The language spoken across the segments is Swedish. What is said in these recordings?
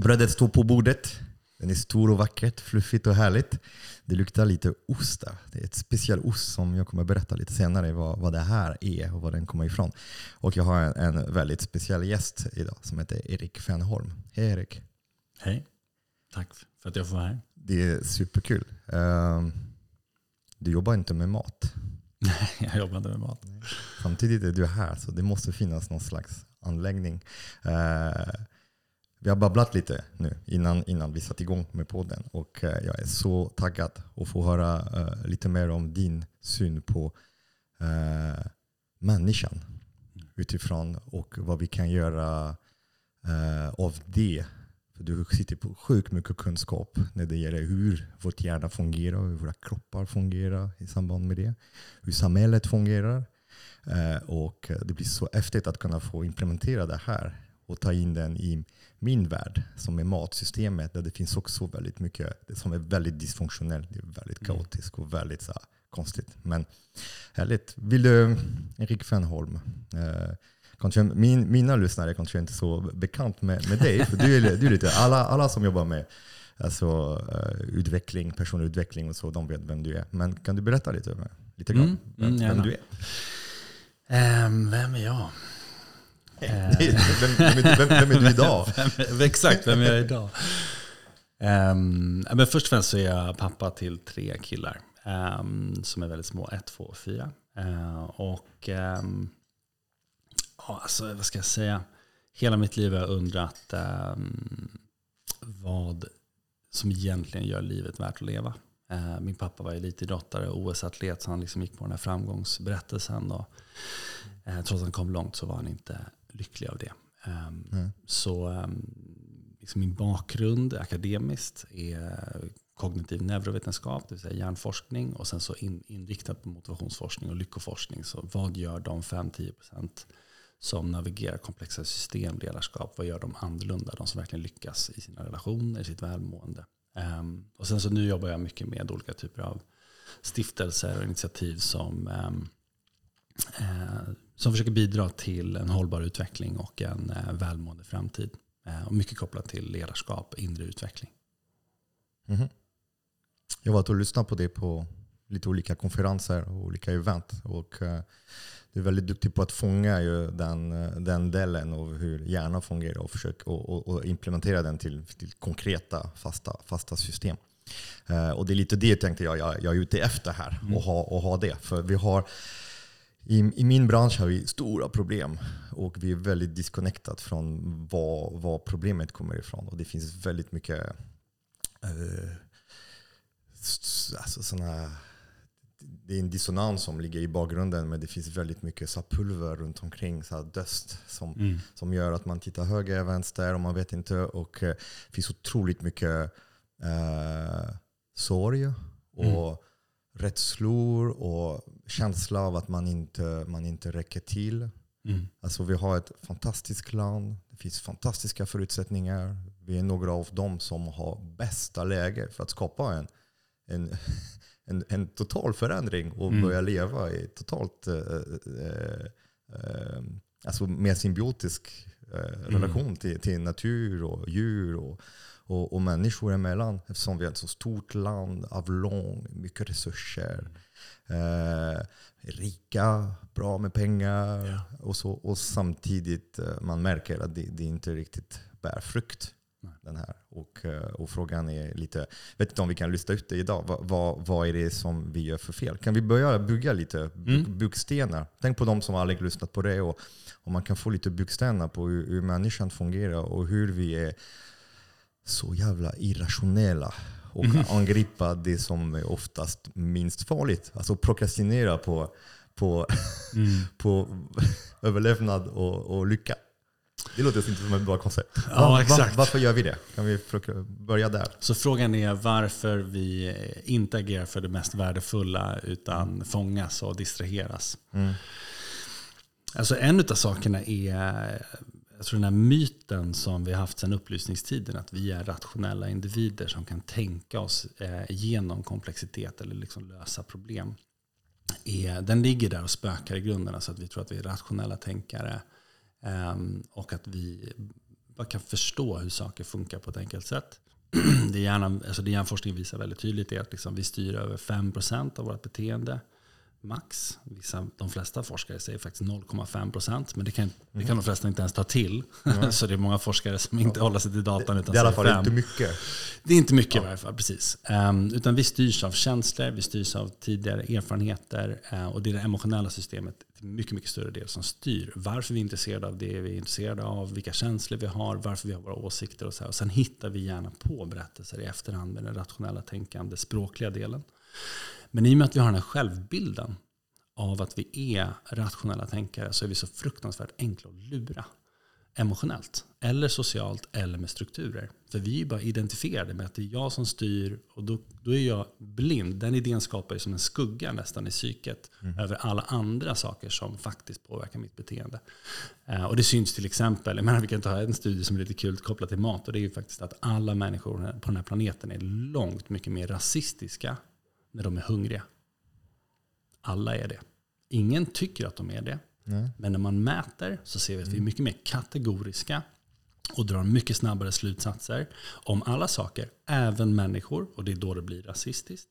Brödet står på bordet. Den är stor och vackert, fluffigt och härligt. Det luktar lite ost där. Det är ett speciell ost som jag kommer berätta lite senare vad, vad det här är och var den kommer ifrån. Och jag har en, en väldigt speciell gäst idag som heter Erik Fenholm. Hej Erik. Hej. Tack för att jag får vara här. Det är superkul. Uh, du jobbar inte med mat. Nej, jag jobbar inte med mat. Samtidigt är du här så det måste finnas någon slags anläggning. Uh, vi har babblat lite nu innan, innan vi satte igång med podden och eh, jag är så taggad att få höra uh, lite mer om din syn på eh, människan utifrån och vad vi kan göra av det för du sitter på sjukt mycket kunskap när det gäller hur vårt hjärna fungerar, hur våra kroppar fungerar i samband med det. Hur samhället fungerar. Eh, och det blir så häftigt att kunna få implementera det här och ta in den i min värld som är matsystemet där det finns också väldigt mycket som är väldigt dysfunktionellt. Det är väldigt mm. kaotiskt och väldigt så här, konstigt. Men härligt. Vill du, Erik Fenholm, eh, kanske min, mina lyssnare kanske inte är så bekant med, med dig. För du är, du är lite, alla, alla som jobbar med alltså, uh, utveckling, personlig utveckling och så, de vet vem du är. Men kan du berätta lite, lite grann mm, vem, vem du är? Um, vem är jag? Vem, vem, vem, vem, är du idag? vem, exakt, vem är jag idag? Um, men först och främst så är jag pappa till tre killar um, som är väldigt små, ett, två och fyra. Uh, och um, ja, alltså, vad ska jag säga? Hela mitt liv har jag undrat um, vad som egentligen gör livet värt att leva. Uh, min pappa var elitidrottare och OS-atlet så han liksom gick på den här framgångsberättelsen. Och, eh, uh, trots att han kom långt så var han inte lycklig av det. Um, mm. Så um, liksom min bakgrund akademiskt är kognitiv neurovetenskap, det vill säga hjärnforskning. Och sen så in, inriktat på motivationsforskning och lyckoforskning. Så vad gör de 5-10% som navigerar komplexa system, ledarskap. Vad gör de annorlunda? De som verkligen lyckas i sina relationer, i sitt välmående. Um, och sen så nu jobbar jag mycket med olika typer av stiftelser och initiativ som, um, uh, som försöker bidra till en hållbar utveckling och en uh, välmående framtid. Uh, och mycket kopplat till ledarskap, inre utveckling. Mm -hmm. Jag var och lyssnade på det på lite olika konferenser och olika event. Och, du är väldigt duktig på att fånga ju den, den delen av hur hjärnan fungerar och försöka och, och, och implementera den till, till, konkreta fasta, fasta system. Uh, och det är lite det tänkte jag, jag, jag är ute efter här, mm. och, ha, och ha det. För vi har i, I min bransch har vi stora problem och vi är väldigt disconnected från var, var problemet kommer ifrån. Och det finns väldigt mycket uh, alltså sådana det är en dissonans som ligger i bakgrunden men det finns väldigt mycket så pulver runt omkring, så döst som, mm. som gör att man tittar höger, vänster och man vet inte. Och eh, det finns otroligt mycket eh, sorg och mm. Rädslor och känsla av att man inte, man inte räcker till. Mm. Alltså vi har ett fantastiskt land, det finns fantastiska förutsättningar. Vi är några av dem som har bästa läge för att skapa en, en en, en total förändring och mm. börja leva i totalt eh, eh, eh, alltså mer symbiotisk eh, mm. relation till, till natur och djur och, och, och människor emellan. Eftersom vi är ett så stort land, avlång, mycket resurser. Eh, rika, bra med pengar. Ja. Och, så, och samtidigt eh, man märker att det, det inte riktigt bär frukt. Den här. Och, eh, och frågan är lite, vet inte om vi kan lyssna ut det idag. Vad, vad, vad är det som vi gör för fel? Kan vi börja bygga lite mm. byggstenar? Tänk på de som aldrig lyssnat på det. Och, och man kan få lite byggstenar på hur, hur människan fungerar och hur vi är så jävla irrationella och mm. angripa det som är oftast minst farligt. Alltså prokrastinera på, på, mm. på överlevnad och, och lycka. Det låter inte som ett bra koncept. Ja, var, exakt. varför gör vi det? Kan vi börja där? Så frågan är varför vi inte agerar för det mest värdefulla utan fångas och distraheras. Mm. Alltså en av sakerna är jag tror den här myten som vi har haft sedan upplysningstiden, att vi är rationella individer som kan tänka oss eh, igenom komplexitet eller liksom lösa problem. Är, den ligger där och spökar i grunden. Alltså att vi tror att vi är rationella tänkare ehm, och att vi bara kan förstå hur saker funkar på ett enkelt sätt. Det, hjärnan, alltså det hjärnforskning visar väldigt tydligt är att liksom vi styr över 5% av vårt beteende max. Vissa, de flesta forskare säger faktiskt 0,5 procent. Men det kan, det kan de flesta inte ens ta till. Mm. så det är många forskare som inte ja. håller sig till datan. Utan det är i alla fall inte mycket. Det är inte mycket ja. i varje fall. Precis. Um, utan vi styrs av känslor, vi styrs av tidigare erfarenheter. Uh, och det är det emotionella systemet till mycket, mycket större del som styr varför vi är intresserade av det vi är intresserade av, vilka känslor vi har, varför vi har våra åsikter och så. Här. Och sen hittar vi gärna på berättelser i efterhand med den rationella tänkande, språkliga delen. Men i och med att vi har den här självbilden av att vi är rationella tänkare så är vi så fruktansvärt enkla att lura. Emotionellt, eller socialt, eller med strukturer. För vi är bara identifierade med att det är jag som styr och då, då är jag blind. Den idén skapar ju som en skugga nästan i psyket mm. över alla andra saker som faktiskt påverkar mitt beteende. Eh, och det syns till exempel, jag menar, vi kan ta en studie som är lite kul kopplat till mat och det är ju faktiskt att alla människor på den här planeten är långt mycket mer rasistiska när de är hungriga. Alla är det. Ingen tycker att de är det. Nej. Men när man mäter så ser vi att vi är mycket mer kategoriska och drar mycket snabbare slutsatser om alla saker, även människor, och det är då det blir rasistiskt,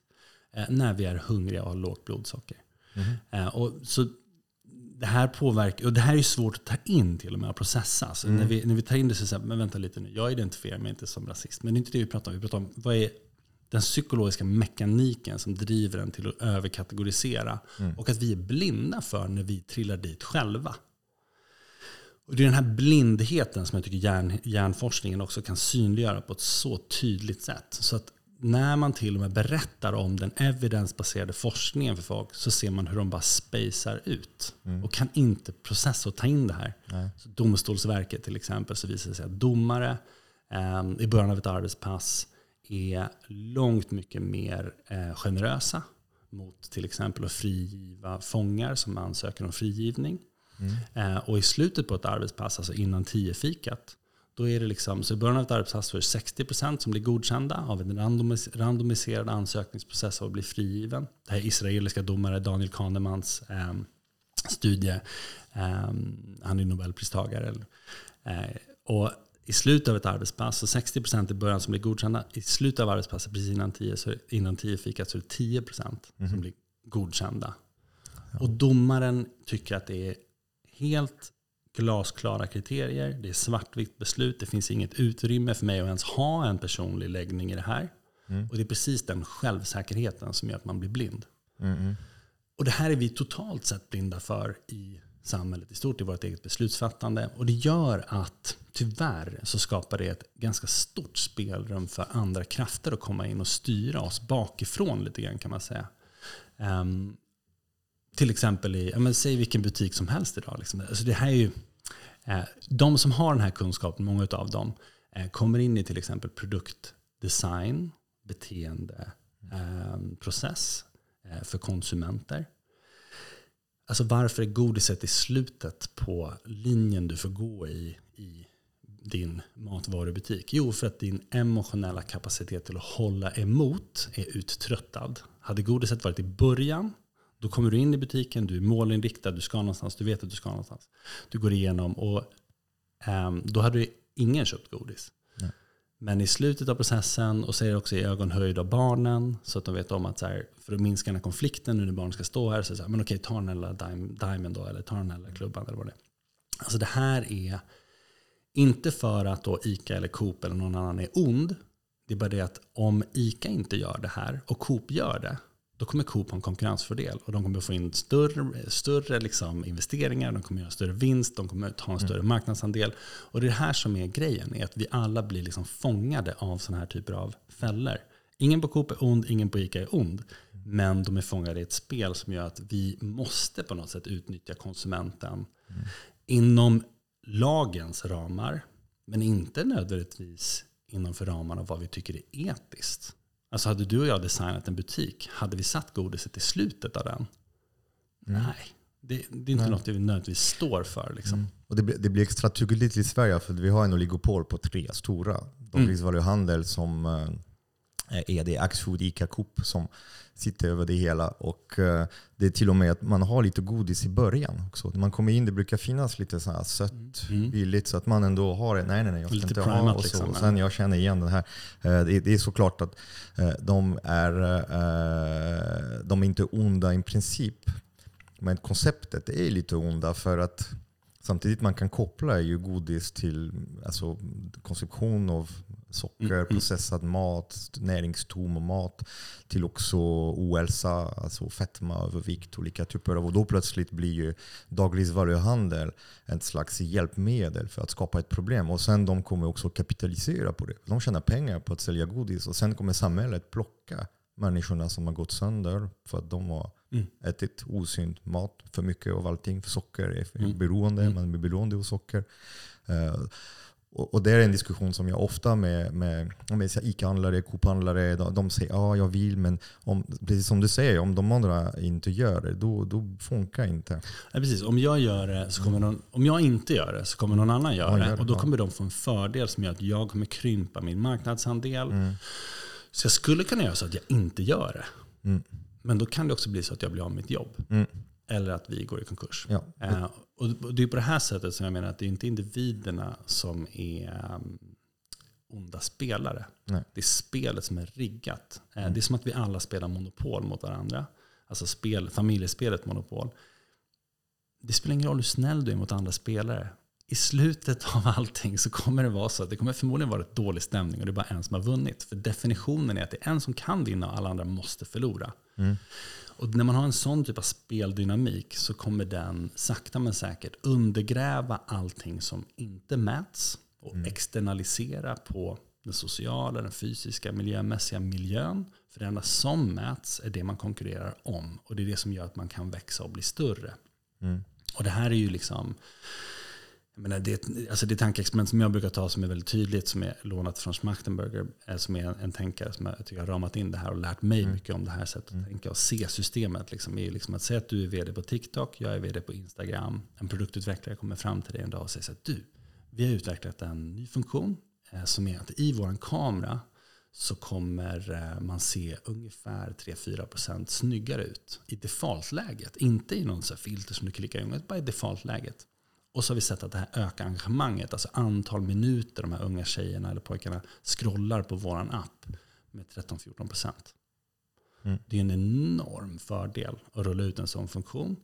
eh, när vi är hungriga och har lågt blodsocker. Mm. Och så det här påverkar, och det här är svårt att ta in till och med och processa. Så mm. när, vi, när vi tar in det så säger men vänta lite nu, jag identifierar mig inte som rasist. Men det är inte det vi pratar om. Vi pratar om vad är den psykologiska mekaniken som driver en till att överkategorisera. Mm. Och att vi är blinda för när vi trillar dit själva. Och det är den här blindheten som jag tycker hjärn, hjärnforskningen också kan synliggöra på ett så tydligt sätt. Så att när man till och med berättar om den evidensbaserade forskningen för folk så ser man hur de bara spacear ut mm. och kan inte processa och ta in det här. Så Domstolsverket till exempel så visar det sig att domare eh, i början av ett arbetspass är långt mycket mer eh, generösa mot till exempel att frigiva fångar som ansöker om frigivning. Mm. Eh, och i slutet på ett arbetspass, alltså innan tio fikat, då är det liksom, så i början av ett arbetspass är det 60% som blir godkända av en randomis randomiserad ansökningsprocess av att bli frigiven. Det här är israeliska domare Daniel Kahnemans eh, studie. Eh, han är Nobelpristagare. Eh, och i slutet av ett arbetspass, så 60% i början som blir godkända. I slutet av arbetspasset, precis innan 10, så innan 10 fikat, så är det 10% mm. som mhm. blir godkända. Ja. Och domaren tycker att det är helt glasklara kriterier. Det är svartvitt beslut. Det finns inget utrymme för mig att ens ha en personlig läggning i det här. Mm. Och det är precis den självsäkerheten som gör att man blir blind. Mm. Och det här är vi totalt sett blinda för i samhället i stort, i vårt eget beslutsfattande. Och det gör att tyvärr så skapar det ett ganska stort spelrum för andra krafter att komma in och styra oss bakifrån lite grann kan man säga. Um, till exempel i, ja, men säg vilken butik som helst idag. Liksom. Alltså det här är ju, eh, de som har den här kunskapen, många av dem, eh, kommer in i till exempel produktdesign, beteendeprocess ehm, eh, för konsumenter. Alltså varför är godiset i slutet på linjen du får gå i, i din matvarubutik? Jo, för att din emotionella kapacitet till att hålla emot är uttröttad. Hade godiset varit i början, då kommer du in i butiken, du är målinriktad, du ska någonstans, du vet att du ska någonstans. Du går igenom och um, då hade ingen köpt godis. Men i slutet av processen, och det också i ögonhöjd av barnen, så att de vet om att så här, för att minska den här konflikten nu när barnen ska stå här, så, så här, men okej, ta den här lilla diamond då, eller ta den här lilla klubban eller vad det är. Alltså det här är inte för att då ICA eller Coop eller någon annan är ond. Det är bara det att om ICA inte gör det här och Coop gör det, då kommer Coop ha en konkurrensfördel. Och de kommer få in större, större liksom investeringar, de kommer göra större vinst, de kommer ta en mm. större marknadsandel. Och det är det här som är grejen, är att vi alla blir liksom fångade av sådana här typer av fällor. Ingen på Coop är ond, ingen på ICA är ond. Men de är fångade i ett spel som gör att vi måste på något sätt utnyttja konsumenten mm. inom lagens ramar. Men inte nödvändigtvis inom för ramarna vad vi tycker är etiskt. Alltså hade du och jag designat en butik, hade vi satt godiset i slutet av den? Mm. Nej, det, det, är inte Nej. något vi nödvändigtvis står för. Liksom. Mm. Och det, blir, det blir extra tydligt i Sverige för vi har en oligopol på tre stora. De mm. Handel som, eh, är det Axfood Ica Coop som sitter över det hela. Och eh, det är till och med att man har lite godis i början också. När man kommer in, det brukar finnas lite så här sött, mm. billigt så att man ändå har det. Nej, nej, nej, jag ska inte ha. Och, så. Liksom, och sen jag känner igen det här. Eh, det är såklart att de är, de är inte onda i princip. Men konceptet är lite onda för att samtidigt man kan koppla ju godis till alltså, konsumtion av socker, mm, mm. processad mat, näringstom mat till också ohälsa, alltså fetma, övervikt, olika typer av. Och då plötsligt blir ju dagligvaruhandel ett slags hjälpmedel för att skapa ett problem. Och sen de kommer också kapitalisera på det. De tjänar pengar på att sälja godis och sen kommer samhället plocka människorna som har gått sönder för att de har mm. ätit osund mat för mycket av allting. För socker är mm. beroende, mm. man är beroende av socker. Uh, och, och det är en diskussion som jag ofta med, med, med ICA-handlare, Coop-handlare, de, de säger ja, jag vill, men om, precis som du säger, om de andra inte gör det, då, då funkar inte. Ja, precis. Om jag, gör det så kommer någon, om jag inte gör det så kommer någon annan göra det. Och då kommer de få en fördel som gör att jag kommer krympa min marknadsandel. Mm. Så jag skulle kunna göra så att jag inte gör det. Mm. Men då kan det också bli så att jag blir av med mitt jobb. Mm. Eller att vi går i konkurs. Ja. Eh, och det är på det här sättet som jag menar att det är inte individerna som är um, onda spelare. Nej. Det är spelet som är riggat. Eh, mm. Det är som att vi alla spelar Monopol mot varandra. Alltså spel, familjespelet Monopol. Det spelar ingen roll hur snäll du är mot andra spelare. I slutet av allting så kommer det vara så att det kommer förmodligen vara ett dålig stämning och det är bara en som har vunnit. För definitionen är att det är en som kan vinna och alla andra måste förlora. Mm. Och när man har en sån typ av speldynamik så kommer den sakta men säkert undergräva allting som inte mäts och mm. externalisera på den sociala, den fysiska, miljömässiga miljön. För det enda som mäts är det man konkurrerar om. Och det är det som gör att man kan växa och bli större. Mm. Och det här är ju liksom menar, det, alltså det tankeexperiment som jag brukar ta som är väldigt tydligt, som är lånat från Schmachtenberger, som är en, en tänkare som jag tycker har ramat in det här och lärt mig mm. mycket om det här sättet att mm. tänka och se systemet. Liksom, är liksom att säga att du är vd på TikTok, jag är vd på Instagram. En produktutvecklare kommer fram till dig en dag och säger så här, du, vi har utvecklat en ny funktion eh, som är att i vår kamera så kommer eh, man se ungefär 3-4% snyggare ut i defaultläget. Inte i någon så filter som du klickar in, bara i defaultläget. Och så har vi sett att det här ökar engagemanget, alltså antal minuter de här unga tjejerna eller pojkarna scrollar på vår app med 13-14%. Mm. Det är en enorm fördel att rulla ut en sån funktion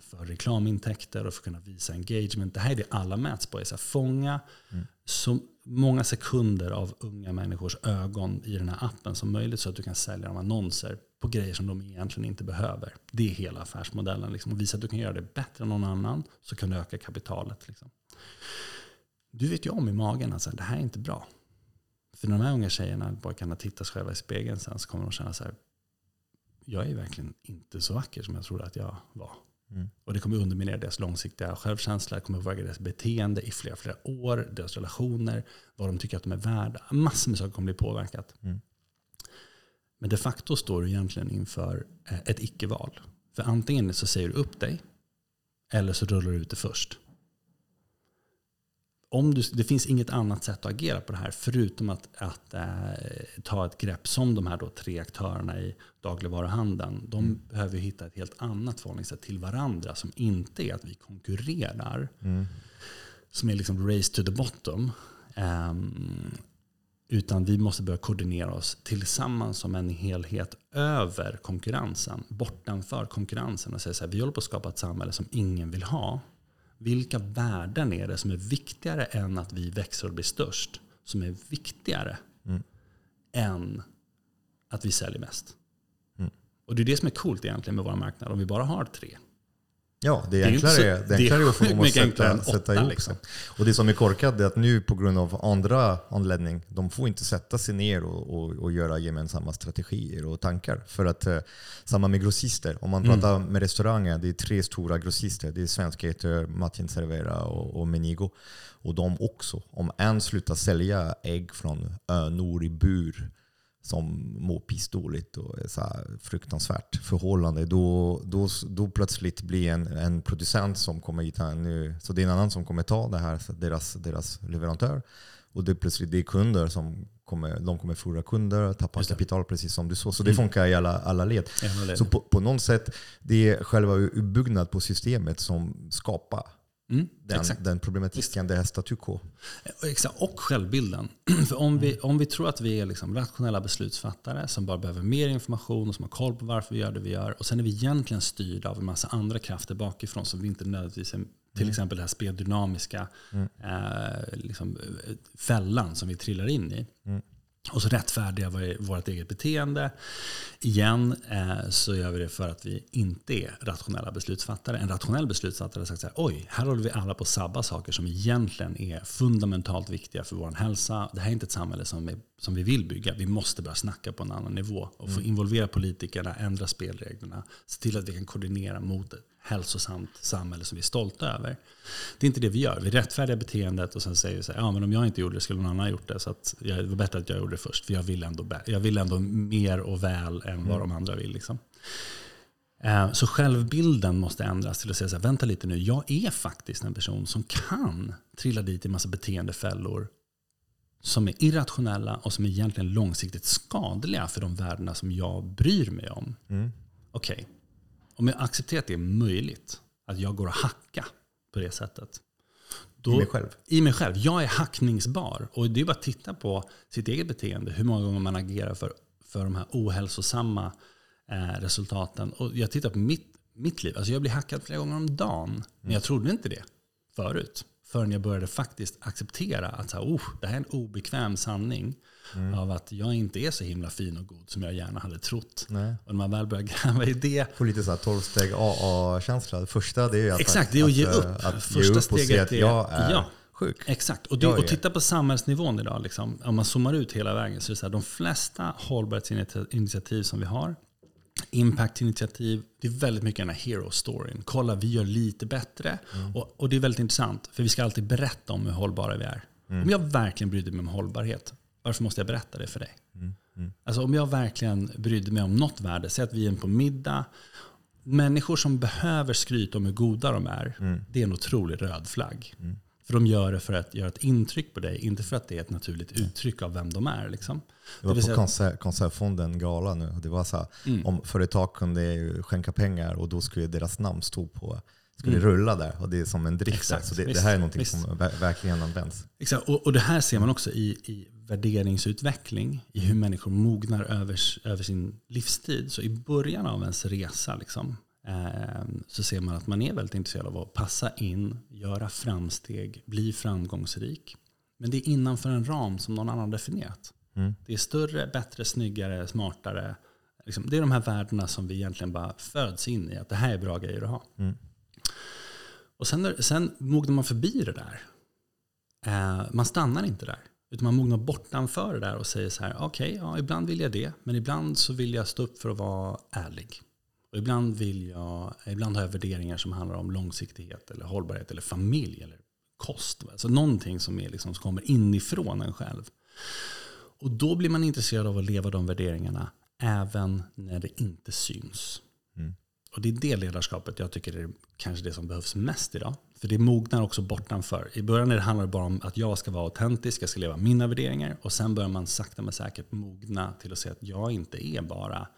för reklamintäkter och för att kunna visa engagement. Det här är det alla mäts på. Är fånga mm. så många sekunder av unga människors ögon i den här appen som möjligt så att du kan sälja dem annonser på grejer som de egentligen inte behöver. Det är hela affärsmodellen. Liksom. Och visa att du kan göra det bättre än någon annan så kan du öka kapitalet. Liksom. Du vet ju om i magen att det här är inte bra. För när de här unga tjejerna bara kan titta sig själva i spegeln sen så kommer de känna så här. Jag är verkligen inte så vacker som jag trodde att jag var. Mm. Och det kommer underminera deras långsiktiga självkänsla, det kommer påverka deras beteende i flera, flera år, deras relationer, vad de tycker att de är värda. Massor med saker kommer bli påverkat. Mm. Men de facto står du egentligen inför eh, ett icke-val. För antingen så säger du upp dig, eller så rullar du ut det först. Om du, det finns inget annat sätt att agera på det här förutom att, att äh, ta ett grepp som de här då tre aktörerna i dagligvaruhandeln. De mm. behöver hitta ett helt annat förhållningssätt till varandra som inte är att vi konkurrerar. Mm. Som är liksom race to the bottom. Um, utan vi måste börja koordinera oss tillsammans som en helhet över konkurrensen, bortanför konkurrensen och säga så här, vi håller på att skapa ett samhälle som ingen vill ha. Vilka värden är det som är viktigare än att vi växer och blir störst? Som är viktigare mm. än att vi säljer mest. Mm. Och det är det som är coolt egentligen med vår marknad. Om vi bara har tre Ja, det är, enklare, det är, det är enklare att få att sätta, sätta ihop liksom. Och det som är korkat är att nu på grund av andra anledning, de får inte sätta sig ner och, och, och göra gemensamma strategier och tankar. För att eh, samma med grossister, om man mm. pratar med restauranger, det är tre stora grossister. Det är Svenska Eter, Martin Servera och, och Menigo. Och de också, om en slutar sälja ägg från Önor i bur som mår pissdåligt och är så fruktansvärt förhållande. Då, då, då plötsligt blir en, en producent som kommer hit här nu, så det är en annan som kommer ta det här, deras, deras leverantör. Och det plötsligt det är kunder som kommer, de kommer förlora kunder, tappa kapital precis som du sa. Så det funkar i alla, alla led. led. Så på, på något sätt, det är själva uppbyggnad på systemet som skapar Mm, den, den problematiken, det här statu quo. Exakt, och självbilden. För om vi, om vi tror att vi är liksom rationella beslutsfattare som bara behöver mer information och som har koll på varför vi gör det vi gör och sen är vi egentligen styrda av en massa andra krafter bakifrån som vi inte nödvändigtvis är till exempel den här speldynamiska eh, liksom, eh, fällan som vi trillar in i. Och så rättfärdiga vi vårt eget beteende. Igen eh, så gör vi det för att vi inte är rationella beslutsfattare. En rationell beslutsfattare har sagt så här, oj, här håller vi alla på att sabba saker som egentligen är fundamentalt viktiga för vår hälsa. Det här är inte ett samhälle som, är, som vi vill bygga. Vi måste börja snacka på en annan nivå och få involvera politikerna, ändra spelreglerna, se till att vi kan koordinera mot ett hälsosamt samhälle som vi är stolta över. Det är inte det vi gör. Vi rättfärdigar beteendet och sen säger vi så här, ja men om jag inte gjorde det skulle någon annan ha gjort det. Så att jag, det var bättre att jag gjorde det först. För jag vill ändå, jag vill ändå mer och väl än vad de andra vill. Liksom. Eh, Så självbilden måste ändras till att säga så här, vänta lite nu, jag är faktiskt en person som kan trilla dit i massa beteendefällor som är irrationella och som är egentligen långsiktigt skadliga för de värdena som jag bryr mig om. Okej, om jag accepterar att det är möjligt, att jag går att hacka på det sättet. Då, I mig själv? I mig själv. Jag är hackningsbar. Och det är bara att titta på sitt eget beteende, hur många gånger man agerar för, för de här ohälsosamma eh, resultaten. Och jag tittar på mitt, mitt liv. Alltså jag blir hackad flera gånger om dagen. Men jag trodde inte det förut. Förrän jag började faktiskt acceptera att så här, oh, det här är en obekväm sanning. Av att jag inte är så himla fin och god som jag gärna hade trott. Nej. Och när man väl börjar gräva i det. Får lite så här 12-steg AA-känsla. Det första det är ju att, Exakt, det är att ge upp. Att, att Första ge upp och se steget att är- jag är ja. sjuk. Exakt. Och, Jag och titta på samhällsnivån idag. Liksom. Om man zoomar ut hela vägen så är det så här, de flesta hållbarhetsinitiativ som vi har, impactinitiativ, det är väldigt mycket den här hero-storyn. Kolla, vi gör lite bättre. Och, och det är väldigt intressant, för vi ska alltid berätta om hur hållbara vi är. Om jag verkligen brydde mig om hållbarhet, varför måste jag berätta det för dig? Alltså om jag verkligen brydde mig om något värde, säg att vi är på middag, människor som behöver skryta om hur goda de är, det är en otrolig röd flagg. För de gör det för att göra ett intryck på dig, inte för att det är ett naturligt uttryck av vem de är. Liksom. Det var på säga- konser, Konsertfonden gala nu. Det var så här, Mm. om företag kunde skänka pengar och då skulle deras namn stå på, skulle Mm. rulla där. Och det är som en drift. Så det, det här är någonting visst. som ver- verkligen används. Exakt. Och, och det här ser man också i, i värderingsutveckling, i hur människor mognar över, över sin livstid. Så i början av ens resa liksom, eh, så ser man att man är väldigt intresserad av att passa in, göra framsteg, bli framgångsrik. Men det är innanför en ram som någon annan har definierat. Mm. Det är större, bättre, snyggare, smartare. Liksom, det är de här värdena som vi egentligen bara föds in i. Att det här är bra grejer att ha. Mm. Och sen, sen mognar man förbi det där. Eh, man stannar inte där. Utan man mognar bortanför det där och säger så här, okej, ja, ibland vill jag det, men ibland så vill jag stå upp för att vara ärlig. Och ibland, vill jag, ibland har jag värderingar som handlar om långsiktighet, eller hållbarhet, eller familj, eller kost. Alltså någonting som, är liksom, som kommer inifrån en själv. Och då blir man intresserad av att leva de värderingarna även när det inte syns. Mm. Och det är det ledarskapet jag tycker är kanske det som behövs mest idag. För det mognar också bortanför. I början det handlar bara om att jag ska vara autentisk, jag ska leva mina värderingar. Och sen börjar man sakta men säkert mogna till att säga att jag inte är bara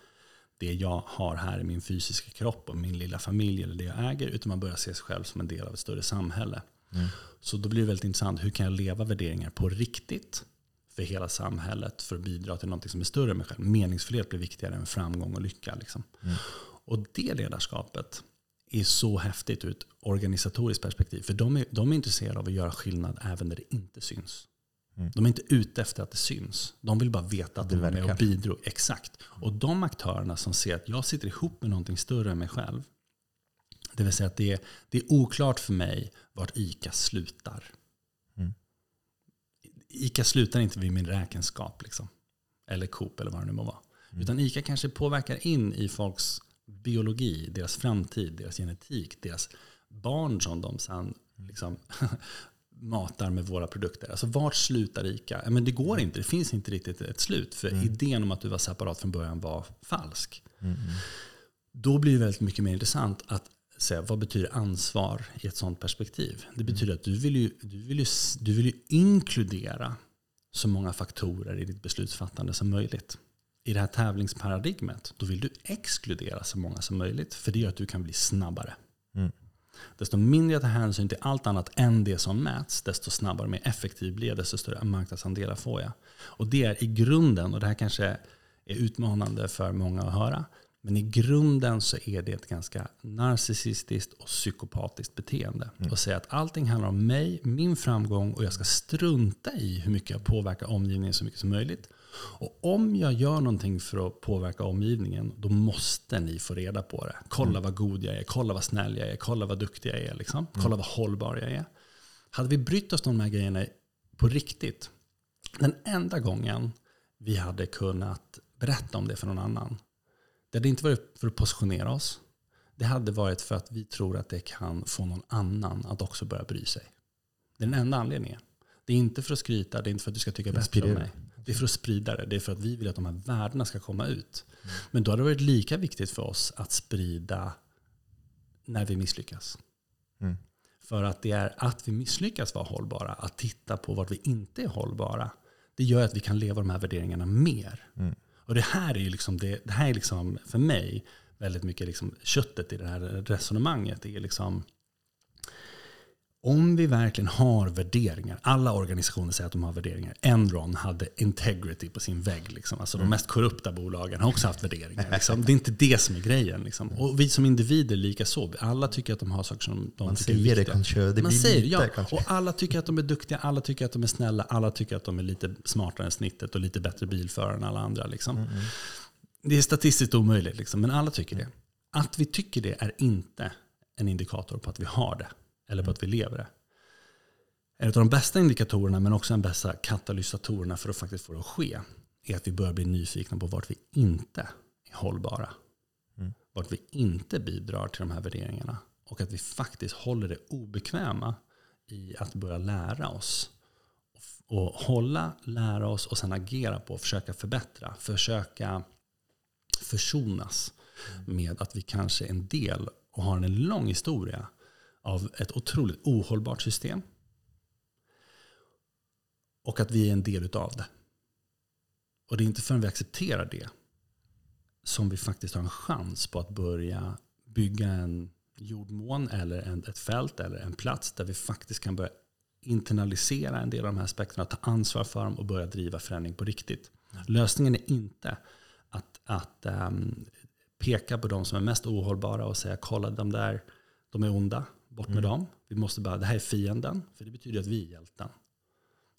det jag har här i min fysiska kropp och min lilla familj eller det jag äger. Utan man börjar se sig själv som en del av ett större samhälle. Så då blir det väldigt intressant, hur kan jag leva värderingar på riktigt? För hela samhället för att bidra till något som är större än mig själv. Meningsfullhet blir viktigare än framgång och lycka. Liksom. Och det ledarskapet är så häftigt ur ett organisatoriskt perspektiv. För de är, de är intresserade av att göra skillnad även när det inte syns. Mm. De är inte ute efter att det syns. De vill bara veta att Det de är med och bidrar. Exakt. Och de aktörerna som ser att jag sitter ihop med någonting större än mig själv. Det vill säga att det är, det är oklart för mig vart ICA slutar. Mm. ICA slutar inte vid min räkenskap. Liksom. Eller Coop eller vad det nu må vara. Utan ICA kanske påverkar in i folks biologi, deras framtid, deras genetik, deras barn som de sen liksom matar med våra produkter. Alltså vart slutar ICA? Men det går inte, det finns inte riktigt ett slut. För idén om att du var separat från början var falsk. Då blir det väldigt mycket mer intressant att säga vad betyder ansvar i ett sådant perspektiv. Det betyder att du vill ju, du vill ju, du vill ju inkludera så många faktorer i ditt beslutsfattande som möjligt. I det här tävlingsparadigmet, då vill du exkludera så många som möjligt. För det gör att du kan bli snabbare. Mm. Desto mindre jag tar hänsyn till allt annat än det som mäts, desto snabbare och mer effektiv blir jag, desto större marknadsandelar får jag. Och det är i grunden, och det här kanske är utmanande för många att höra, men i grunden så är det ett ganska narcissistiskt och psykopatiskt beteende. Mm. Att säga att allting handlar om mig, min framgång och jag ska strunta i hur mycket jag påverkar omgivningen så mycket som möjligt. Och om jag gör någonting för att påverka omgivningen, då måste ni få reda på det. Kolla mm. vad god jag är, kolla vad snäll jag är, kolla vad duktig jag är. Liksom. Mm. Kolla vad hållbar jag är. Hade vi brytt oss om de här grejerna på riktigt, den enda gången vi hade kunnat berätta om det för någon annan, det hade inte varit för att positionera oss. Det hade varit för att vi tror att det kan få någon annan att också börja bry sig. Det är den enda anledningen. Det är inte för att skryta, det är inte för att du ska tycka bättre om mig. Det är för att sprida det. Det är för att vi vill att de här värdena ska komma ut. Mm. Men då hade det varit lika viktigt för oss att sprida när vi misslyckas. Mm. För att det är att vi misslyckas vara hållbara, att titta på vart vi inte är hållbara, det gör att vi kan leva de här värderingarna mer. Mm. Och det här är liksom, det, det här är liksom för mig väldigt mycket liksom köttet i det här resonemanget. Det är liksom, om vi verkligen har värderingar, alla organisationer säger att de har värderingar. Enron hade integrity på sin vägg. Liksom. Alltså mm. De mest korrupta bolagen har också haft värderingar. Liksom. Det är inte det som är grejen. Liksom. Och vi som individer lika så. Alla tycker att de har saker som de Man tycker säger är viktiga. det kanske. Det Man säger lite, ja. Kanske. Och alla tycker att de är duktiga, alla tycker att de är snälla, alla tycker att de är lite smartare än snittet och lite bättre bilförare än alla andra. Liksom. Mm. mm. Det är statistiskt omöjligt, liksom, men alla tycker det. Att vi tycker det är inte en indikator på att vi har det eller på att vi lever det. En av de bästa indikatorerna, men också en bästa katalysatorerna för att faktiskt få det att ske, är att vi börjar bli nyfikna på vart vi inte är hållbara. Mm. Vart vi inte bidrar till de här värderingarna. Och att vi faktiskt håller det obekväma i att börja lära oss. Och hålla, lära oss och sen agera på, försöka förbättra, försöka försonas mm. med att vi kanske är en del och har en lång historia av ett otroligt ohållbart system. Och att vi är en del utav det. Och det är inte förrän vi accepterar det som vi faktiskt har en chans på att börja bygga en jordmån eller ett fält eller en plats där vi faktiskt kan börja internalisera en del av de här aspekterna, ta ansvar för dem och börja driva förändring på riktigt. Lösningen är inte att, att um, peka på de som är mest ohållbara och säga kolla de där, de är onda, bort med mm. dem. Vi måste bara, det här är fienden, för det betyder att vi är hjälten.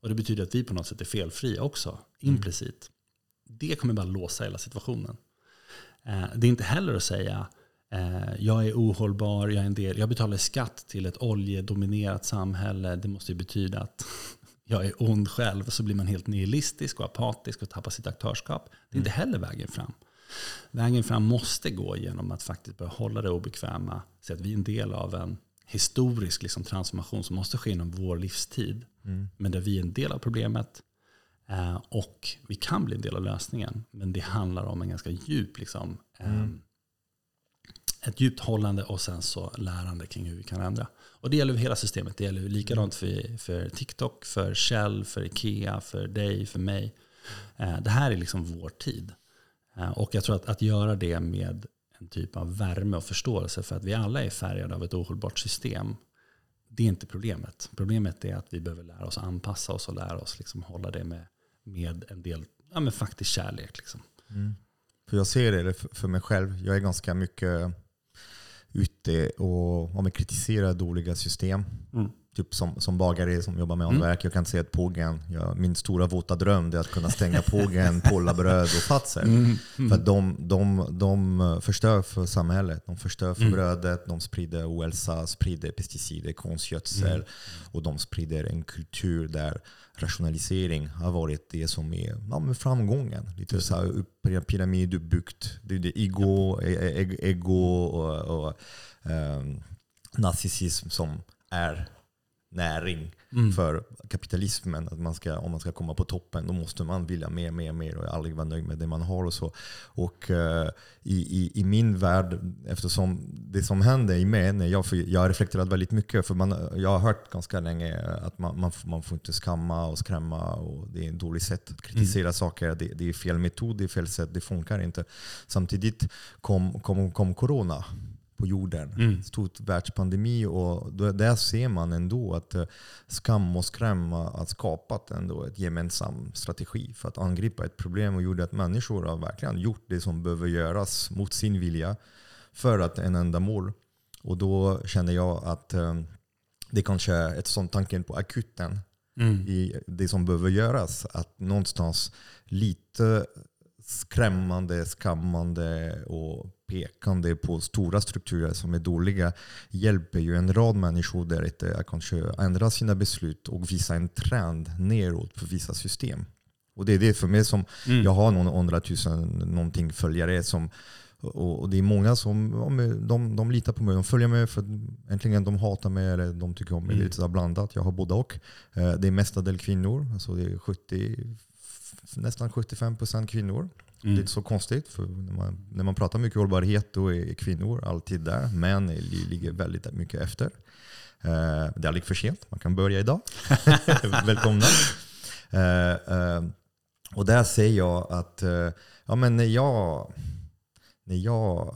Och det betyder att vi på något sätt är felfria också, mm. implicit. Mm. Det kommer bara låsa hela situationen. Eh, det är inte heller att säga eh, jag är ohållbar, jag, är en del, jag betalar skatt till ett oljedominerat samhälle. Det måste ju betyda att jag är ond själv. Så blir man helt nihilistisk och apatisk och tappar sitt aktörskap. Det är inte mm. heller vägen fram. Vägen fram måste gå genom att faktiskt börja hålla det obekväma. Se att vi är en del av en historisk liksom, transformation som måste ske inom vår livstid. Mm. Men där vi är en del av problemet eh, och vi kan bli en del av lösningen. Men det handlar om en ganska djup, liksom, eh, mm. ett djupt hållande och sen så lärande kring hur vi kan ändra. Och det gäller hela systemet. Det gäller likadant för, för TikTok, för Shell, för Ikea, för dig, för mig. Eh, det här är liksom vår tid. Eh, och jag tror att, att göra det med en typ av värme och förståelse för att vi alla är färgade av ett ohållbart system. Det är inte problemet. Problemet är att vi behöver lära oss anpassa oss och lära oss liksom hålla det med, med en del ja, med faktisk kärlek. Liksom. Mm. För jag ser det för mig själv. Jag är ganska mycket ute och, och kritiserar dåliga system. Mm typ som, som bagare som jobbar med hantverk. Mm. Jag kan säga att pågen, ja, min stora våta dröm är att kunna stänga pågen, pollabröd och fatser. Mm. Mm. För de, de, de förstör för samhället. De förstör för mm. brödet, de sprider ohälsa, sprider pesticider, konstgödsel. Mm. Och de sprider en kultur där rationalisering har varit det som är ja, framgången. Lite så här pyramiduppbyggt. Det är ego, e, e, ego och, och um, narcissism som är näring mm. för kapitalismen. Att man ska, om man ska komma på toppen då måste man vilja mer, mer, mer och aldrig vara nöjd med det man har. och så. Och uh, i, i, i, min värld, eftersom det som händer i mig, när jag, jag har reflekterat väldigt mycket, för man, jag har hört ganska länge att man, man, man får inte skamma och skrämma och det är ett dåligt sätt att kritisera mm. saker. Det, det, är fel metod, det är fel sätt, det funkar inte. Samtidigt kom, kom, kom corona på jorden. Mm. Stor världspandemi och där ser man ändå att eh, skam och skräm har skapat ändå ett gemensam strategi för att angripa ett problem och gjorde att människor har verkligen gjort det som behöver göras mot sin vilja för att en enda mål. Och då känner jag att eh, det kanske är ett sånt tanken på akuten mm. i det som behöver göras. Att någonstans lite skrämmande, skammande och pekande på stora strukturer som är dåliga hjälper ju en rad människor där ute att kanske ändra sina beslut och visa en trend neråt för vissa system. Och det är det för mig som, mm. jag har någon hundratusen någonting följare som och, det är många som de, de litar på mig. De följer mig för att äntligen de hatar mig eller de tycker om mig. Mm. Det är lite blandat. Jag har både och. Eh, det är mestadels kvinnor. Alltså det är 70, nästan 75% kvinnor. Mm. Det är inte så konstigt, för när man, när man pratar mycket hållbarhet då är kvinnor alltid där. Män ligger väldigt mycket efter. Eh, det är aldrig för sent, man kan börja idag. Välkomna. Eh, eh, och där säger jag att ja, men när jag, när jag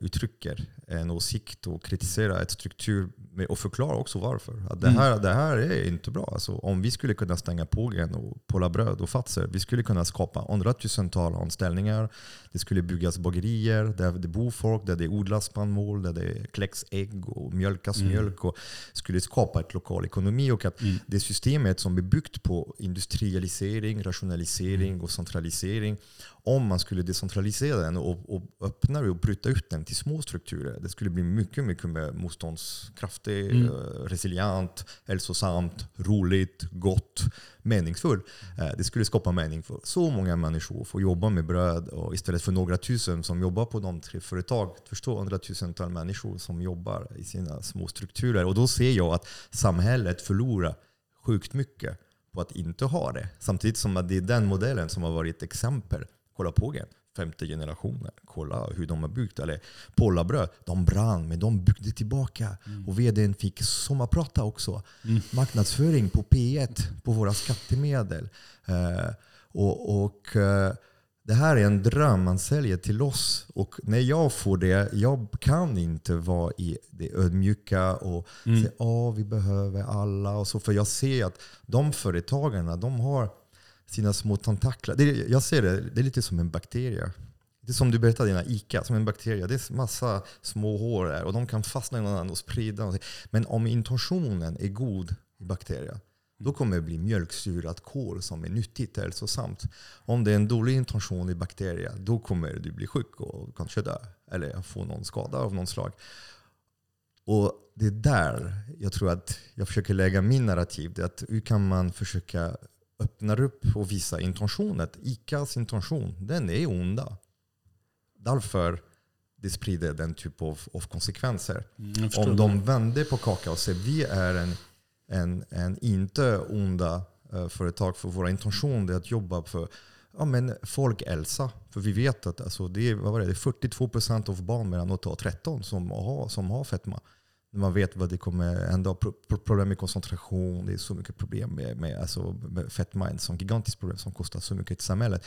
uttrycker en åsikt och kritiserar ett struktur och förklara också varför. Att det, mm. här, mm. det här är inte bra. Alltså, om vi skulle kunna stänga pågen och pola bröd och fatser, vi skulle kunna skapa hundratusentals anställningar. Det skulle byggas bagerier där det bor folk, där det odlas spannmål, där det kläcks ägg och mjölkas mm. mjölk. Och skulle skapa ett lokal ekonomi. Och att mm. det systemet som är byggt på industrialisering, rationalisering mm. och centralisering om man skulle decentralisera den och, och öppna och bryta ut den till små strukturer. Det skulle bli mycket, mycket mer motståndskraftig, mm. Eh, resilient, hälsosamt, roligt, gott, meningsfullt. Eh, det skulle skapa mening för så många människor att få jobba med bröd och istället för några tusen som jobbar på de tre företag. Förstå hundratusentals människor som jobbar i sina små strukturer. Och då ser jag att samhället förlorar sjukt mycket på att inte ha det. Samtidigt som att det är den modellen som har varit ett exempel Kolla pågen, femte generationen. Kolla hur de har byggt. Eller Pollabröd, de brann men de byggde tillbaka. Mm. Och vdn fick sommarprata också. Mm. Marknadsföring på P1 på våra skattemedel. Uh, och, och uh, det här är en dröm man säljer till oss. Och när jag får det, jag kan inte vara i det ödmjuka och mm. säga att oh, vi behöver alla. Och så, för jag ser att de företagarna, de har sina små tentaklar. Det, jag ser det, det är lite som en bakterie. Det är som du berättade innan, ICA, som en bakterie. Det är massa små hår där och de kan fastna i någon annan och sprida. Men om intentionen är god i bakterien, då kommer det bli mjölksyrat kol som är nyttigt och hälsosamt. Om det är en dålig intention i bakterier, då kommer du bli sjuk och kanske dö. Eller få någon skada av någon slag. Och det är där jag tror att jag försöker lägga min narrativ. Det är att hur kan man försöka öppnar upp och visar intentionen. ICAs intention, den är onda. Därför det sprider den typen av, av konsekvenser. Mm, Om de vänder på kakan och säger vi är en, en, en inte onda uh, företag för våra intentioner är att jobba för ja, men folkhälsa. För vi vet att alltså, det, är, vad var det, det är 42% av barn mellan 8 och 13 som har, som har fetma man vet vad det kommer hända. Problem med koncentration, det är så mycket problem med, med, alltså, med. Ett sånt gigantiskt problem som kostar så mycket i samhället.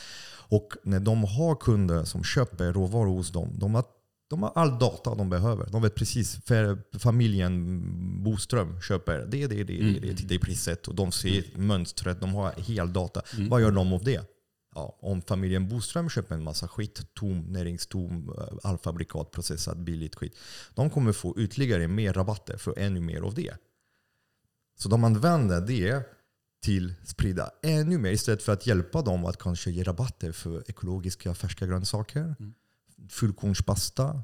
Och när de har kunder som köper råvaror hos dem, de har, de har all data de behöver. De vet precis, för familjen Boström köper det, det, det, det, det, det, det priset. Och de ser mm. mönstret, de har hel data. Mm. Vad gör de av det? Ja, om familjen Boström köper en massa skit, tom, näringstom, eh, allfabrikat, processat, billigt skit. De kommer få ytterligare mer rabatter för ännu mer av det. Så de använder det till sprida ännu mer istället för att hjälpa dem att kanske ge rabatter för ekologiska färska grönsaker. Mm. Fullkornspasta,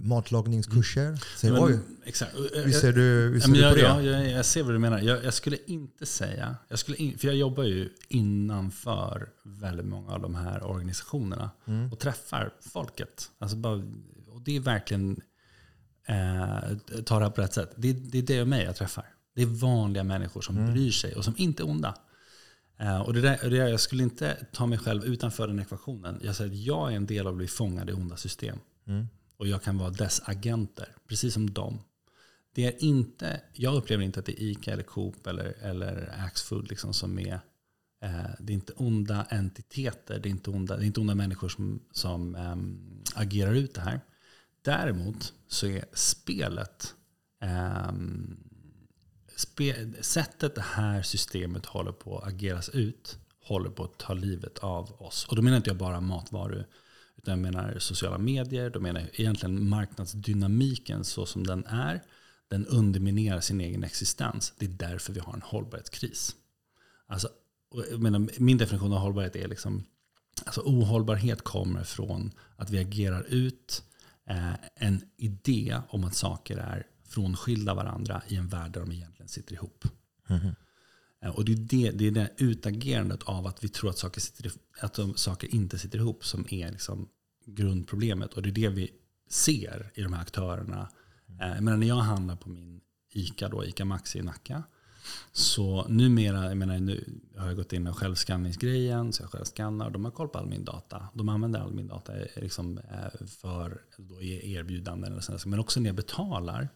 matlagningskurser. Säg, men, exakt. Hur ser du, hur ser jag, du på det? Jag, jag, ser vad du menar. Jag, jag skulle inte säga, jag skulle in, för jag jobbar ju innanför väldigt många av de här organisationerna mm. och träffar folket. Alltså bara, och det är verkligen, eh, ta det här på rätt sätt, det, det är det och mig jag träffar. Det är vanliga människor som mm. bryr sig och som inte är onda. Uh, och det där, det där, jag skulle inte ta mig själv utanför den ekvationen. Jag säger att jag är en del av att bli fångad i onda system. Mm. Och jag kan vara dess agenter, precis som dem. Det är inte, jag upplever inte att det är ICA eller Coop eller, eller Axfood liksom som är eh, det är inte onda entiteter, det är inte onda, det är inte onda människor som, som um, agerar ut det här. Däremot så är spelet, um, spe, sättet det här systemet håller på att ageras ut, håller på att ta livet av oss. Och då menar inte jag bara matvaru, utan jag menar sociala medier, då menar jag egentligen marknadsdynamiken så som den är den underminerar sin egen existens. Det är därför vi har en hållbarhetskris. Alltså, menar, min definition av hållbarhet är liksom, alltså ohållbarhet kommer från att vi agerar ut eh, en idé om att saker är frånskilda varandra i en värld där de egentligen sitter ihop. Mm. -hmm och det är det, det är det utagerandet av att vi tror att saker, sitter, att de, saker inte sitter ihop som är liksom grundproblemet. Och det är det vi ser i de här aktörerna Eh, men när jag handlar på min ICA, då, ICA Maxi i Nacka, så numera, jag menar, nu har jag gått in med självskanningsgrejen, så jag självskannar och de har koll på all min data. De använder all min data liksom eh, för då erbjudanden, eller sånt, men också när jag betalar.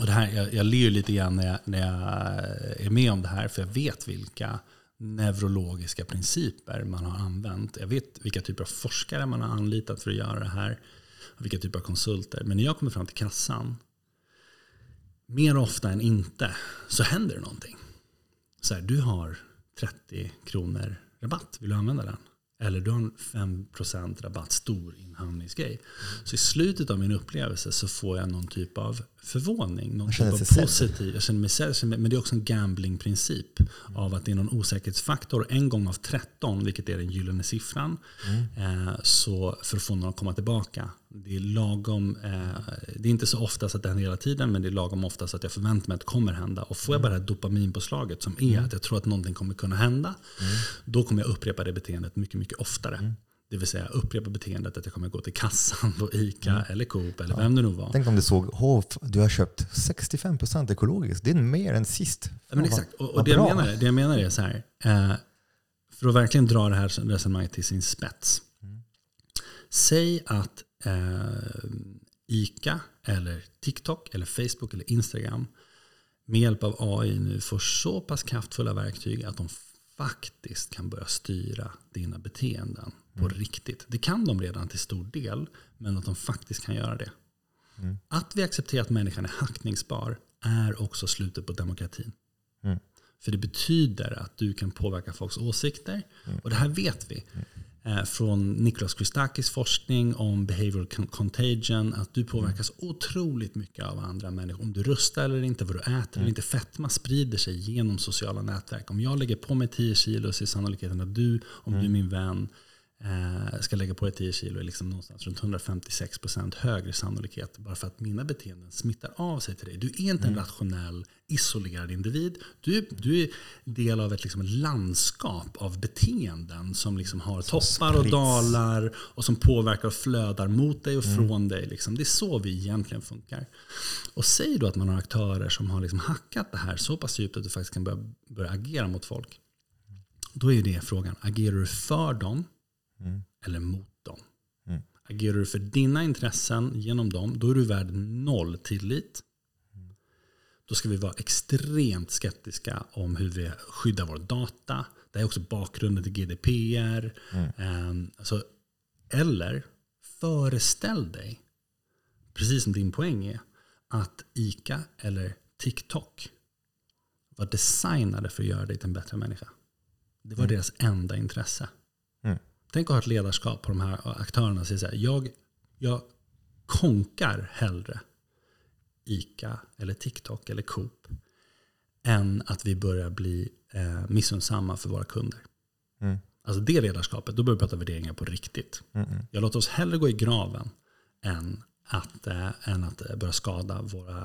Och det här, jag, jag ler lite grann när jag, när jag är med om det här, för jag vet vilka neurologiska principer man har använt. Jag vet vilka typer av forskare man har anlitat för att göra det här vilka typer av konsulter. Men när jag kommer fram till kassan, mer ofta än inte, så händer det någonting. Så här, du har 30 kronor rabatt, vill du använda den? Eller du har en 5% rabatt, stor inhandlingsgrej. Så i slutet av min upplevelse så får jag någon typ av förvåning. Någon typ av positiv. Jag känner mig själv, men det är också en gamblingprincip. Mm. Av att det är någon osäkerhetsfaktor. En gång av 13, vilket är den gyllene siffran. Mm. Eh, så för att få någon att komma tillbaka. Det är lagom. Eh, det är inte så ofta så att det händer hela tiden. Men det är lagom ofta så att jag förväntar mig att det kommer hända. Och får jag bara det här dopaminpåslaget som är mm. att jag tror att någonting kommer kunna hända. Mm. Då kommer jag upprepa det beteendet mycket, mycket oftare. Mm. Det vill säga upprepa beteendet att jag kommer gå till kassan på ICA mm. eller Coop eller ja. vem det nu var. Tänk om du såg, oh, du har köpt 65% ekologiskt. Det är mer än sist. Ja, men exakt. Och, och det, jag menar, det jag menar är så här. Eh, för att verkligen dra det här resonemanget till sin spets. Mm. Säg att ICA eller TikTok eller Facebook eller Instagram med hjälp av AI nu får så pass kraftfulla verktyg att de faktiskt kan börja styra dina beteenden på mm. riktigt. Det kan de redan till stor del, men att de faktiskt kan göra det. Mm. Att vi accepterar att människan är hackningsbar är också slutet på demokratin. Mm. För det betyder att du kan påverka folks åsikter. Mm. Och det här vet vi. Mm. Eh, från Niklas Christakis forskning om behavioral contagion. Att du påverkas mm. otroligt mycket av andra människor. Om du röstar eller inte, vad du äter mm. eller inte. Fetma sprider sig genom sociala nätverk. Om jag lägger på mig 10 kilo så är sannolikheten att du, om mm. du är min vän, eh, ska lägga på dig 10 kilo är liksom någonstans runt 156% högre sannolikhet. Bara för att mina beteenden smittar av sig till dig. Du är inte mm. en rationell, isolerad individ. Du, du är del av ett liksom landskap av beteenden som liksom har som toppar sprits. och dalar och som påverkar och flödar mot dig och mm. från dig. Liksom. Det är så vi egentligen funkar. Och säg då att man har aktörer som har liksom hackat det här så pass djupt att du faktiskt kan börja, börja agera mot folk. Då är det frågan, agerar du för dem mm. eller mot dem. Mm. Agerar du för dina intressen genom dem, då är du värd noll tillit. Mm. Då ska vi vara extremt skeptiska om hur vi skyddar vår data. Det är också bakgrunden till GDPR. Um, alltså, eller föreställ dig, precis som din poäng är, att ICA eller TikTok var designade för att göra dig till en bättre människa. Det var mm. deras enda intresse. Tänk att ha ett ledarskap på de här aktörerna och säga så här, jag, jag konkar hellre ICA eller TikTok eller Coop än att vi börjar bli eh, missunnsamma för våra kunder. Mm. Alltså det ledarskapet, då börjar vi prata värderingar på riktigt. Mm. Jag låter oss hellre gå i graven än att, äh, än att börja skada våra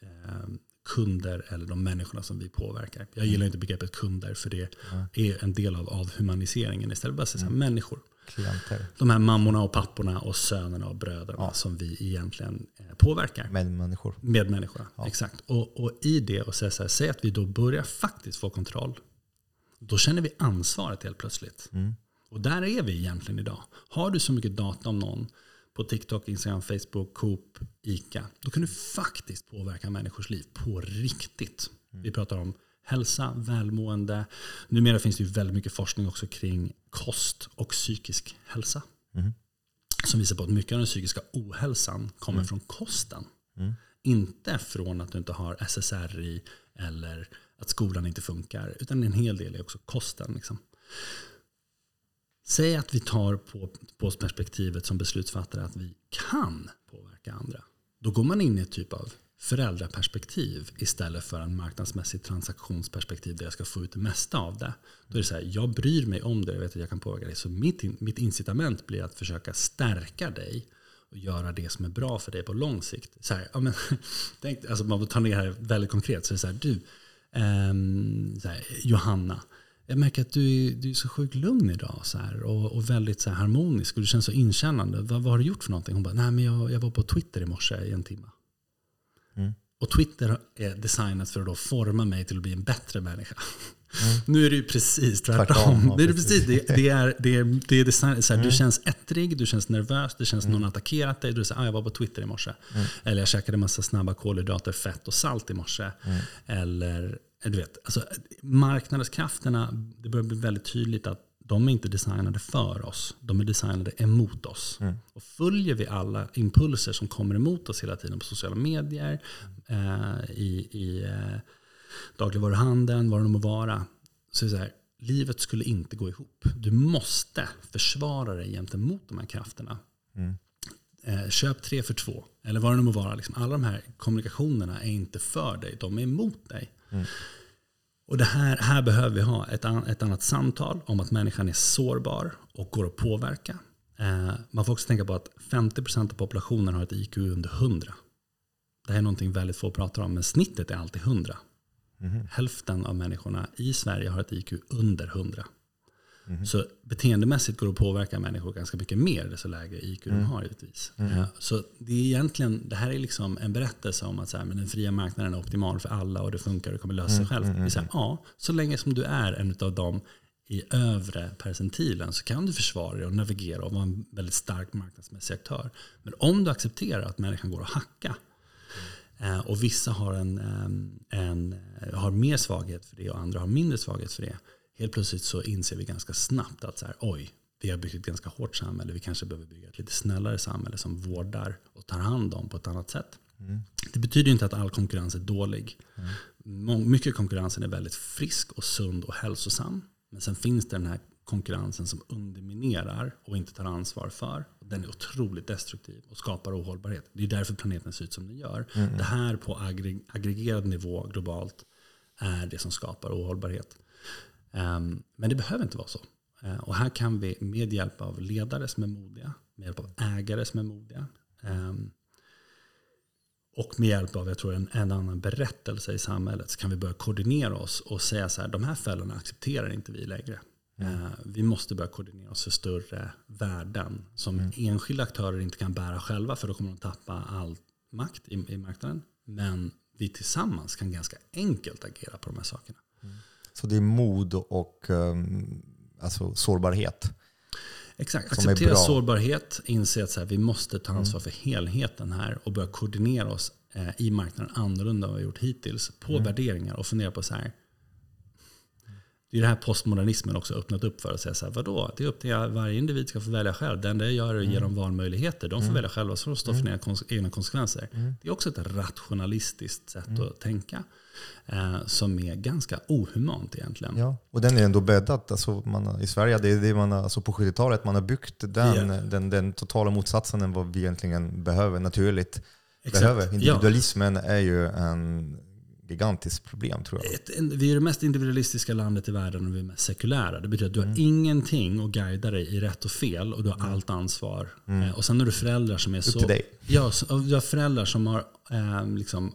äh, kunder eller de människorna som vi påverkar. Jag gillar inte begreppet kunder för det är en del av avhumaniseringen. Istället bara säga mm. människor. klienter. De här mammorna och papporna och sönerna och bröderna ja. som vi egentligen eh, påverkar. Medmänniskor. Medmänniskor, ja. exakt. Och, och i det, och säga här, säg att vi då börjar faktiskt få kontroll. Då känner vi ansvaret helt plötsligt. Mm. Och där är vi egentligen idag. Har du så mycket data om någon på TikTok, Instagram, Facebook, Coop, ICA. Då kan du faktiskt påverka människors liv på riktigt. Mm. Vi pratar om hälsa, välmående. Numera finns det ju väldigt mycket forskning också kring kost och psykisk hälsa. Mm. Som visar på att mycket av den psykiska ohälsan kommer mm. från kosten. Mm. Inte från att du inte har SSRI eller att skolan inte funkar. Utan en hel del är också kosten. Liksom. Säg att vi tar på, på perspektivet som beslutsfattare att vi kan påverka andra. Då går man in i ett typ av föräldraperspektiv istället för en marknadsmässig transaktionsperspektiv där jag ska få ut det mesta av det. Då är det så här, jag bryr mig om det, jag vet att jag kan påverka dig. Så mitt, mitt incitament blir att försöka stärka dig och göra det som är bra för dig på lång sikt. Så här, ja, men, tänk, alltså man tar ner det här väldigt konkret. Så det är så här, du, eh, så här, Johanna, jag märker att du är, du är så sjukt lugn idag så här, och, och väldigt så harmonisk och du känns så inkännande. Vad, vad har du gjort för någonting? Hon bara, nej men jag, jag var på Twitter i morse i en timme. Mm. Och Twitter är designat för att då forma mig till att bli en bättre människa. Mm. Nu är det ju precis tvärtom. tvärtom det, är precis. Det, det, är, det, är, det är design, så här, mm. Du känns ettrig, du känns nervös, det känns mm. någon attackerat dig. Du säger ah, jag var på Twitter i morse. Mm. Eller jag käkade en massa snabba kolhydrater, fett och salt i morse. Mm. Eller du vet, alltså, marknadskrafterna, det börjar bli väldigt tydligt att de är inte designade för oss. De är designade emot oss. Mm. Och följer vi alla impulser som kommer emot oss hela tiden på sociala medier, eh, i, i eh, dagligvaruhandeln, vad det nu må vara. Så är det så här, livet skulle inte gå ihop. Du måste försvara dig gentemot de här krafterna. Mm. Eh, köp tre för två, eller vad det nu må vara. Liksom, alla de här kommunikationerna är inte för dig, de är emot dig. Mm. Och det här, här behöver vi ha ett, an, ett annat samtal om att människan är sårbar och går att påverka. Eh, man får också tänka på att 50% av populationen har ett IQ under 100. Det här är någonting väldigt få pratar om, men snittet är alltid 100. Mm. Hälften av människorna i Sverige har ett IQ under 100. Mm. Så beteendemässigt går det att påverka människor ganska mycket mer desto lägre IQ mm. de har givetvis. Mm. Så det är egentligen, det här är liksom en berättelse om att så här, men den fria marknaden är optimal för alla och det funkar och det kommer lösa sig mm, själv. Mm, så här, ja, så länge som du är en av dem i övre percentilen så kan du försvara dig och navigera och vara en väldigt stark marknadsmässig aktör. Men om du accepterar att människan går att hacka eh, och vissa har, en, en, har mer svaghet för det och andra har mindre svaghet för det helt plötsligt så inser vi ganska snabbt att så här, oj, vi har byggt ett ganska hårt samhälle. Vi kanske behöver bygga ett lite snällare samhälle som vårdar och tar hand om på ett annat sätt. Mm. Det betyder inte att all konkurrens är dålig. Mm. Mycket konkurrensen är väldigt frisk och sund och hälsosam. Men sen finns det den här konkurrensen som underminerar och inte tar ansvar för. Den är otroligt destruktiv och skapar ohållbarhet. Det är därför planeten ser ut som den gör. Mm. Det här på aggregerad nivå globalt är det som skapar ohållbarhet. Ehm, men det behöver inte vara så. Ehm, och här kan vi med hjälp av ledare som är modiga, med hjälp av ägare som är modiga ehm, och med hjälp av jag tror, en, en annan berättelse i samhället så kan vi börja koordinera oss och säga så här, de här fällorna accepterar inte vi längre. Mm. Vi måste börja koordinera oss för större värden som mm. enskilda aktörer inte kan bära själva för då kommer de tappa all makt i, i marknaden. Men vi tillsammans kan ganska enkelt agera på de här sakerna. Mm. Så det är mod och um, alltså sårbarhet. Exakt, acceptera sårbarhet, inse att så här, vi måste ta ansvar mm. för helheten här och börja koordinera oss eh, i marknaden annorlunda än vad vi gjort hittills på mm. värderingar och fundera på så här, det är det här postmodernismen också öppnat upp för. Att säga så här, vadå? Det är upp till varje individ ska få välja själv. Det enda jag gör är att ge mm. dem valmöjligheter. De får mm. välja själva så de står för mm. sina egna konsekvenser. Mm. Det är också ett rationalistiskt sätt att tänka. Eh, som är ganska ohumant egentligen. Ja, och den är ändå bäddad. Alltså man, I Sverige, det är det man, alltså på 70-talet, man har byggt den, yeah. den, den totala motsatsen än vad vi egentligen behöver naturligt. Exakt. behöver. Individualismen ja. är ju en gigantiskt problem tror jag. Ett, vi är det mest individualistiska landet i världen och vi är mest sekulära. Det betyder att du mm. har ingenting att guida dig i rätt och fel och du har mm. allt ansvar. Mm. Eh, och sen har du föräldrar som är Upp så... Till dig. Ja, du har föräldrar som har eh, liksom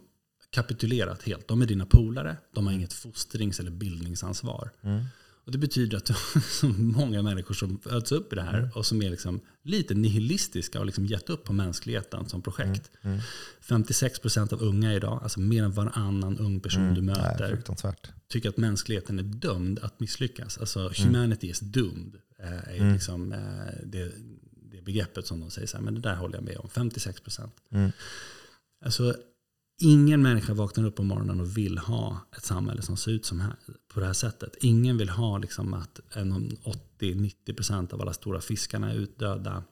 kapitulerat helt. De är dina polare. De har inget fostrings eller bildningsansvar. Mm. Och det betyder att du har så många människor som föds upp i det här mm. och som är liksom lite nihilistiska och liksom gett upp på mänskligheten som projekt. Mm. Mm. 56% av unga idag, alltså mer än varannan ung person mm. du möter, tycker att mänskligheten är dömd att misslyckas. Alltså mm. humanity is doomed. Eh, är mm. liksom, eh, det, det begreppet som de säger så här, men det där håller jag med om. 56%. Mm. Alltså, Ingen människa vaknar upp på morgonen och vill ha ett samhälle som ser ut som här, på det här sättet. Ingen vill ha liksom att 80-90% av alla stora fiskarna är utdöda.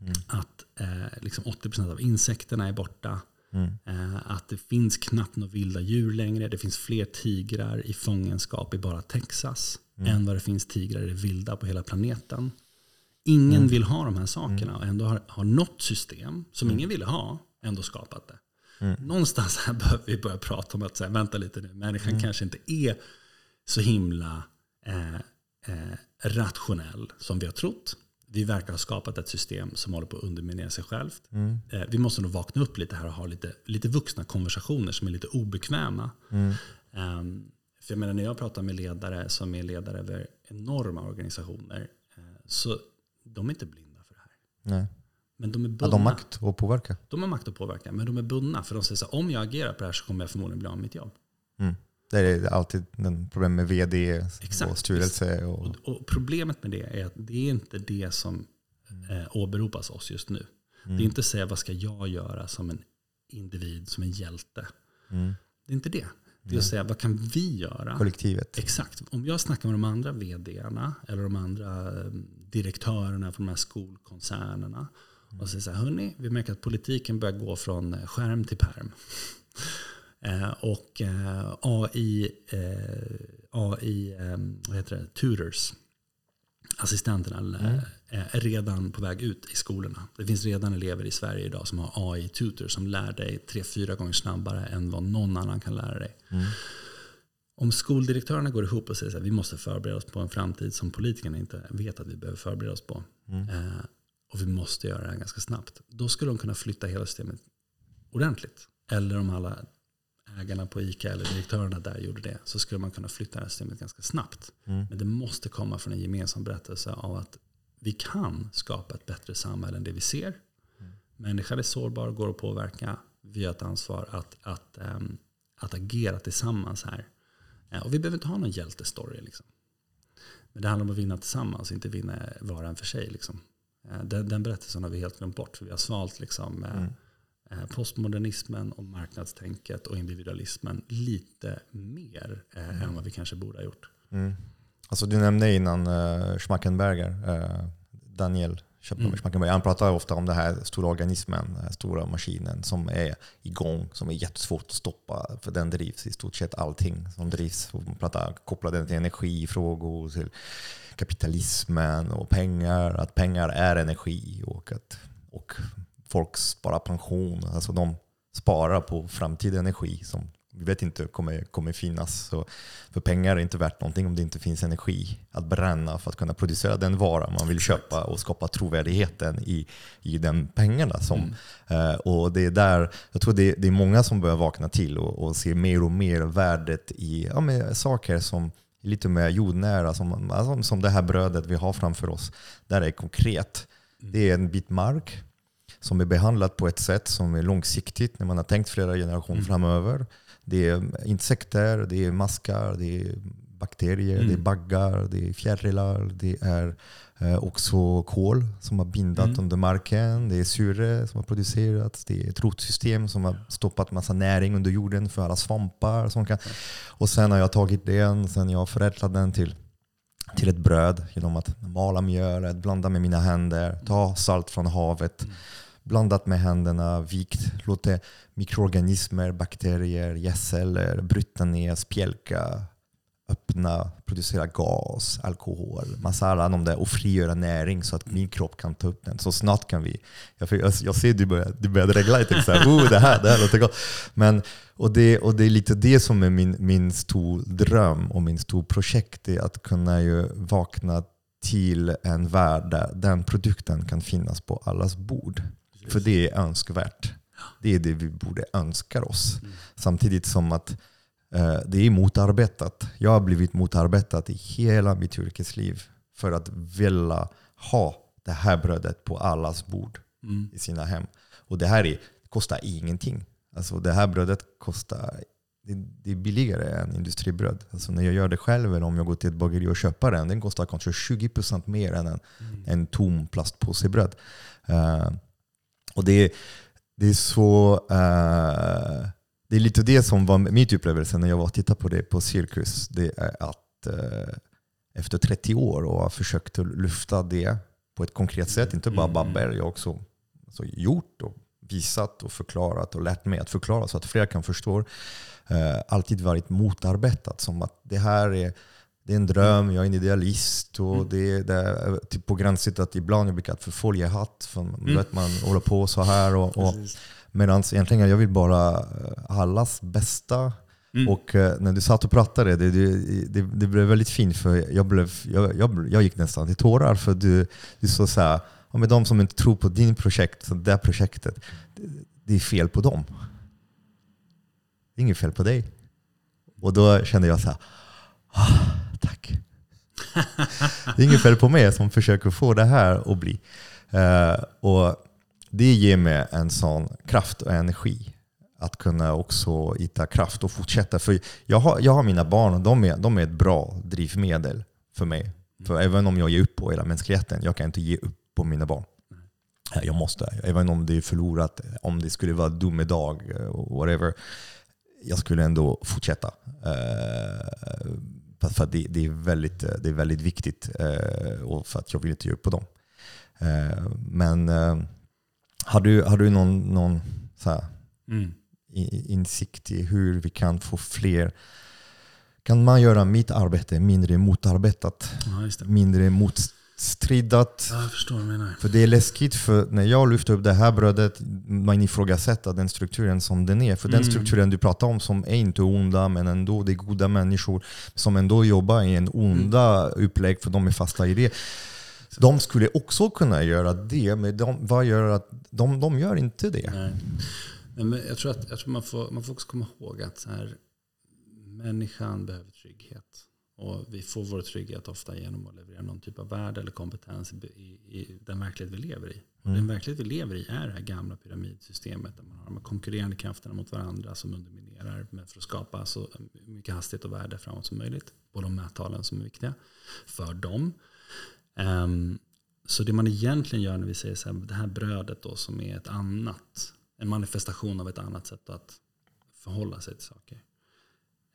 Mm. Att eh, liksom 80% av insekterna är borta. Mm. Eh, att det finns knappt några vilda djur längre. Det finns fler tigrar i fångenskap i bara Texas mm. än vad det finns tigrar i det vilda på hela planeten. Ingen mm. vill ha de här sakerna mm. och ändå har, har något system som mm. ingen ville ha ändå skapat det. Mm. Någonstans här behöver vi börja prata om att säga, vänta lite nu, människan mm. kanske inte är så himla eh, eh, rationell som vi har trott. Vi verkar ha skapat ett system som håller på att underminera sig självt. Mm. Eh, vi måste nog vakna upp lite här och ha lite, lite vuxna konversationer som är lite obekväma. Um, för jag menar, när jag pratar med ledare som är ledare över enorma organisationer, eh, så de är inte blinda för det här. Nej. Men de är bundna. Ja, de har makt att påverka. De har makt att påverka, men de är bundna. För de säger så här, om jag agerar på det här så kommer jag förmodligen bli av med mitt jobb. Mm. Det är alltid en problem med vd Exakt. och styrelse. Och... Och, och... problemet med det är att det är inte det som eh, åberopas oss just nu. Mm. Det är inte att säga vad ska jag göra som en individ, som en hjälte. Mm. Det är inte det. Det är att säga vad kan vi göra? Kollektivet. Exakt. Om jag snackar med de andra vdarna eller de andra eh, direktörerna från de här skolkoncernerna och säger så här, hörni, vi märker att politiken börjar gå från eh, skärm till perm. Eh, och eh, AI, AI vad heter det, tutors, assistenterna, mm. är redan på väg ut i skolorna. Det finns redan elever i Sverige idag som har AI tutors som lär dig tre, fyra gånger snabbare än vad någon annan kan lära dig. Mm. Om skoldirektörerna går ihop och säger att vi måste förbereda oss på en framtid som politikerna inte vet att vi behöver förbereda oss på. Mm och vi måste göra det här ganska snabbt. Då skulle de kunna flytta hela systemet ordentligt. Eller om alla ägarna på ICA eller direktörerna där gjorde det så skulle man kunna flytta det här systemet ganska snabbt. Mm. Men det måste komma från en gemensam berättelse av att vi kan skapa ett bättre samhälle än det vi ser. Mm. Människan är sårbar går att påverka. Vi har ett ansvar att, att, um, att agera tillsammans här. Och vi behöver inte ha någon hjältestory. Liksom. Men det handlar om att vinna tillsammans, inte vinna var och en för sig. Liksom. Eh, den, den berättelsen har vi helt glömt bort. För vi har svalt liksom, eh, mm. Eh, postmodernismen och marknadstänket och individualismen lite mer mm. än vad vi kanske borde ha gjort. Mm. Alltså, du nämnde innan uh, Schmackenberger, uh, Daniel mm. Schmackenberger. Han pratar ofta om den här stora organismen, den här stora maskinen som är igång, som är jättesvårt att stoppa. För den drivs i stort sett allting som drivs. Man pratar, kopplar den till energifrågor, till kapitalismen och pengar, att pengar är energi och att och folk sparar pension. Alltså de sparar på framtida energi som vi vet inte kommer, kommer finnas. Så för pengar är inte värt någonting om det inte finns energi att bränna för att kunna producera den vara man vill köpa och skapa trovärdigheten i, i den pengarna. Som, mm. uh, och det är där, jag tror det, det är många som börjar vakna till och, och se mer och mer värdet i ja, med saker som lite mer jordnära, som, alltså, som det här brödet vi har framför oss. Där är konkret. Mm. Det är en bit mark som är behandlat på ett sätt som är långsiktigt när man har tänkt flera generationer mm. framöver. Det är insekter, det är maskar, det är bakterier, mm. det är baggar, det är fjärilar, det är Eh, också kol som har bindat mm. under marken. Det är syre som har producerats. Det är ett rotsystem som har stoppat massa näring under jorden för alla svampar. Som kan. Och sen har jag tagit den, sen jag förädlat den till, till ett bröd genom att mala mjölet, blanda med mina händer, ta salt från havet. Blandat med händerna, vikt, låtit mikroorganismer, bakterier, gässeller bryta ner, spjälka, öppna, producera gas, alkohol, massa alla de där och frigöra näring så att min kropp kan ta upp den. Så snart kan vi. Jag, jag ser du börjar, du börjar regla lite. Så här, oh, det, här, det här låter gott. Men, och, det, och det är lite det som är min, min stor dröm och min stor projekt. Är att kunna ju vakna till en värld där den produkten kan finnas på allas bord. För det är önskvärt. Det är det vi borde önska oss. Mm. Samtidigt som att Eh, det är motarbetat. Jag har blivit motarbetad i hela mitt yrkesliv för att vilja ha det här brödet på allas bord mm. i sina hem. Och det här är, kostar ingenting. Alltså det här brödet kostar det, det är billigare än industribröd. Alltså när jag gör det själv eller om jag går till ett bageri och köper den, den kostar kanske 20% mer än en, mm. en tom plastpåsebröd. Uh, och det, det är så... Uh, det är lite det som var mitt upplevelse när jag var och tittade på det på Cirkus. Det är att uh, efter 30 år och har försökt att lyfta det på ett konkret sätt, inte bara mm. babbel, jag har också alltså, gjort och visat och förklarat och lärt mig att förklara så att fler kan förstå. Uh, alltid varit motarbetat som att det här är det är en dröm, jag är en idealist och mm. det, det är typ på gränsen att ibland jag blir kallad för foliehatt. För mm. vet, man håller på så här. Och, och, Medan egentligen jag vill bara eh, allas bästa. Mm. Och uh, när du satt och pratade, det, det, det, blev väldigt fint för jag, blev, jag, jag, jag gick nästan till tårar för du, du sa så här, ja, med de som inte tror på din projekt, så det projektet, det, det är fel på dem. Det är inget fel på dig. Och då kände jag så här, ah, tack. det är inget fel på mig som försöker få det här att bli. Uh, och det ger mig en sån kraft och energi att kunna också hitta kraft och fortsätta. För jag har, jag har mina barn och de är, de är ett bra drivmedel för mig. För även om jag ger upp på hela mänskligheten, jag kan inte ge upp på mina barn. Jag måste. Även om det är förlorat, om det skulle vara domedag, whatever. Jag skulle ändå fortsätta. Uh, för det, det, är väldigt, det är väldigt viktigt uh, och för att jag vill inte ge upp på dem. Uh, men har du, har du någon, någon så här, mm. insikt i hur vi kan få fler kan man göra mitt arbete mindre motarbetat? Ja, mindre motstridat? Ja, jag förstår menar. För det är läskigt, för när jag lyfter upp det här brödet, man ifrågasätter den strukturen som den är. För mm. den strukturen du pratar om som är inte onda, men ändå det är goda människor som ändå jobbar i en onda mm. upplägg, för de är fasta i det. De skulle också kunna göra det, men de, vad gör att de, de gör inte det? Nej. Men jag tror att jag tror man, får, man får också komma ihåg att så här, människan behöver trygghet. Och vi får vår trygghet ofta genom att leverera någon typ av värde eller kompetens i, i den verklighet vi lever i. Och mm. Den verklighet vi lever i är det här gamla pyramidsystemet där man har de konkurrerande krafterna mot varandra som underminerar för att skapa så mycket hastighet och värde framåt som möjligt. På de mättalen som är viktiga för dem. Um, så det man egentligen gör när vi säger så här, det här brödet då som är ett annat, en manifestation av ett annat sätt att förhålla sig till saker.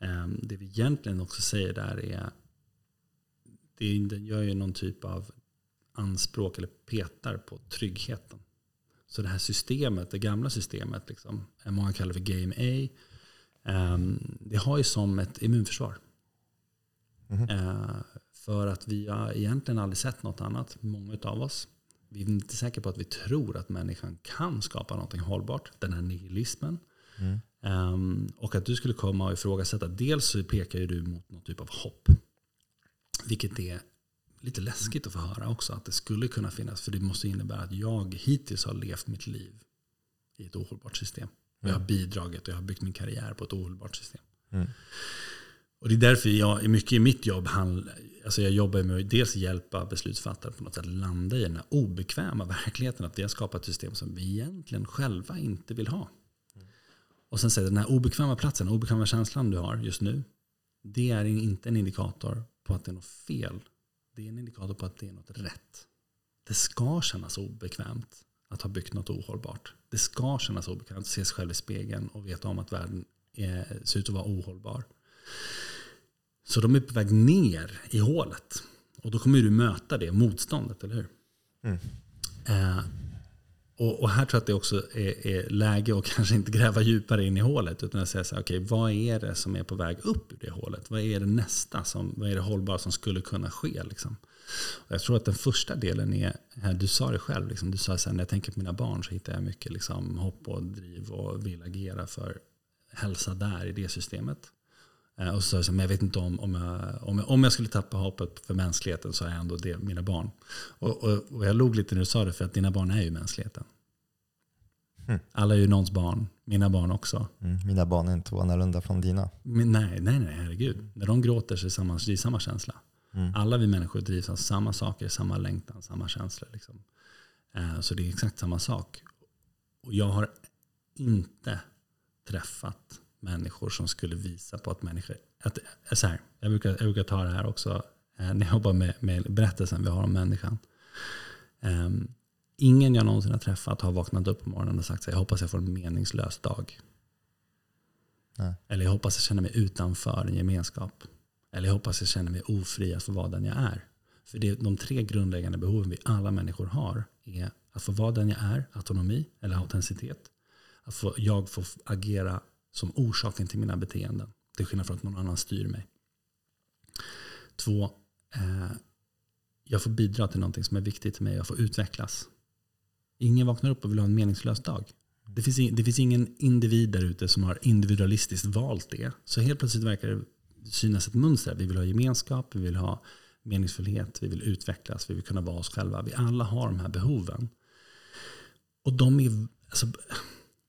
Um, det vi egentligen också säger där är, det, det gör ju någon typ av anspråk eller petar på tryggheten. Så det här systemet, det gamla systemet, liksom, många kallar för Game A, um, det har ju som ett immunförsvar. Mm -hmm. för att vi har egentligen aldrig sett något annat, många av oss. Vi är inte säkra på att vi tror att människan kan skapa något hållbart. Den här nihilismen. Mm. Um, och att du skulle komma och ifrågasätta. Dels så pekar ju du mot någon typ av hopp. Vilket är lite läskigt att få höra också. Att det skulle kunna finnas. För det måste innebära att jag hittills har levt mitt liv i ett ohållbart system. Jag har bidragit och jag har byggt min karriär på ett ohållbart system. Mm. Och det är därför jag mycket i mitt jobb handlar, alltså jag jobbar med att dels hjälpa beslutsfattare på något sätt landa i den här obekväma verkligheten. Att vi har skapat ett system som vi egentligen själva inte vill ha. Och sen säger den här obekväma platsen, obekväma känslan du har just nu. Det är inte en indikator på att det är något fel. Det är en indikator på att det är något rätt. Det ska kännas obekvämt att ha byggt något ohållbart. Det ska kännas obekvämt att se sig själv i spegeln och veta om att världen är, ser ut att vara ohållbar. Så de är på väg ner i hålet. Och då kommer du möta det motståndet, eller hur? Mm. Eh, och, och, här tror jag att det också är, är, läge att kanske inte gräva djupare in i hålet. Utan att säga så här, okay, vad är det som är på väg upp ur det hålet? Vad är det nästa? Som, vad är det hållbara som skulle kunna ske? Liksom? Och jag tror att den första delen är, du sa det själv, liksom, du sa att när jag tänker på mina barn så hittar jag mycket liksom, hopp och driv och vill agera för hälsa där i det systemet. Eh, och så men jag vet inte om, om, jag, om, jag, om jag skulle tappa hoppet för mänskligheten så är jag ändå det mina barn. Och, och, och, jag log lite när du sa det, för att dina barn är ju mänskligheten. Mm. Alla är ju någons barn, mina barn också. Mm. Mina barn är inte annorlunda från dina. Men nej, nej, nej, herregud. När de gråter så är det samma, det är samma känsla. Mm. Alla vi människor drivs av samma saker, samma längtan, samma känslor. Liksom. Eh, så det är exakt samma sak. Och jag har inte träffat människor som skulle visa på att människor... Att, eh, så här, jag, brukar, jag brukar ta det här också eh, när jag jobbar med, med berättelsen vi har om människan. Um, ingen jag någonsin har träffat har vaknat upp på morgonen och sagt att jag hoppas jag får en meningslös dag. Nej. Eller jag hoppas jag känner mig utanför en gemenskap. Eller jag hoppas jag känner mig ofri att få vara den jag är. För det, de tre grundläggande behoven vi alla människor har är att få vara den jag är, autonomi eller autenticitet. Att få, jag får agera som orsaken till mina beteenden. Till skillnad från att någon annan styr mig. Två, eh, jag får bidra till någonting som är viktigt för mig. Jag får utvecklas. Ingen vaknar upp och vill ha en meningslös dag. Det finns, det finns ingen individ där ute som har individualistiskt valt det. Så helt plötsligt verkar det synas ett mönster. Vi vill ha gemenskap, vi vill ha meningsfullhet, vi vill utvecklas, vi vill kunna vara oss själva. Vi alla har de här behoven. Och de är, alltså,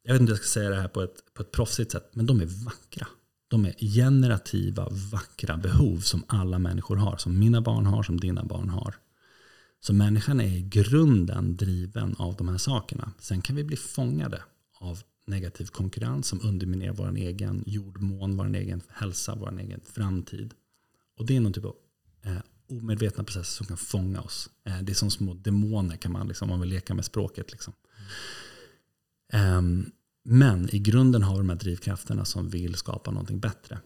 jag vet inte om jag ska säga det här på ett, på ett proffsigt sätt, men de är vackra. De är generativa, vackra behov som alla människor har. Som mina barn har, som dina barn har. Så människan är i grunden driven av de här sakerna. Sen kan vi bli fångade av negativ konkurrens som underminerar vår egen jordmån, vår egen hälsa, vår egen framtid. Och det är någon typ av eh, omedvetna processer som kan fånga oss. Eh, det är som små demoner kan man, liksom, om man vill leka med språket. Liksom. Mm men i grunden har vi de här drivkrafterna som vill skapa någonting bättre.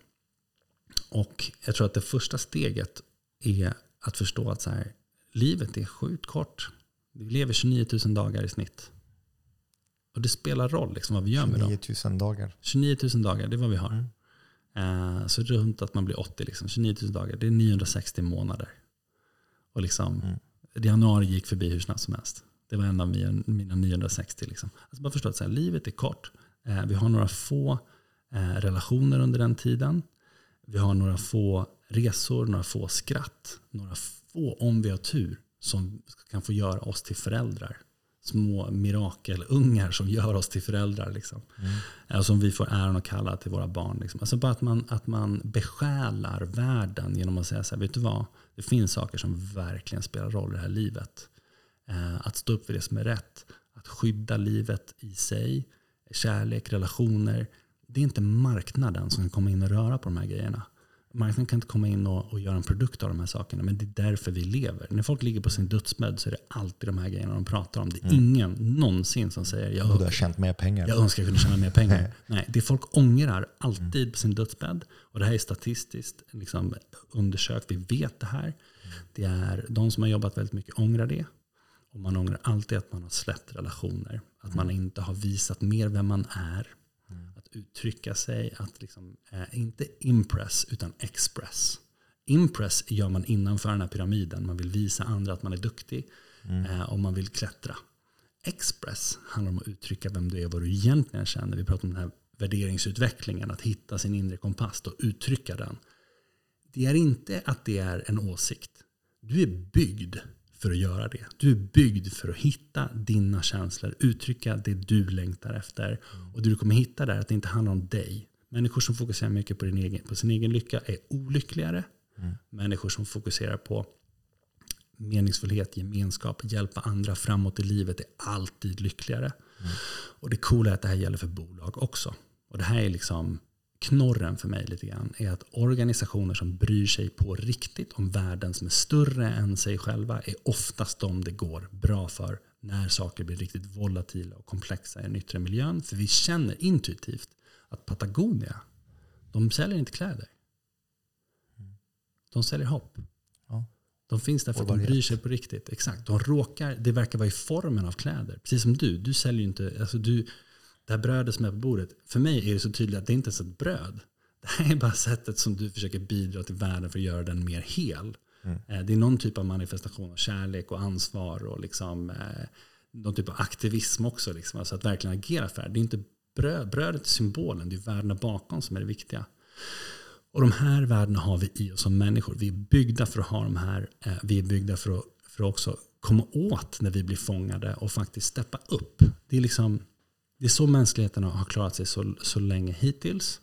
Och jag tror att det första steget är att förstå att så här, livet är sjukt kort. Vi lever 29 000 dagar i snitt. Och det spelar roll liksom vad vi gör med dem. 29 000 dagar. 29 000 dagar, det är vad vi har. Mm. Uh, så runt att man blir 80, liksom. 29 000 dagar, det är 960 månader. Och liksom, mm. januari gick förbi hur snabbt som helst. Det var en av mina 960. Liksom. Alltså bara förstå att så här, livet är kort. Uh, vi har några få uh, relationer under den tiden. Vi har några få resor, några få skratt, några få, om vi har tur, som kan få göra oss till föräldrar små mirakelungar som gör oss till föräldrar. Liksom. Mm. Som vi får äran att kalla till våra barn. Liksom. Alltså bara att man, att man besjälar världen genom att säga så här, vet du vad? Det finns saker som verkligen spelar roll i det här livet. Eh, att stå upp för det som är rätt. Att skydda livet i sig. Kärlek, relationer. Det är inte marknaden som kan komma in och röra på de här grejerna marknaden kan inte komma in och, och, göra en produkt av de här sakerna. Men det är därför vi lever. När folk ligger på sin dödsbädd så är det alltid de här grejerna de pratar om. Det är mm. ingen någonsin som säger jag, borde ha tjänat mer pengar. jag önskar jag kunde tjäna mer pengar. Nej, det folk ångrar alltid mm. på sin dödsbädd. Och det här är statistiskt liksom, undersökt. Vi vet det här. Det är de som har jobbat väldigt mycket ångrar det. Och man ångrar alltid att man har släppt relationer. Att man mm. inte har visat mer vem man är uttrycka sig, att liksom, eh, inte impress utan express. Impress gör man innanför den här pyramiden. Man vill visa andra att man är duktig mm. eh, och man vill klättra. Express handlar om att uttrycka vem du är, vad du egentligen känner. Vi pratar om den här värderingsutvecklingen, att hitta sin inre kompass och uttrycka den. Det är inte att det är en åsikt. Du är byggd för att göra det. Du är byggd för att hitta dina känslor, uttrycka det du längtar efter. Och det du kommer hitta där är att det inte handlar om dig. Människor som fokuserar mycket på, din egen, på sin egen lycka är olyckligare. Mm. Människor som fokuserar på meningsfullhet, gemenskap, hjälpa andra framåt i livet är alltid lyckligare. Mm. Och det coola är att det här gäller för bolag också. Och det här är liksom knorren för mig lite grann är att organisationer som bryr sig på riktigt om värden som är större än sig själva är oftast de det går bra för när saker blir riktigt volatila och komplexa i den yttre miljön. För vi känner intuitivt att Patagonia, de säljer inte kläder. De säljer hopp. De finns där för att de bryr sig på riktigt. Exakt. De råkar, det verkar vara i formen av kläder. Precis som du. Du säljer inte, alltså du, det här brödet som är på bordet, för mig är det så tydligt att det inte är ett bröd. Det här är bara sättet som du försöker bidra till världen för att göra den mer hel. Mm. Eh, det är någon typ av manifestation av kärlek och ansvar och liksom, eh, någon typ av aktivism också. Liksom, alltså att verkligen agera för det. Det är inte bröd, brödet är symbolen, det är värdena bakom som är det viktiga. Och de här värdena har vi i oss som människor. Vi är byggda för att ha de här. Eh, vi är byggda för att, för att också komma åt när vi blir fångade och faktiskt steppa upp. Det är liksom det är så mänskligheten har klarat sig så, så länge hittills.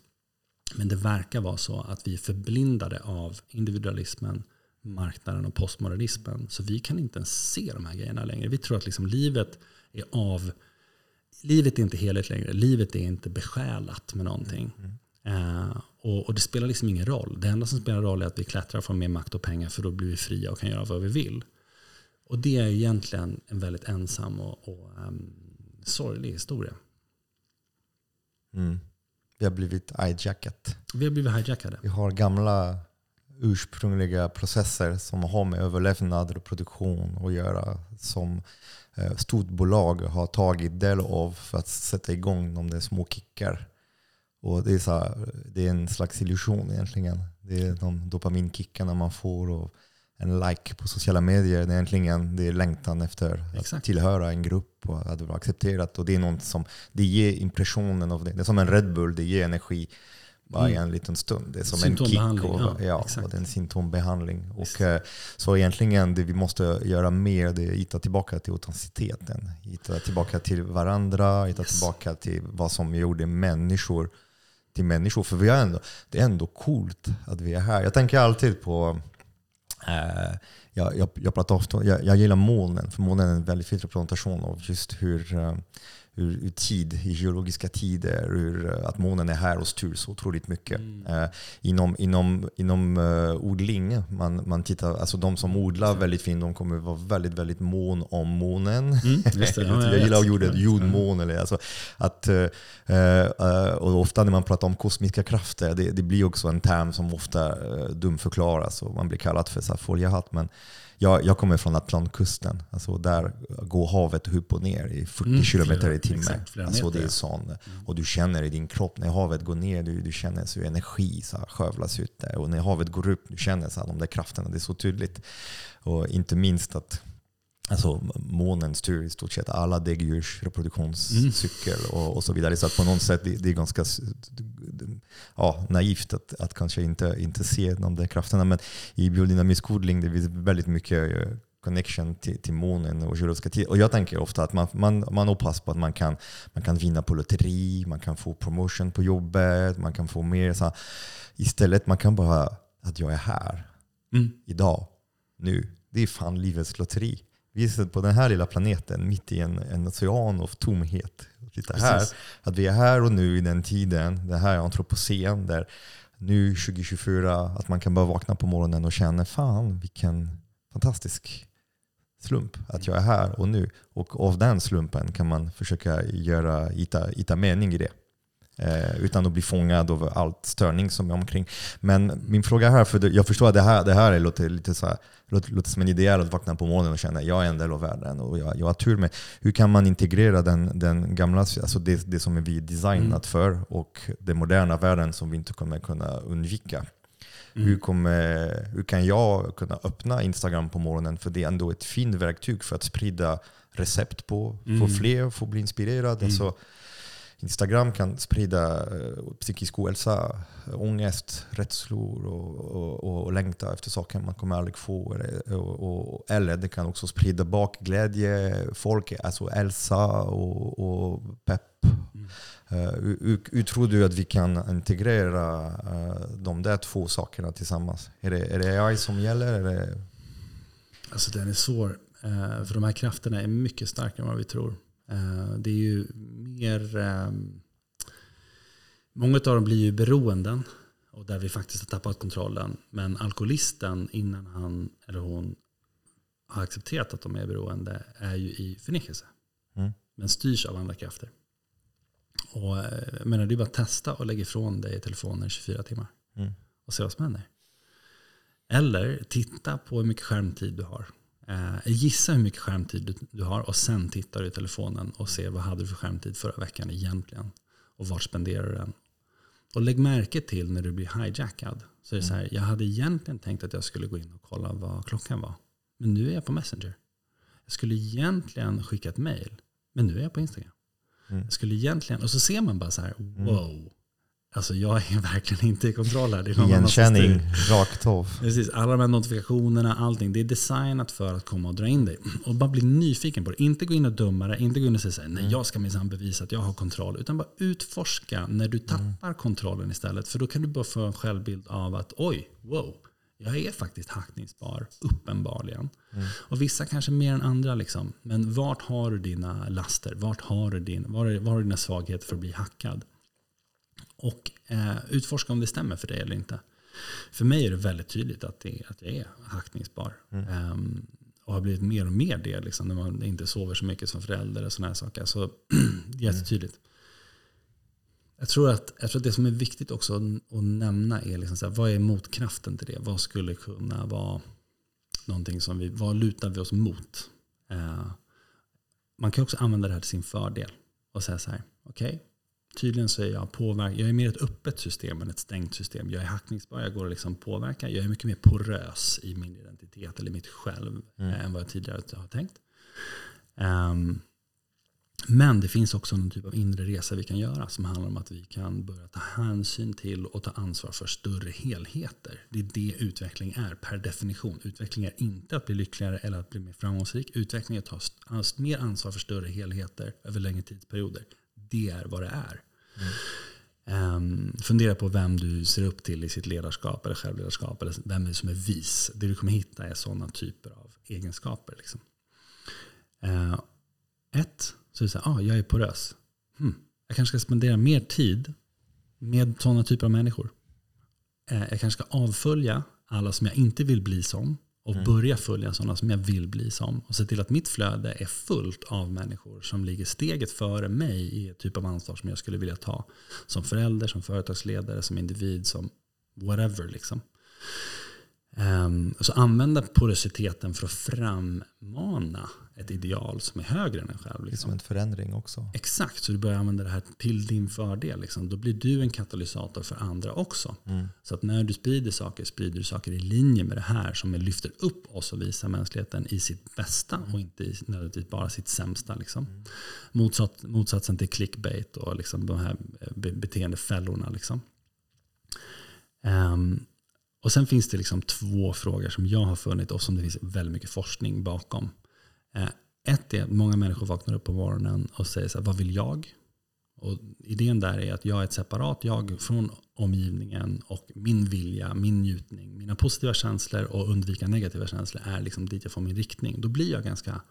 Men det verkar vara så att vi är förblindade av individualismen, marknaden och postmodernismen. Så vi kan inte ens se de här grejerna längre. Vi tror att liksom livet är av... Livet är inte heligt längre. Livet är inte besjälat med någonting. Mm. Uh, och, och, det spelar liksom ingen roll. Det enda som spelar roll är att vi klättrar och får mer makt och pengar för då blir vi fria och kan göra vad vi vill. Och det är egentligen en väldigt ensam och, och um, sorglig historia. Mm. Vi har blivit hijackat. Vi har blivit hijackade. Vi har gamla ursprungliga processer som har med överlevnad och produktion att göra. Som eh, stort bolag har tagit del av för att sätta igång de där små kickar. Och det, är så här, det är en slags illusion egentligen. Det är de dopaminkickarna man får. Och en like på sociala medier. Det är egentligen det är längtan efter Exakt. att tillhöra en grupp och att vara accepterat. Och det är något som det ger impressionen av det. Det är som en Red Bull, det ger energi bara mm. en liten stund. Det är som en kick och, ja, ja, och det är en symptombehandling. Och, eh, så egentligen det vi måste göra mer det är att hitta tillbaka till autenticiteten. Hitta tillbaka till varandra, hitta yes. tillbaka till vad som gjorde människor till människor. För vi är ändå, det är ändå coolt att vi är här. Jag tänker alltid på Eh, jag, jag, jag, pratar ofta, jag, jag gillar molnen, för molnen är en väldigt fin representation av just hur, eh, ur, ur tid, i geologiska tider, ur eh, att månen är här och styr så otroligt mycket. Mm. Eh, inom inom, inom uh, odling, man, man tittar, alltså de som odlar väldigt fint, de kommer vara väldigt, väldigt mån om månen. Mm, det, ja, jag, gillar ordet jordmån. Eller, alltså, att, uh, uh, och ofta när man pratar om kosmiska krafter, det, det blir också en term som ofta dumförklaras och man blir kallad för foliehatt. Men jag, jag kommer från Atlantkusten. Alltså där går havet upp och ner i 40 mm, kilometer i timmen. Alltså det är sån. Mm. Och du känner i din kropp, när havet går ner, du, du känner hur energi så här, skövlas ut där. Och när havet går upp, du känner så här, de där krafterna. Det är så tydligt. Och inte minst att Alltså månen styr i stort sett alla däggdjurs reproduktionscykel mm. och, och, så vidare. Så att på något sätt det, det är ganska ja, naivt att, att kanske inte, inte se de där krafterna. Men i biodynamisk odling det finns väldigt mycket eh, connection till, till månen och geologiska tider. Och jag tänker ofta att man, man, man hoppas på att man kan, man kan vinna på lotteri, man kan få promotion på jobbet, man kan få mer. Så istället man kan bara, att jag är här, mm. idag, nu. Det är fan livets lotteri. Vi sitter på den här lilla planeten mitt i en, en ocean av tomhet. Titta här, att vi är här och nu i den tiden, det här är antropocen, där nu 2024, att man kan bara vakna på morgonen och känna fan vilken fantastisk slump att jag är här och nu. Och av den slumpen kan man försöka göra, hitta, hitta mening i det. Eh, utan att bli fångad av allt störning som är omkring. Men min fråga här, för jag förstår att det här, det här låter lite så här, låter, låter som en ideal att vakna på morgonen och känna att jag är en del av världen och jag, jag har tur med. Hur kan man integrera den, den gamla, alltså det, det som vi är designat mm. för och den moderna världen som vi inte kommer kunna undvika? Mm. Hur, kommer, hur kan jag kunna öppna Instagram på morgonen? För det är ändå ett fint verktyg för att sprida recept på, mm. få fler att få bli inspirerade. Mm. Alltså, Instagram kan sprida eh, psykisk ohälsa, ångest, rädslor och, och, och, och längta efter saker man kommer aldrig få. Och, eller det kan också sprida bakglädje, folk, alltså hälsa och, pepp. Mm. Hur, hur, tror du att vi kan integrera de där två sakerna tillsammans? Är det, är det AI som gäller? Är det... Alltså den är svår. För de här krafterna är mycket starkare än vad vi tror. Eh, det är ju mer... Ehm, många av dem blir ju beroenden och där vi faktiskt har tappat kontrollen. Men alkoholisten innan han eller hon har accepterat att de är beroende är ju i förnekelse. Mm. Men styrs av andra krafter. Och, eh, jag menar, det är bara att testa och lägga ifrån dig telefonen 24 timmar. Mm. Och se vad som händer. Eller titta på hur mycket skärmtid du har. Eh, gissa hur mycket skärmtid du, du, har och sen tittar du i telefonen och ser vad hade du för skärmtid förra veckan egentligen. Och vart spenderar du den? Och lägg märke till när du blir hijackad. Så är det så här, jag hade egentligen tänkt att jag skulle gå in och kolla vad klockan var. Men nu är jag på Messenger. Jag skulle egentligen skicka ett mail. Men nu är jag på Instagram. Mm. Jag skulle egentligen, och så ser man bara så här, mm. wow. Alltså jag är verkligen inte i kontroll här. Det är någon Igenkänning, rakt av. Precis, alla de här notifikationerna, allting. Det är designat för att komma och dra in dig. Och bara bli nyfiken på det. Inte gå in och döma det, inte gå in och säga så här, nej jag ska minsann bevisa att jag har kontroll. Utan bara utforska när du tappar mm. kontrollen istället. För då kan du bara få en självbild av att oj, wow, jag är faktiskt hackningsbar, uppenbarligen. Mm. Och vissa kanske mer än andra. Liksom. Men vart har du dina laster? Vart har du, din, var, är, var har du dina svagheter för att bli hackad? Och eh, utforska om det stämmer för dig eller inte. För mig är det väldigt tydligt att, det, att jag är hackningsbar. Mm. Um, och har blivit mer och mer det liksom, när man inte sover så mycket som förälder och sådana här saker. Så jättetydligt. Mm. Jag tror, att, jag tror att det som är viktigt också att nämna är liksom så här, vad är motkraften till det? Vad skulle kunna vara någonting som vi, vad lutar vi oss mot? Uh, man kan också använda det här till sin fördel och säga så här, okej, okay, Tydligen så är jag påverkad. Jag är mer ett öppet system än ett stängt system. Jag är hackningsbar, jag går att liksom påverka. Jag är mycket mer porös i min identitet eller mitt själv mm. än vad jag tidigare har tänkt. Um, men det finns också någon typ av inre resa vi kan göra som handlar om att vi kan börja ta hänsyn till och ta ansvar för större helheter. Det är det utveckling är per definition. Utveckling är inte att bli lyckligare eller att bli mer framgångsrik. Utveckling är att ta mer ansvar för större helheter över längre tidsperioder det är vad det är. Mm. Um, fundera på vem du ser upp till i sitt ledarskap eller självledarskap. Eller vem som är vis. Det du kommer hitta är sådana typer av egenskaper. Liksom. Uh, ett, så är det så här, ah, jag är porös. Hmm. Jag kanske ska spendera mer tid med sådana typer av människor. Uh, jag kanske ska avfölja alla som jag inte vill bli som och mm. börja följa sådana som jag vill bli som. Och se till att mitt flöde är fullt av människor som ligger steget före mig i ett typ av ansvar som jag skulle vilja ta. Som förälder, som företagsledare, som individ, som whatever. Liksom. Um, så använda porositeten för att frammana ett ideal som är högre än en själv. Liksom. Det är som en förändring också. Exakt, så du börjar använda det här till din fördel. Liksom. Då blir du en katalysator för andra också. Mm. Så att när du sprider saker, sprider du saker i linje med det här som lyfter upp oss och visar mänskligheten i sitt bästa och inte i, nödvändigtvis bara sitt sämsta. Liksom. Mm. Motsats, motsatsen till clickbait och liksom de här beteendefällorna. Liksom. Um, och sen finns det liksom två frågor som jag har funnit och som det finns väldigt mycket forskning bakom. Eh, ett är att många människor vaknar upp på morgonen och säger så här, vad vill jag? Och idén där är att jag är ett separat jag från omgivningen och min vilja, min njutning, mina positiva känslor och undvika negativa känslor är liksom dit jag får min riktning. Då blir jag ganska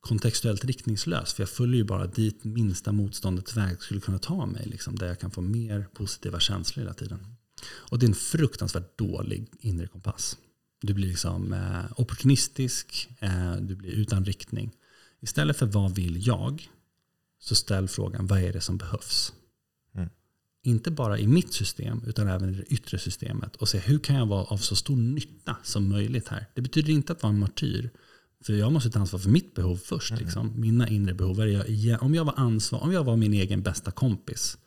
kontextuellt riktningslös. För jag följer ju bara dit minsta motståndets väg skulle kunna ta mig. Liksom, där jag kan få mer positiva känslor hela tiden. Och det är en fruktansvärt dålig inre kompass. Du blir liksom eh, opportunistisk, eh, du blir utan riktning. Istället för vad vill jag? Så ställ frågan, vad är det som behövs? Mm. Inte bara i mitt system, utan även i det yttre systemet. Och se hur kan jag vara av så stor nytta som möjligt här? Det betyder inte att vara en martyr. För jag måste ta ansvar för mitt behov först. Mm. Liksom. Mina inre behov. om jag var ansvar, om jag var min egen bästa kompis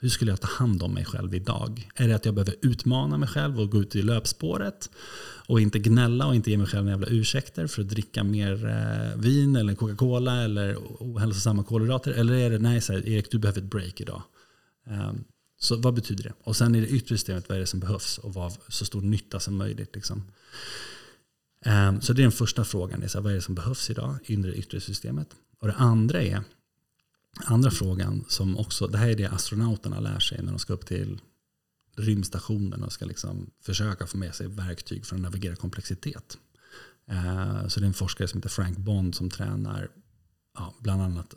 hur skulle jag ta hand om mig själv idag? Är det att jag behöver utmana mig själv och gå ut i löpspåret och inte gnälla och inte ge mig själv några jävla ursäkter för att dricka mer eh, vin eller Coca-Cola eller ohälsosamma kolhydrater? Eller är det nej, så här, Erik du behöver ett break idag. Um, så vad betyder det? Och sen i det yttre systemet, vad är det som behövs och vad så stor nytta som möjligt? Liksom. Um, så det är den första frågan, är så här, vad är det som behövs idag? Inre yttre systemet. Och det andra är andra frågan som också, det här är det astronauterna lär sig när de ska upp till rymdstationen och ska liksom försöka få med sig verktyg för att navigera komplexitet. Eh, så det är en forskare som heter Frank Bond som tränar ja, bland annat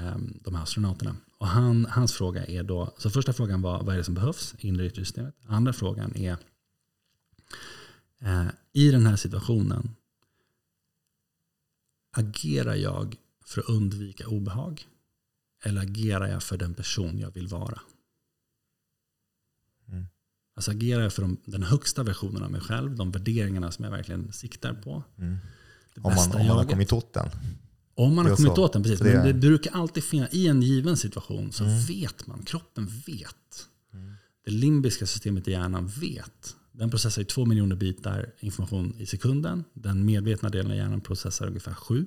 ehm, de här astronauterna. Och han, hans fråga är då, så första frågan var vad är det som behövs i inre systemet? Andra frågan är eh, i den här situationen agerar jag för att undvika obehag? Eller agerar jag för den person jag vill vara? Mm. Alltså agerar jag för de, den högsta versionen av mig själv, de värderingarna som jag verkligen siktar på. Mm. Om, man, om man har kommit åt den. Om man har kommit åt den, precis. Det Men det brukar alltid finnas, i en given situation så mm. vet man, kroppen vet. Mm. Det limbiska systemet i hjärnan vet. Den processar i två miljoner bitar information i sekunden. Den medvetna delen av hjärnan processar ungefär sju.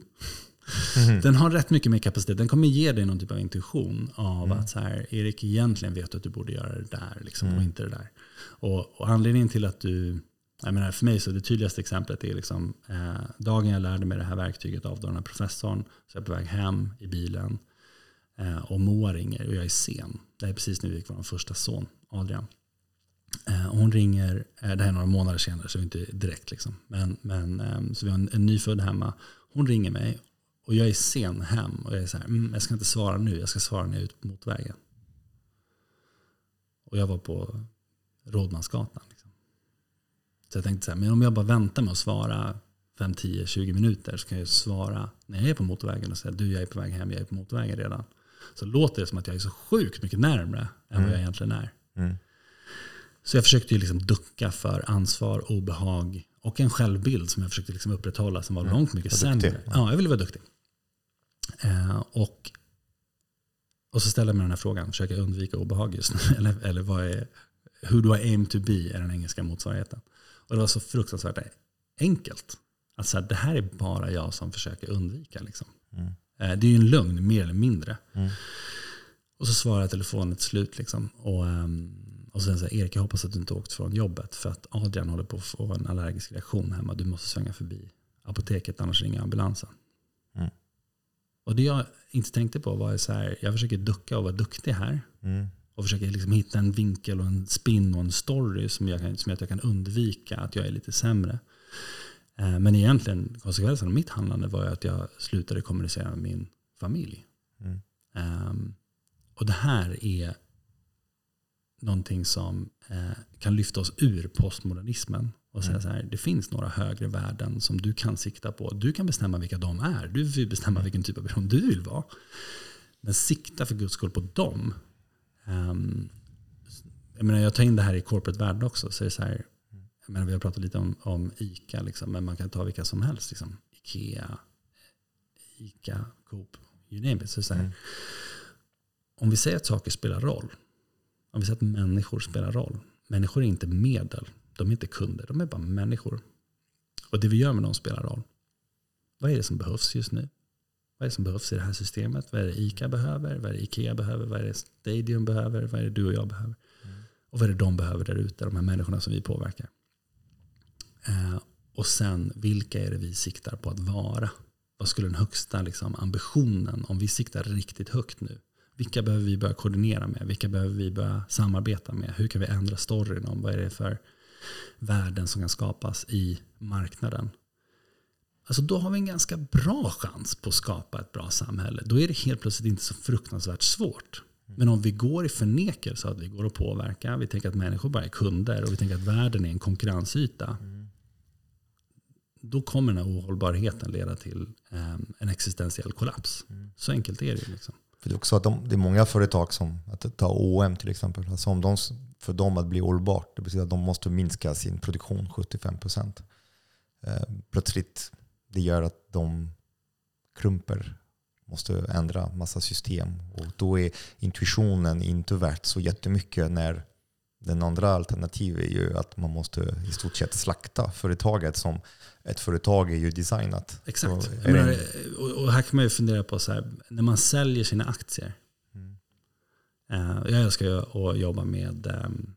Mm. Den har rätt mycket mer kapacitet. Den kommer ge dig någon typ av intuition av mm. att så här, Erik egentligen vet att du borde göra det där liksom, och mm. inte det där. Och, och, anledningen till att du, jag menar för mig så det tydligaste exemplet är liksom, eh, dagen jag lärde mig det här verktyget av den här professorn, så jag är på väg hem i bilen eh, och Moa ringer och jag är sen. Det är precis när vi fick vår första son, Adrian. Eh, hon ringer, eh, det här är några månader senare så inte direkt. Liksom. Men, men, ehm, så vi har en, en nyfödd hemma. Hon ringer mig och jag är sen hem. Och jag är så här, mm, jag ska inte svara nu, jag ska svara när jag är ute mot vägen. Och jag var på Rådmansgatan. Liksom. Så jag tänkte så här, men om jag bara väntar med att svara 5, 10, 20 minuter så kan jag svara när jag är på motorvägen och säga du jag är på väg hem, jag är på motorvägen redan. Så låter det som att jag är så sjukt mycket närmre än mm. vad jag egentligen är. Mm. Så jag försökte ju liksom ducka för ansvar, obehag och en självbild som jag försökte liksom upprätthålla som var mm. långt mycket sämre. Ja, jag ville vara duktig. Eh, och, och så ställer jag mig den här frågan, försöker jag undvika obehag just nu? Eller, eller vad är, who do I aim to be är den engelska motsvarigheten. Och det var så fruktansvärt enkelt. Alltså, det här är bara jag som försöker undvika. Liksom. Mm. Eh, det är ju en lögn, mer eller mindre. Mm. Och så svarar telefonen till slut. Liksom. Och, um, och sen säger Erik, jag hoppas att du inte åkt från jobbet för att Adrian håller på att få en allergisk reaktion hemma. Du måste svänga förbi apoteket annars ringer ambulansen. Och det jag inte tänkte på var så här, jag försöker ducka och vara duktig här. Mm. Och försöker liksom hitta en vinkel och en spin och en story som, jag kan, som jag kan undvika att jag är lite sämre. Eh, men egentligen konsekvensen av mitt handlande var att jag slutade kommunicera med min familj. Mm. Um, och det här är någonting som eh, kan lyfta oss ur postmodernismen. Och säga mm. så här, det finns några högre värden som du kan sikta på. Du kan bestämma vilka de är. Du får bestämma mm. vilken typ av person du vill vara. Men sikta för guds skull på dem. Um, jag, menar, jag tar in det här i corporate-världen också. Så är så här, jag menar, vi har pratat lite om, om ICA, liksom, men man kan ta vilka som helst. Liksom. Ikea, ICA, Coop, you name it. Så, så här, mm. Om vi säger att saker spelar roll om vi säger att människor spelar roll. Människor är inte medel. De är inte kunder. De är bara människor. Och det vi gör med dem spelar roll. Vad är det som behövs just nu? Vad är det som behövs i det här systemet? Vad är det ICA behöver? Vad är det Ikea behöver? Vad är det Stadium behöver? Vad är det du och jag behöver? Mm. Och vad är det de behöver där ute? De här människorna som vi påverkar. Eh, och sen, vilka är det vi siktar på att vara? Vad skulle den högsta liksom, ambitionen, om vi siktar riktigt högt nu, vilka behöver vi börja koordinera med? Vilka behöver vi börja samarbeta med? Hur kan vi ändra storyn om vad är det för värden som kan skapas i marknaden? Alltså då har vi en ganska bra chans på att skapa ett bra samhälle. Då är det helt plötsligt inte så fruktansvärt svårt. Men om vi går i förnekelse att vi går att påverka, vi tänker att människor bara är kunder och vi tänker att världen är en konkurrensyta. Då kommer den här ohållbarheten leda till eh, en existentiell kollaps. Så enkelt är det. Liksom. För det är också att de, det är många företag som, att ta OM till exempel, alltså om de, för dem att bli hållbart, det betyder att de måste minska sin produktion 75%. Eh, plötsligt, det gör att de krymper, måste ändra massa system. Och då är intuitionen inte värt så jättemycket när den andra alternativet är ju att man måste i stort sett slakta företaget som ett företag är ju designat. Exakt. Menar, och här kan man ju fundera på så här, när man säljer sina aktier. Mm. Jag älskar ju att jobba med um,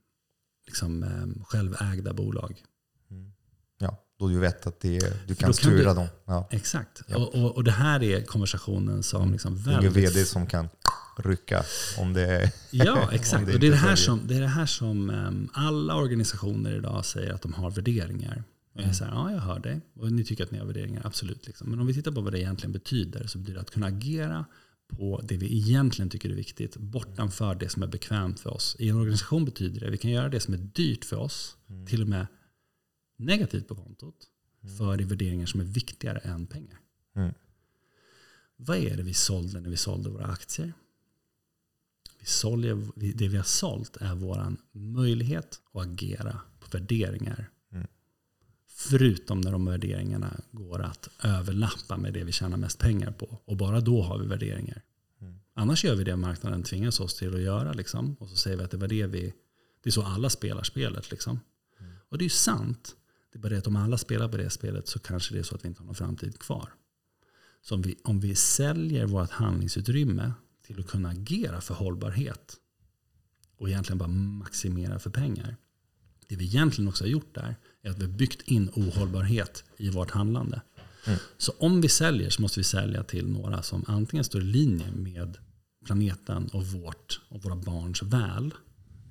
liksom, um, självägda bolag. Mm. Ja, då du vet att det, du kan styra du, dem. Ja. Exakt. Ja. Och, och, och, det här är konversationen som mm. liksom väldigt... Ingen vd som kan rycka om det är... Ja, exakt. det, och det, är det, här som, det är det här som um, alla organisationer idag säger att de har värderingar. Och jag säger, ja jag hör dig. Och ni tycker att ni har värderingar, absolut. Liksom. Men om vi tittar på vad det egentligen betyder så betyder det att kunna agera på det vi egentligen tycker är viktigt bortanför det som är bekvämt för oss. I en organisation betyder det att vi kan göra det som är dyrt för oss, mm. till och med negativt på kontot, mm. för de värderingar som är viktigare än pengar. Mm. Vad är det vi sålde när vi sålde våra aktier? Vi sålde, det vi har sålt är vår möjlighet att agera på värderingar Förutom när de värderingarna går att överlappa med det vi tjänar mest pengar på. Och bara då har vi värderingar. Mm. Annars gör vi det marknaden tvingas oss till att göra. Liksom. Och så säger vi att det var det vi... Det är så alla spelar spelet. Liksom. Mm. Och det är ju sant. Det är bara det att om alla spelar på det spelet så kanske det är så att vi inte har någon framtid kvar. Så om vi, om vi säljer vårt handlingsutrymme till att kunna agera för hållbarhet och egentligen bara maximera för pengar. Det vi egentligen också har gjort där är att vi har byggt in ohållbarhet i vårt handlande. Mm. Så om vi säljer så måste vi sälja till några som antingen står i linje med planeten och vårt och våra barns väl.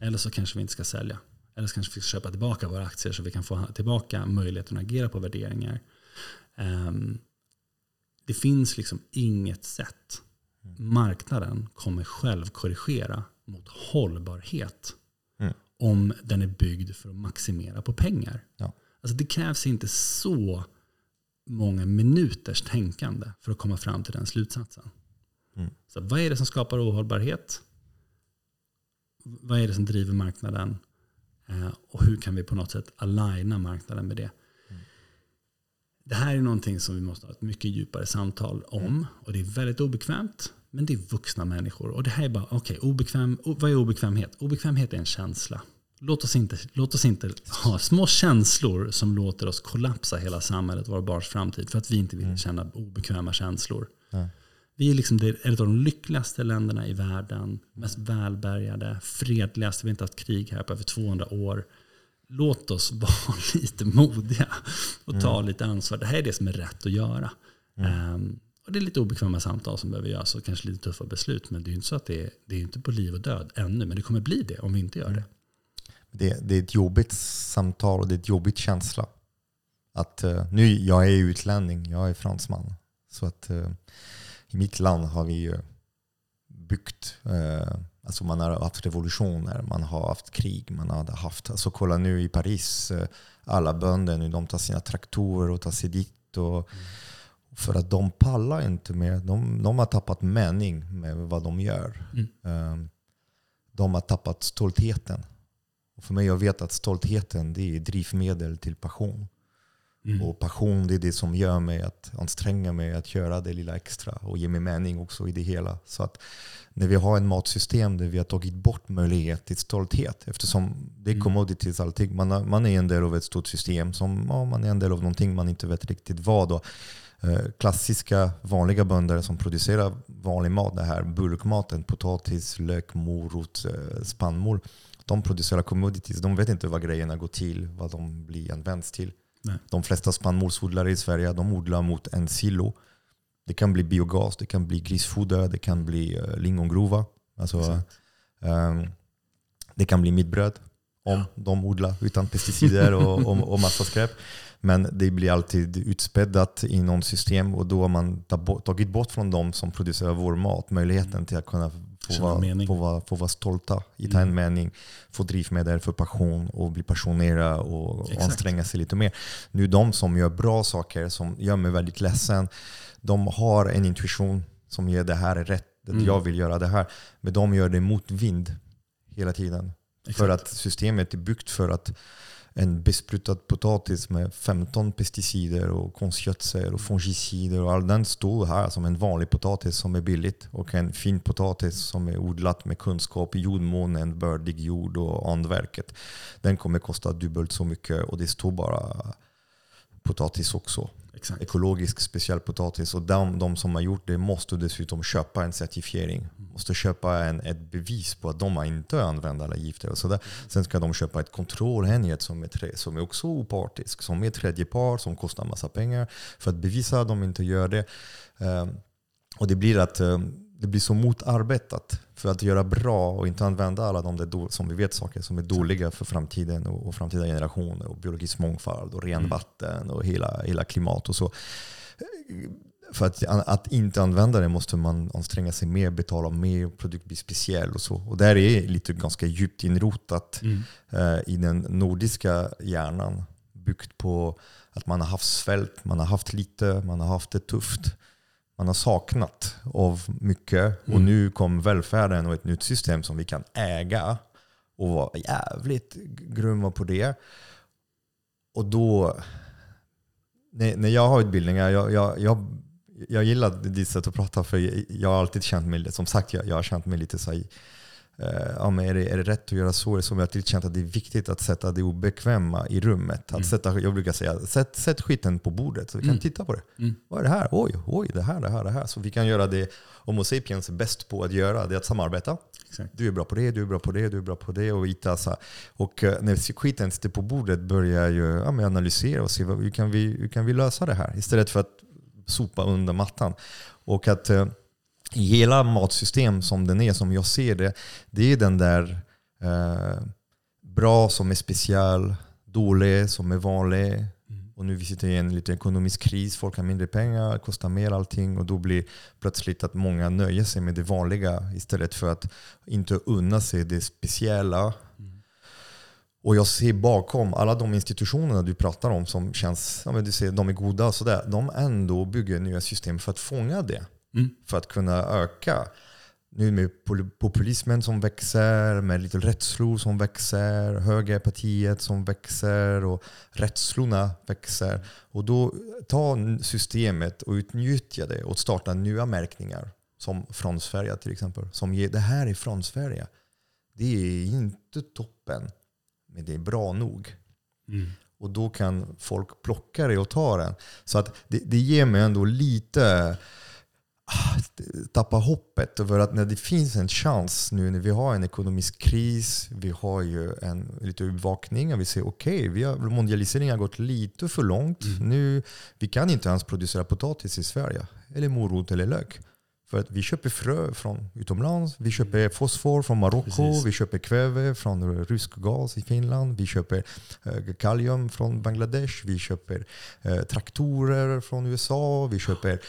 Eller så kanske vi inte ska sälja. Eller så kanske vi ska köpa tillbaka våra aktier så vi kan få tillbaka möjligheten att agera på värderingar. Um, det finns liksom inget sätt. Marknaden kommer själv korrigera mot hållbarhet. Om den är byggd för att maximera på pengar. Ja. Alltså det krävs inte så många minuters tänkande för att komma fram till den slutsatsen. Mm. Så vad är det som skapar ohållbarhet? Vad är det som driver marknaden? Eh, och hur kan vi på något sätt aligna marknaden med det? Mm. Det här är någonting som vi måste ha ett mycket djupare samtal om. Mm. Och det är väldigt obekvämt. Men det är vuxna människor. Och det här är bara, okej, okay, obekväm, vad är obekvämhet? Obekvämhet är en känsla. Låt oss, inte, låt oss inte ha små känslor som låter oss kollapsa hela samhället, våra barns framtid, för att vi inte vill mm. känna obekväma känslor. Ja. Vi är liksom ett av de lyckligaste länderna i världen, mest välbärgade, fredligaste. Vi har inte haft krig här på över 200 år. Låt oss vara lite modiga och ta mm. lite ansvar. Det här är det som är rätt att göra. Mm. Um, och det är lite obekväma samtal som behöver göras och kanske lite tuffa beslut. Men det är ju inte så att det är, det är inte på liv och död ännu. Men det kommer bli det om vi inte gör det. Det, det är ett jobbigt samtal och det är ett jobbigt känsla. Att, uh, nu, jag är utlänning, jag är fransman. Så att uh, i mitt land har vi ju byggt, uh, alltså man har haft revolutioner, man har haft krig, man har haft, alltså kolla nu i Paris, alla bönder nu, de tar sina traktorer och tar sig dit. Och, mm för att de pallar inte med, de, de har tappat mening med vad de gör. Mm. De har tappat stoltheten. Och för mig, jag vet att stoltheten det är drivmedel till passion. Mm. Och passion det är det som gör mig att anstränga mig att göra det lilla extra och ge mig mening också i det hela. Så att när vi har en matsystem där vi har tagit bort möjlighet till stolthet eftersom det är mm. commodities allting. Man, man är en del av ett stort system. som ja, Man är en del av någonting man inte vet riktigt vad. Då. Eh, klassiska vanliga bönder som producerar vanlig mat, det här bulkmaten, potatis, lök, morot, eh, spannmål. De producerar commodities. De vet inte vad grejerna går till, vad de blir används till. Nej. De flesta spannmålsodlare i Sverige de odlar mot en silo. Det kan bli biogas, det kan bli grisfoder, det kan bli uh, lingongrova. Alltså, um, det kan bli mittbröd om ja. de odlar utan pesticider och, och, och massa skräp. Men det blir alltid utspäddat i någon system och då har man tagit bort från de som producerar vår mat möjligheten till att kunna få vara, få vara, få vara stolta i mm. en mening, få drivmedel för passion och bli passionerad och Exakt. anstränga sig lite mer. Nu de som gör bra saker, som gör mig väldigt ledsen, de har en intuition som ger det här är rätt, mm. jag vill göra det här. Men de gör det mot vind hela tiden. Exakt. För att systemet är byggt för att en besprutad potatis med 15 pesticider och konstgödsel och fungicider och all den står här som en vanlig potatis som är billigt och en fin potatis som är odlat med kunskap i jordmånen, bördig jord och andverket. Den kommer kosta dubbelt så mycket och det står bara potatis också. Exakt. ekologisk specialpotatis. Och de, de, som har gjort det måste dessutom köpa en certifiering. Måste köpa en, ett bevis på att de inte använt alla gifter. Och sådär. Sen ska de köpa ett kontrollenhet som är, som är också opartisk. Som är tredje par, som kostar massa pengar. För att bevisa att de inte gör det. Um, och det blir att um, det blir så motarbetat för att göra bra och inte använda alla de där som vi vet saker som är dåliga för framtiden och, och framtida generationer och biologisk mångfald och ren mm. och hela, hela klimat och så. För att, att inte använda det måste man anstränga sig mer, betala mer, produkt blir speciell och så. Och där är lite ganska djupt inrotat mm. eh, i den nordiska hjärnan. Byggt på att man har haft svält, man har haft lite, man har haft det tufft man har saknat av mycket. Mm. Och nu kom välfärden och ett nytt system som vi kan äga och vara jävligt grymma på det. Och då, när, jag har utbildningar, jag, jag, jag, jag gillar ditt sätt att prata för jag har alltid känt mig, som sagt, jag, jag har känt mig lite så ja, men är, det, är det rätt att göra så? Som jag alltid känt att det är viktigt att sätta det obekväma i rummet. Att Mm. sätta, jag brukar säga, sätt, sätt skiten på bordet så vi kan Mm. titta på det. Mm. Vad är det här? Oj, oj, det här, det här, det här. Så vi kan göra det Homo sapiens är bäst på att göra, det är att samarbeta. Exakt. Du är bra på det, du är bra på det, du är bra på det. Och, hitta, så och eh, när skiten sitter på bordet börjar jag ju, ja, men analysera och se vad, hur, kan vi, hur kan vi lösa det här? Istället för att sopa under mattan. Och att eh, hela matsystem som den är, som jag ser det, det är den där eh, bra som är speciell, dålig som är vanlig. Mm. Och nu vi sitter i en lite ekonomisk kris, folk har mindre pengar, kostar mer allting och då blir plötsligt att många nöjer sig med det vanliga istället för att inte unna sig det speciella. Mm. Och jag ser bakom alla de institutionerna du pratar om som känns, ja men du ser, de är goda och sådär. De ändå bygger nya system för att fånga det. Mm. För att kunna öka. Nu med populismen som växer, med lite rädslor som växer, högerpartiet som växer och rädslorna växer. Och då ta systemet och utnyttja det och starta nya märkningar. Som från Sverige till exempel. Som ger, det här är från Sverige. Det är inte toppen, men det är bra nog. Mm. Och då kan folk plocka det och ta den. Så att det, det ger mig ändå lite tappa hoppet över att när det finns en chans nu när vi har en ekonomisk kris, vi har ju en lite uppvakning och vi ser okej, okay, mondialiseringen har gått lite för långt. Mm. Nu, vi kan inte ens producera potatis i Sverige, eller morot eller lök. För att vi köper frö från utomlands, vi köper fosfor från Marocko, vi köper kväve från rysk gas i Finland, vi köper eh, kalium från Bangladesh, vi köper eh, traktorer från USA, vi köper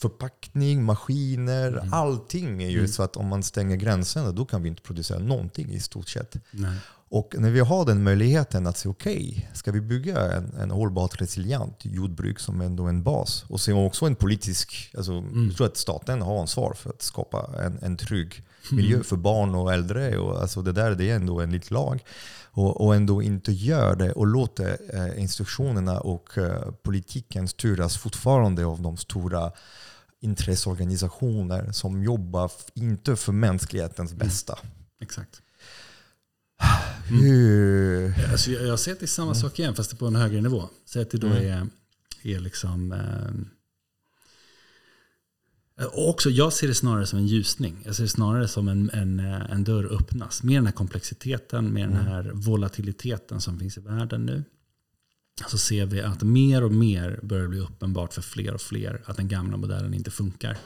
förpackning, maskiner, Mm. allting är ju Mm. så att om man stänger gränserna då kan vi inte producera någonting i stort sett. Nej. Och när vi har den möjligheten att säga okej, okay, ska vi bygga en, en hållbart resilient jordbruk som ändå är en bas och sen också en politisk, alltså, Mm. jag tror att staten har ansvar för att skapa en, en trygg miljö Mm. för barn och äldre. Och alltså det där det är ändå en liten lag. Och, och ändå inte gör det och låter eh, instruktionerna och eh, politiken styras fortfarande av de stora intresseorganisationer som jobbar inte för mänsklighetens Mm. bästa. Exakt. Hur... Alltså jag, jag ser att det är samma sak igen fast på en högre nivå. Säg att det då Mm. är, är liksom... Eh, och också, jag ser det snarare som en ljusning. Jag ser det snarare som en, en, eh, en dörr öppnas. Med den här komplexiteten, med den Mm. här volatiliteten som finns i världen nu. Så ser vi att mer och mer börjar bli uppenbart för fler och fler att den gamla modellen inte funkar.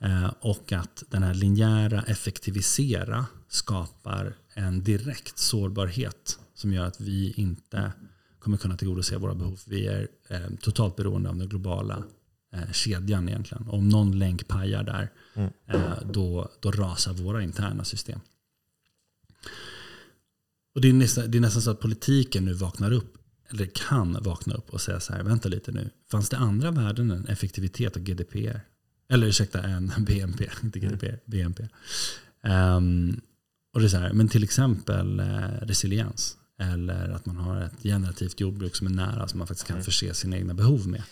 Eh, och att den här linjära effektivisera skapar en direkt sårbarhet som gör att vi inte kommer kunna tillgodose våra behov. Vi är eh, totalt beroende av den globala eh, kedjan egentligen. Om någon länk pajar där, Mm. eh, då, då rasar våra interna system. Och det är, nästan, det är nästan så att politiken nu vaknar upp, eller kan vakna upp och säga så här, vänta lite nu, fanns det andra värden än effektivitet och GDPR? Eller ursäkta, en BNP, inte GDPR, BNP. Ehm, och det är så här, men till exempel eh, resiliens. Eller att man har ett generativt jordbruk som är nära som man faktiskt kan Mm. förse sina egna behov med.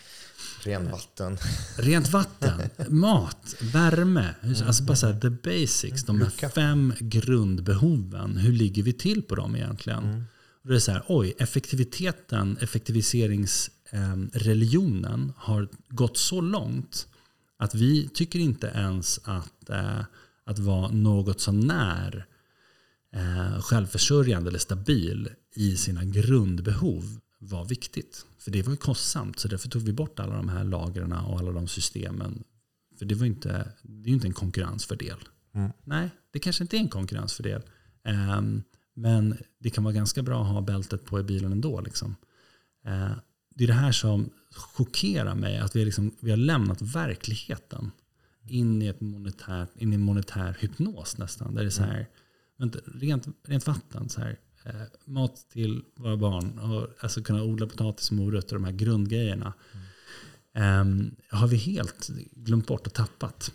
Ren vatten. Rent vatten, mat, värme. Alltså bara så här, the basics. De här fem grundbehoven. Hur ligger vi till på dem egentligen? Mm. Och det är så här, oj, effektiviteten, effektiviseringsreligionen har gått så långt att vi tycker inte ens att, eh, att vara något så när eh, självförsörjande eller stabil i sina grundbehov var viktigt. För det var ju kostsamt, så därför tog vi bort alla de här lagren och alla de systemen. För det, var inte, det är ju inte en konkurrensfördel. Mm. Nej, det kanske inte är en konkurrensfördel. Ehm, men det kan vara ganska bra att ha bältet på i bilen ändå. Liksom. Eh, det är det här som chockerar mig, att vi, liksom, vi har lämnat verkligheten in i, ett monetärt, in i en monetär hypnos nästan. Där det är så här, rent, rent vatten, så här, eh, mat till våra barn, och, alltså kunna odla potatis, och morötter de här grundgrejerna. Ehm, har vi helt glömt bort och tappat.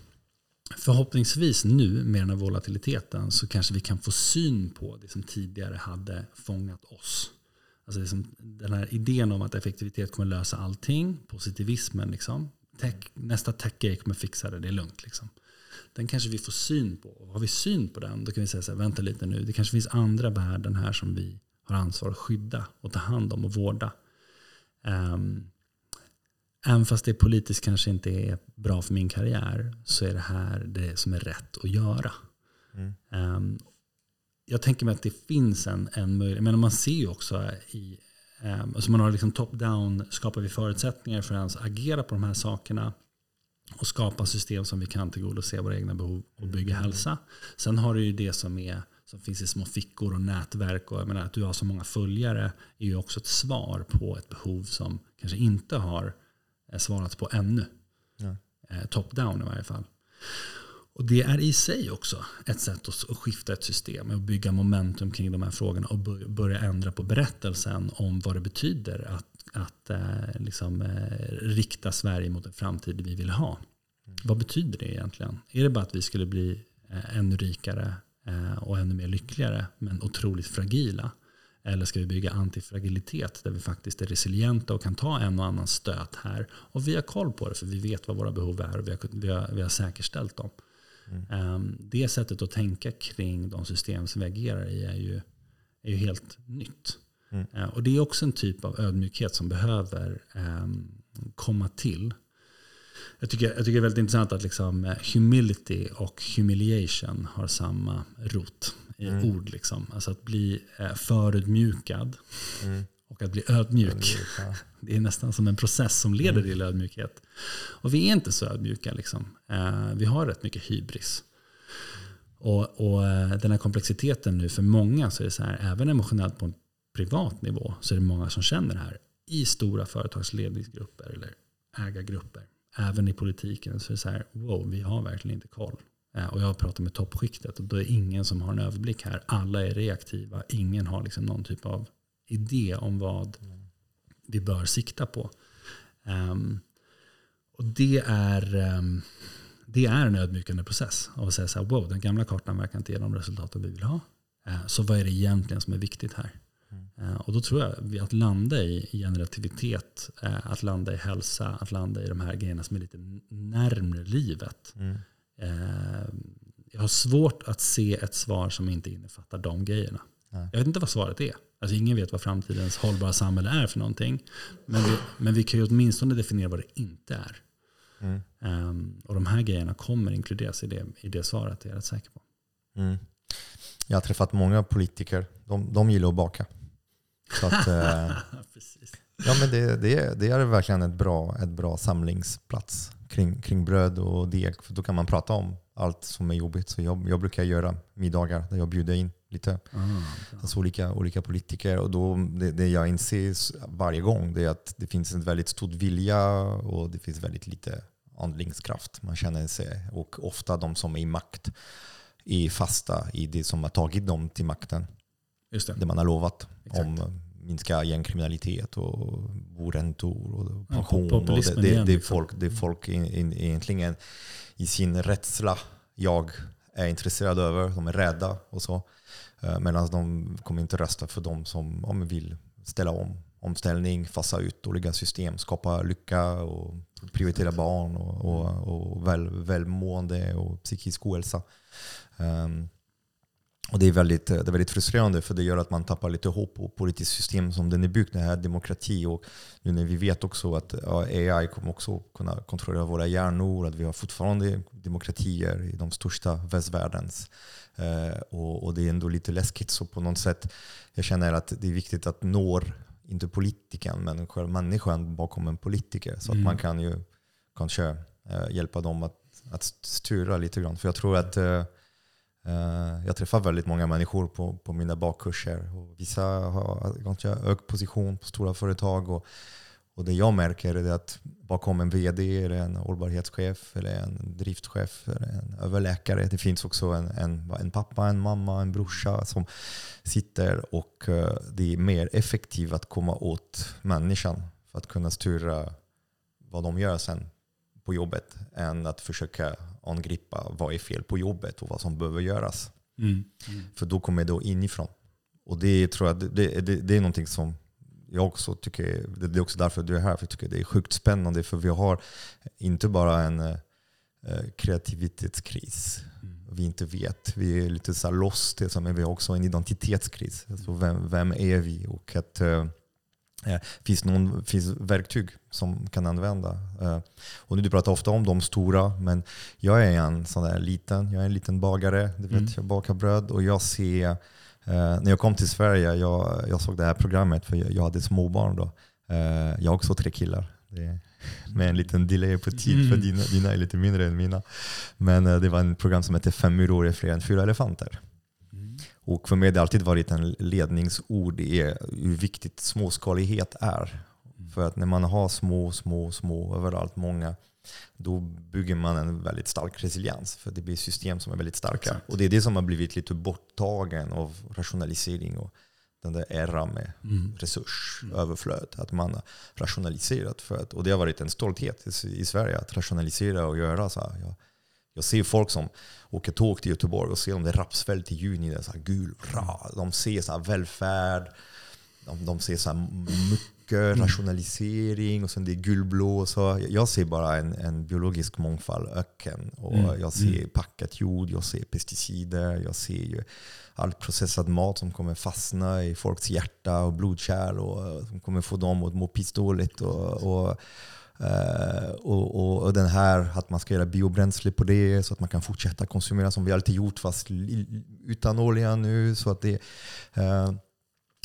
Förhoppningsvis nu med den här volatiliteten så kanske vi kan få syn på det som tidigare hade fångat oss. Alltså liksom den här idén om att effektivitet kommer lösa allting, positivismen liksom. Tech, nästa tech-grej kommer fixa det, det är lugnt liksom den kanske vi får syn på. Har vi syn på den, då kan vi säga så här, vänta lite nu, det kanske finns andra värden här som vi har ansvar att skydda och ta hand om och vårda. Um, även fast det politiskt kanske inte är bra för min karriär så är det här det som är rätt att göra. Mm. Um, jag tänker mig att det finns en, en möjlighet, men man ser ju också i um, alltså man har liksom top-down, skapar vi förutsättningar för att ens agera på de här sakerna och skapa system som vi kan tillgodose våra egna behov och bygga hälsa. Sen har du ju det som, är, som finns i små fickor och nätverk. Och jag menar, att du har så många följare är ju också ett svar på ett behov som kanske inte har eh, svarats på ännu. Ja. Eh, top-down i varje fall. Och det är i sig också ett sätt att skifta ett system och bygga momentum kring de här frågorna och börja ändra på berättelsen om vad det betyder att, att eh, liksom, eh, rikta Sverige mot en framtid vi vill ha. Mm. Vad betyder det egentligen? Är det bara att vi skulle bli eh, ännu rikare och ännu mer lyckligare men otroligt fragila? Eller ska vi bygga antifragilitet där vi faktiskt är resilienta och kan ta en och annan stöt här och vi har koll på det för vi vet vad våra behov är och vi har, vi har, vi har säkerställt dem. Mm. Det sättet att tänka kring de system som vi agerar i är ju, är ju helt nytt. Mm. Ehm, och det är också en typ av ödmjukhet som behöver um, komma till. Jag tycker, jag tycker det är väldigt intressant att liksom eh, humility och humiliation har samma rot i mm. ord. Liksom. Alltså att bli eh, förödmjukad mm och att bli ödmjuk. Det är nästan som en process som leder mm. till ödmjukhet. Och vi är inte så ödmjuka. Liksom. Eh, vi har rätt mycket hybris. Och, och, eh, den här komplexiteten nu för många så är det så här, även emotionellt på en privat nivå så är det många som känner det här i stora företagsledningsgrupper eller ägargrupper. Även i politiken så är det så här, wow, vi har verkligen inte koll. Eh, och jag har pratat med toppskiktet och då är ingen som har en överblick här. Alla är reaktiva. Ingen har liksom någon typ av idé om vad vi bör sikta på. Um, och det är, um, det är en ödmjukande process. Av att säga så här, wow, den gamla kartan verkar inte ge de resultaten vi vill ha. Uh, så vad är det egentligen som är viktigt här? Uh, och då tror jag att landa i generativitet, uh, att landa i hälsa, att landa i de här grejerna som är lite närmre livet. Mm. jag har svårt att se ett svar som inte innefattar de grejerna. Jag vet inte vad svaret är. Alltså ingen vet vad framtidens hållbara samhälle är för någonting. Men vi, men vi kan ju åtminstone definiera vad det inte är. Mm. Um, och de här grejerna kommer inkluderas i det, i det svaret, det är jag rätt säker på. Mm. Jag har träffat många politiker. De, de gillar att baka. Så att, eh, ja, men det, det, det, är verkligen ett bra, ett bra samlingsplats kring, kring bröd och deg. För då kan man prata om allt som är jobbigt. Så jag, jag brukar göra middagar där jag bjuder in lite. Mm. Alltså olika, olika politiker. Och då, det, det, jag inser varje gång det är att det finns en väldigt stor vilja och det finns väldigt lite handlingskraft. Man känner sig, och ofta de som är i makt är fasta i det som har tagit dem till makten. Just det. det man har lovat Exakt. om minska gängkriminalitet och boräntor och pension. Ja, och det, det, det, är liksom. folk, det är folk in, in, egentligen i sin rädsla jag är intresserad över. De är rädda och så. Eh, Medan de kommer inte rösta för de som om vill ställa om. Omställning, fasa ut dåliga system, skapa lycka och prioritera barn och, och, och väl, välmående och psykisk ohälsa. Um, och det är, väldigt, det är väldigt frustrerande för det gör att man tappar lite hopp på politiskt system som den är byggd, den här demokrati. Och nu när vi vet också att AI kommer också kunna kontrollera våra hjärnor, att vi har fortfarande demokratier i de största västvärldens Eh, och, och, det är ändå lite läskigt. Så på något sätt, jag känner att det är viktigt att nå, inte politikern, men själva människan bakom en politiker. Så mm. att man kan ju kanske eh, hjälpa dem att, att styra lite grann. För jag tror att eh, eh Eh, jag träffar väldigt många människor på, på mina bakkurser. Och vissa har ganska hög position på stora företag. Och och det jag märker är att bakom en vd, eller en hållbarhetschef, eller en driftchef, eller en överläkare, det finns också en, en, en pappa, en mamma, en brorsa som sitter och eh, det är mer effektivt att komma åt människan för att kunna styra vad de gör sen på jobbet än att försöka angripa vad är fel på jobbet och vad som behöver göras. Mm. Mm. För då kommer det inifrån. Och det tror jag det, det, det är någonting som jag också tycker, det är också därför du är här, för jag tycker det är sjukt spännande. För vi har inte bara en, eh, kreativitetskris. Mm. Vi inte vet. Vi är lite så lost. Men vi har också en identitetskris. Alltså vem, vem är vi? Och att eh, eh, finns någon finns verktyg som kan använda. Eh, och nu du pratar ofta om de stora, men jag är en sån där liten. Jag är en liten bagare. Du vet, mm. Jag bakar bröd och jag ser eh, när jag kom till Sverige, jag, jag såg det här programmet för jag, jag hade småbarn då. Eh, jag har också tre killar. Det, med en liten delay på tid, mm. för dina, dina är lite mindre än mina. Men eh, det var ett program som hette Fem myror är fler än fyra elefanter. Mm. Och för mig har det alltid varit en ledningsord i hur viktigt småskalighet är. Mm. För att när man har små, små, små överallt, många, då bygger man en väldigt stark resiliens. För det blir system som är väldigt starka. Exakt. Och det är det som har blivit lite borttagen av rationalisering och den där eran med mm. resursöverflöd. Att man har rationaliserat. För att, och det har varit en stolthet i, i Sverige att rationalisera och göra så här. Jag, jag ser folk som åker tåg till Göteborg och ser om det är rapsfält i juni. Det är så gul, ra. De ser så välfärd. De, de ser så här mycket mm. rationalisering och sen det är gulblå. Så jag ser bara en, en biologisk mångfald, öken. Och mm. Jag ser mm. packat jord, jag ser pesticider, jag ser ju all processad mat som kommer fastna i folks hjärta och blodkärl och som kommer få dem att må pissdåligt. Och, och, eh, och, och, den här att man ska göra biobränsle på det så att man kan fortsätta konsumera som vi alltid gjort fast utan olja nu. Så att det, eh,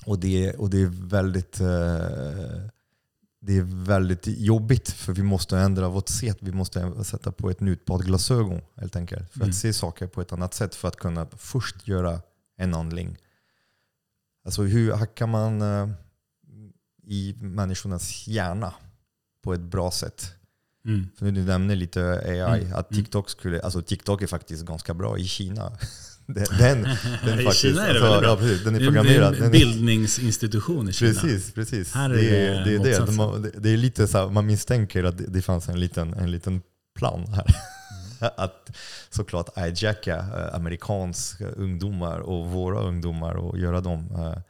och, det, och det är väldigt eh, det är väldigt jobbigt för vi måste ändra vårt sätt. Vi måste sätta på ett nytt par glasögon helt enkelt. För mm. att se saker på ett annat sätt. För att kunna först göra en handling. Alltså hur hackar man uh, i människornas hjärna på ett bra sätt? Mm. För du nämnde lite AI, mm. att mm. TikTok skulle, alltså TikTok är faktiskt ganska bra i Kina. Den, den, den I faktiskt, Kina är det alltså, ja, precis, den är programmerad. En bildningsinstitution i Kina. Precis, precis. Här är det, det, det, det, det, det är lite så man misstänker att det, fanns en liten, en liten plan här. att såklart hijacka eh, amerikanska ungdomar och våra ungdomar och göra dem eh,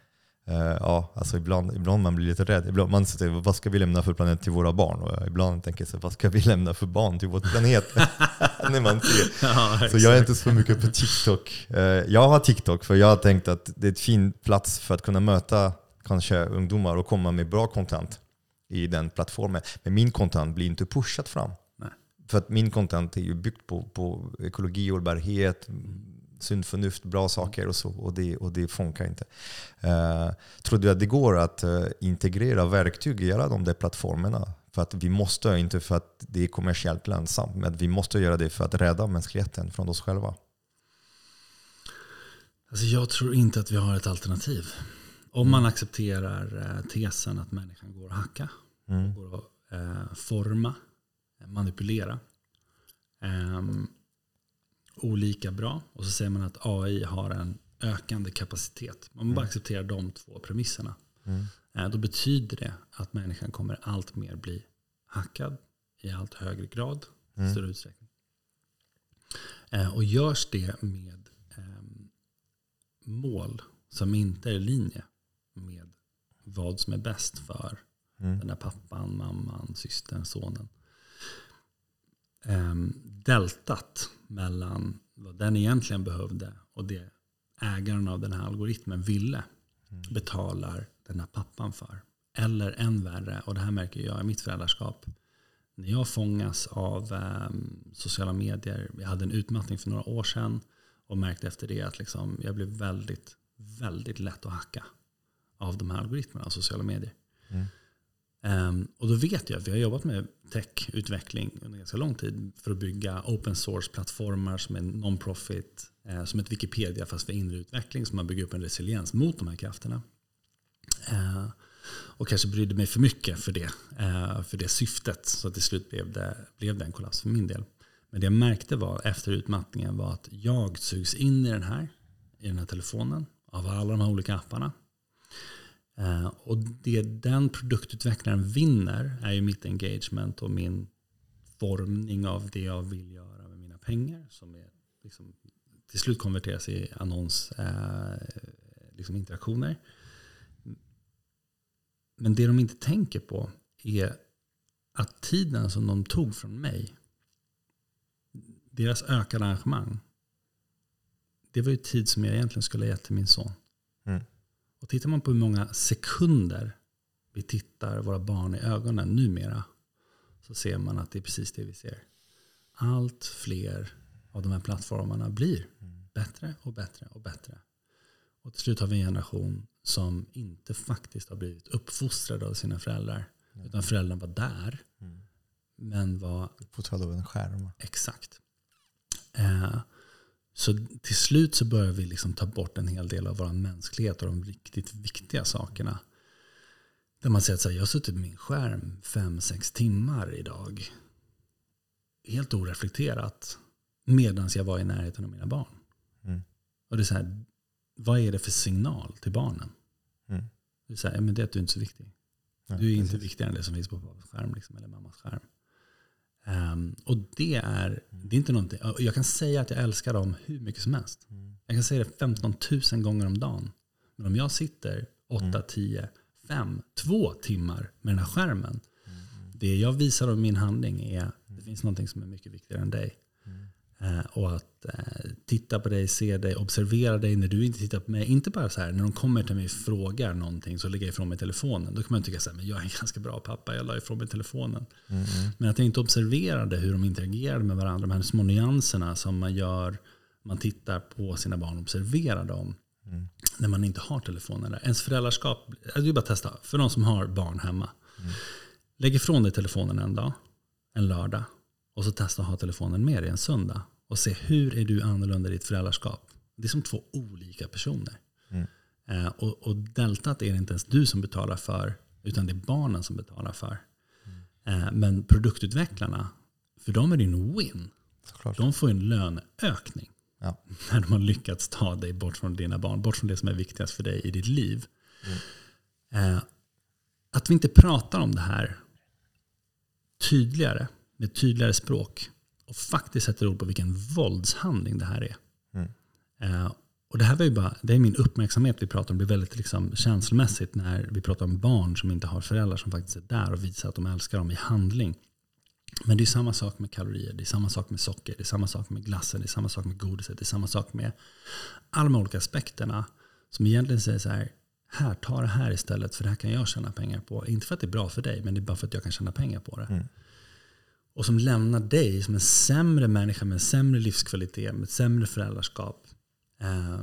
ja, alltså ibland, ibland man blir lite rädd. Ibland man säger vad ska vi lämna för planet till våra barn? Och ibland tänker jag vad ska vi lämna för barn till vår planet? När man ser. Ja, så jag är inte så mycket på TikTok. Jag har TikTok för jag har tänkt att det är en fin plats för att kunna möta kanske ungdomar och komma med bra content i den plattformen. Men min content blir inte pushat fram. För att min content är ju byggt på, på ekologi, hållbarhet, sunt förnuft, bra saker och så. Och det, och det funkar inte. Uh, tror du att det går att uh, integrera verktyg i alla de där plattformarna? För att vi måste, inte för att det är kommersiellt lönsamt, men vi måste göra det för att rädda mänskligheten från oss själva. Alltså jag tror inte att vi har ett alternativ. Om man accepterar uh, tesen att människan går att hacka, mm. går att forma, manipulera. Um, olika bra. Och så säger man att AI har en ökande kapacitet. Om man bara mm. accepterar de två premisserna. Mm. Uh, då betyder det att människan kommer allt mer bli hackad i allt högre grad. Mm. större utsträckning. Uh, och görs det med um, mål som inte är i linje med vad som är bäst för mm. den där pappan, mamman, systern, sonen eh, deltat mellan vad den egentligen behövde och det ägaren av den här algoritmen ville mm. betalar den här pappan för. Eller än värre, och det här märker jag i mitt föräldraskap. När jag fångas av eh, sociala medier, jag hade en utmattning för några år sedan och märkte efter det att liksom, jag blev väldigt, väldigt lätt att hacka av de här algoritmerna av sociala medier. Mm. Um, och då vet jag, för jag har jobbat med techutveckling under ganska lång tid för att bygga open source-plattformar som är non-profit, eh, som ett Wikipedia fast för inre utveckling, som man bygger upp en resiliens mot de här krafterna. Uh, och kanske brydde mig för mycket för det, uh, för det syftet. Så till slut blev det, blev det en kollaps för min del. Men det jag märkte var efter utmattningen var att jag sugs in i den här, i den här telefonen, av alla de här olika apparna. Eh, och det den produktutvecklaren vinner är ju mitt engagement och min formning av det jag vill göra med mina pengar. Som är liksom, till slut konverteras i annonsinteraktioner. eh, liksom interaktioner. Men det de inte tänker på är att tiden som de tog från mig deras ökade engagemang, det var ju tid som jag egentligen skulle ha gett till min son. Mm. Och tittar man på hur många sekunder vi tittar våra barn i ögonen numera, så ser man att det är precis det vi ser. Allt fler av de här plattformarna blir bättre och bättre och bättre. Och till slut har vi en generation som inte faktiskt har blivit uppfostrade av sina föräldrar. Utan föräldrarna var där, Mm. men var Fotad av en skärm. Exakt. Eh, så till slut så börjar vi liksom ta bort en hel del av vår mänsklighet och de riktigt viktiga sakerna. Där man säger att jag har suttit med min skärm fem sex timmar idag. Helt oreflekterat. Medan jag var i närheten av mina barn. Mm. Och det är så här, vad är det för signal till barnen? Mm. Det är så här, men det är att du är inte så viktig. Du är inte precis. viktigare än det som finns på pappas skärm liksom, eller mammas skärm. Ehm, och det är, det är inte någonting, jag kan säga att jag älskar dem hur mycket som helst. Mm. Jag kan säga det 15 000 gånger om dagen. Men om jag sitter 8, 10, 5, 2 timmar med den här skärmen. Det jag visar av min handling är det finns någonting som är mycket viktigare än dig. Eh, och att eh, titta på dig, se dig, observera dig när du inte tittar på mig. Inte bara så här, när de kommer till mig och frågar någonting så lägger jag ifrån mig telefonen. Då kan man tycka så här, men jag är en ganska bra pappa, jag la ifrån mig telefonen. Mm. Men att jag inte observerade hur de interagerade med varandra, de här små nyanserna som man gör, man tittar på sina barn och observerar dem. Mm. När man inte har telefonen där. Ens föräldraskap, alltså det är bara att testa. För de som har barn hemma. Lägg ifrån dig telefonen en dag, en lördag. Och så testa att ha telefonen med dig en söndag. Och se hur är du annorlunda i ditt föräldraskap. Det är som två olika personer. Mm. Eh, och, och deltat är det inte ens du som betalar för, utan det är barnen som betalar för. Eh, men produktutvecklarna, för dem är det en win. Såklart. De får en löneökning Ja. när de har lyckats ta dig bort från dina barn, bort från det som är viktigast för dig i ditt liv. Eh, att vi inte pratar om det här tydligare, med tydligare språk och faktiskt sätter ord på vilken våldshandling det här är. Mm. Eh, och det här var ju bara, det är min uppmärksamhet vi pratar om. Det blir väldigt liksom känslomässigt när vi pratar om barn som inte har föräldrar som faktiskt är där och visar att de älskar dem i handling. Men det är samma sak med kalorier, det är samma sak med socker, det är samma sak med glassen, det är samma sak med godiset, det är samma sak med alla de olika aspekterna som egentligen säger så här, här, ta det här istället för det här kan jag tjäna pengar på. Inte för att det är bra för dig, men det är bara för att jag kan tjäna pengar på det. Mm. Och som lämnar dig som en sämre människa med en sämre livskvalitet, med ett sämre föräldraskap. Eh,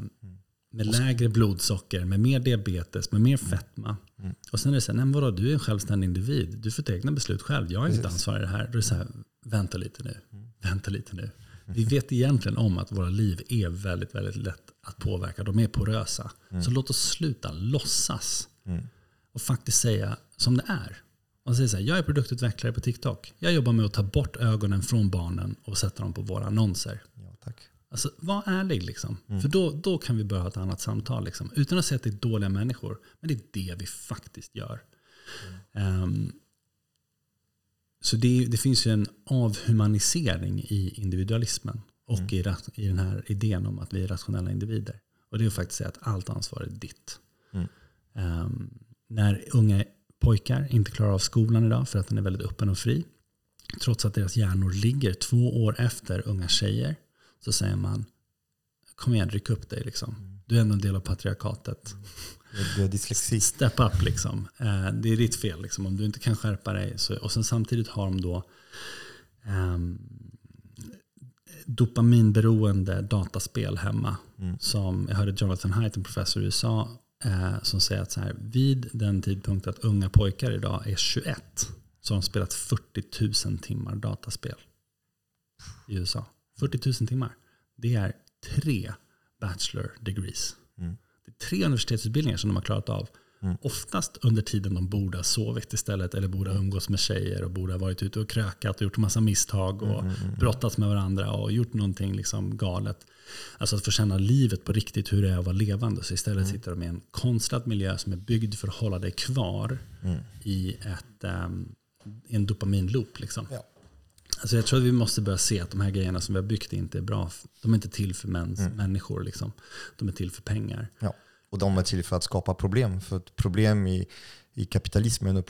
med lägre blodsocker, med mer diabetes, med mer fetma. Mm. Och sen är det så här, nej vadå, du är en självständig individ. Du får ta egna beslut själv. Jag inget Precis. ansvar i det här. Då är det så här, vänta lite nu. Vänta lite nu. Vi vet egentligen om att våra liv är väldigt, väldigt lätt att påverka. De är porösa. Så låt oss sluta låtsas Mm. och faktiskt säga som det är. Man säger så här, jag är produktutvecklare på TikTok. Jag jobbar med att ta bort ögonen från barnen och sätta dem på våra annonser. Ja, tack. Alltså, var ärlig liksom. För då, då kan vi börja ha ett annat samtal. Liksom. Utan att säga att det är dåliga människor. Men det är det vi faktiskt gör. Ehm, så det, det finns ju en avhumanisering i individualismen. Och i, ra- i den här idén om att vi är rationella individer. Och det är att faktiskt säga att allt ansvar är ditt. Mm. Ehm, när unga pojkar inte klarar av skolan idag för att den är väldigt öppen och fri. Trots att deras hjärnor ligger två år efter unga tjejer. Så säger man, kom igen, ryck upp dig. Liksom. Du är ändå en del av patriarkatet. Du har dyslexi. Step up liksom. Eh, det är ditt fel liksom. Om du inte kan skärpa dig. Så, och sen samtidigt har de då ehm, dopaminberoende dataspel hemma. Mm. Som jag hörde Jonathan Haidt, en professor i USA, eh, som säger att så här, vid den tidpunkt att unga pojkar idag är 21 så har de spelat 40 000 timmar dataspel i USA. 40 000 timmar. Det är tre bachelor degrees. Mm. Det är tre universitetsutbildningar som de har klarat av. Mm. Oftast under tiden de borde ha sovit istället eller borde ha umgås med tjejer och borde ha varit ute och krökat och gjort en massa misstag och Mm, mm, mm. brottats med varandra och gjort någonting liksom galet. Alltså att få känna livet på riktigt, hur det är att vara levande. Så istället sitter de i en konstlad miljö som är byggd för att hålla dig kvar Mm. i ett, i en dopaminloop. Liksom. Ja. Alltså jag tror att vi måste börja se att de här grejerna som vi har byggt inte är bra. De är inte till för mäns, Mm. människor. Liksom. De är till för pengar. Ja. Och de är till för att skapa problem. För problem i, i kapitalismen och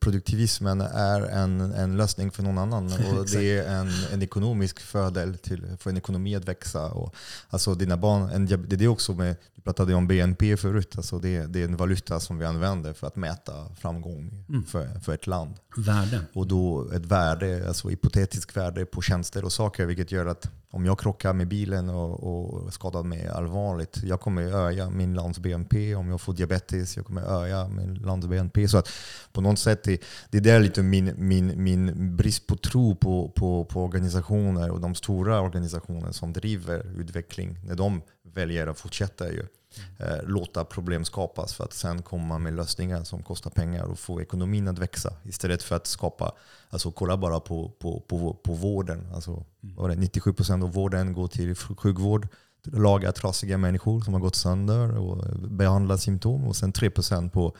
produktivismen är en, en lösning för någon annan. Och det är en, en ekonomisk fördel till, för en ekonomi att växa. Och, alltså dina barn, en, det är det också med, du pratade om BNP förut, alltså det, det är en valuta som vi använder för att mäta framgång mm. för, för ett land. Värde. Och då ett värde, alltså hypotetiskt värde på tjänster och saker, vilket gör att om jag krockar med bilen och, och skadar mig allvarligt, jag kommer öka min lands BNP. Om jag får diabetes, jag kommer öka min lands BNP. Så att på något sätt, är, det är lite min, min, min brist på tro på, på, på organisationer och de stora organisationer som driver utveckling, när de väljer att fortsätta ju, eh, låta problem skapas för att sen komma med lösningar som kostar pengar och få ekonomin att växa. Istället för att skapa, alltså kolla bara på, på, på, på vården. Alltså, mm. 97% av vården går till sjukvård laga trasiga människor som har gått sönder och behandla symptom och sen 3% på,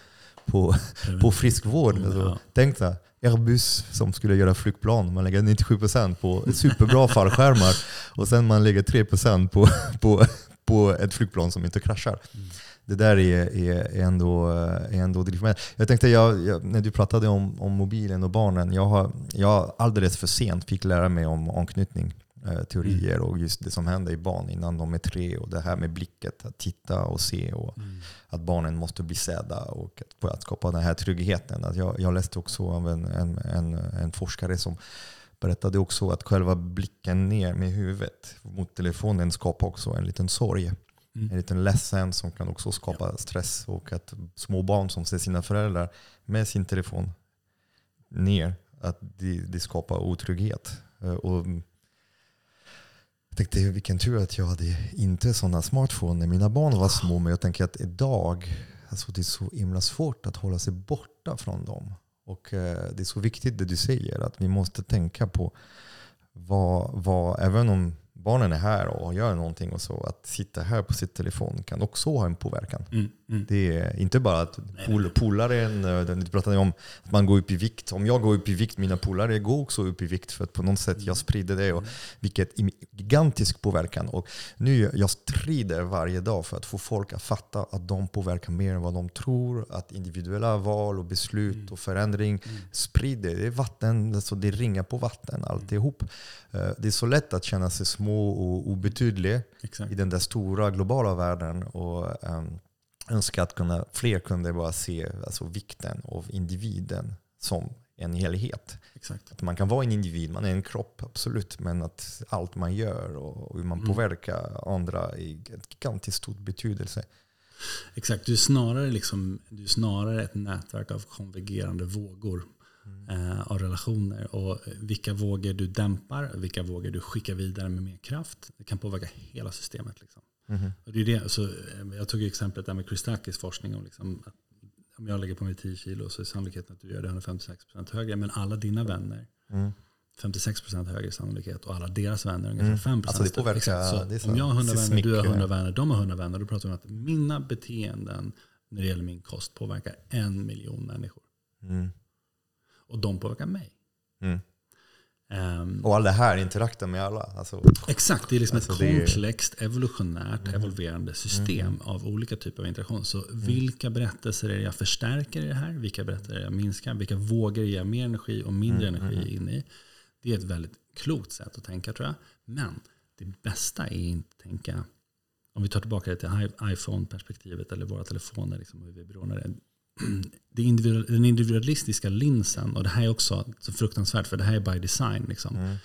på, på friskvård. Alltså, ja. Tänk dig, Airbus som skulle göra flygplan, man lägger 97% på superbra fallskärmar och sen man lägger 3% på, på, på ett flygplan som inte kraschar. Mm. Det där är, är, ändå, är ändå drivmedel. Jag tänkte, jag, jag, när du pratade om, om mobilen och barnen, jag har, jag alldeles för sent fick lära mig om anknytning eh, teorier mm. och just det som händer i barn innan de är tre och det här med blicket, att titta och se och mm. att barnen måste bli sedda och att, att skapa den här tryggheten. Att jag, jag läste också av en, en, en, en forskare som berättade också att själva blicken ner med huvudet mot telefonen skapar också en liten sorg. Mm. En liten ledsen som kan också skapa stress. Och att små barn som ser sina föräldrar med sin telefon ner, att det, det skapar otrygghet. Eh, och jag tänkte vilken tur att jag hade inte sådana smartphone när mina barn var små. Men jag tänker att idag, alltså det är så himla svårt att hålla sig borta från dem. Och eh, det är så viktigt det du säger, att vi måste tänka på vad, vad även om barnen är här och gör någonting och så, att sitta här på sitt telefon kan också ha en påverkan. Mm, mm. Det är inte bara att pol polaren, eh, du pratade om att man går upp i vikt. Om jag går upp i vikt, mina polare går också upp i vikt för att på något sätt jag mm. sprider det. Och mm. vilket gigantisk påverkan. Och nu jag strider varje dag för att få folk att fatta att de påverkar mer än vad de tror. Att individuella val och beslut mm. och förändring sprider. Det är vatten, alltså det ringar på vatten alltihop. Eh, det är så lätt att känna sig små och obetydlig Exakt. i den där stora globala världen. Och um, önska att kunna, fler kunde bara se alltså, vikten av individen som en helhet. Exakt. Att man kan vara en individ, man är en kropp, absolut. Men att allt man gör och hur man mm. påverkar andra är gigantiskt stor betydelse. Exakt, du är, snarare liksom, du snarare ett nätverk av konvergerande vågor eh, av relationer. Och vilka vågor du dämpar, vilka vågor du skickar vidare med mer kraft. Det kan påverka hela systemet. Liksom. Mm. Och det är det, så, eh, jag tog exemplet där med Christakis forskning. Om, liksom, att om jag lägger på mig 10 kilo så är sannolikheten att du gör det 156% högre. Men alla dina vänner mm. 56% högre sannolikhet och alla deras vänner ungefär mm. 5%. Alltså det påverkar, så det om jag har 100 vänner, du har 100 vänner, de har 100 vänner. Då pratar vi om att mina beteenden när det gäller min kost påverkar en miljon människor. Mm och de påverkar mig. Mm. Um, och all det här interaktar med alla. Alltså, exakt, det är liksom alltså ett komplext, evolutionärt, mm. evolverande system mm. av olika typer av interaktion. Så mm. vilka berättelser är det jag förstärker i det här? Vilka berättelser är det jag minskar? Vilka vågor ger jag mer energi och mindre mm, energi mm. in i? Det är ett väldigt klokt sätt att tänka tror jag. Men det bästa är inte att tänka, om vi tar tillbaka det till iPhone-perspektivet eller våra telefoner, liksom, hur vi är beroende den individualistiska linsen, och det här är också så fruktansvärt för det här är by design. Liksom. Mm.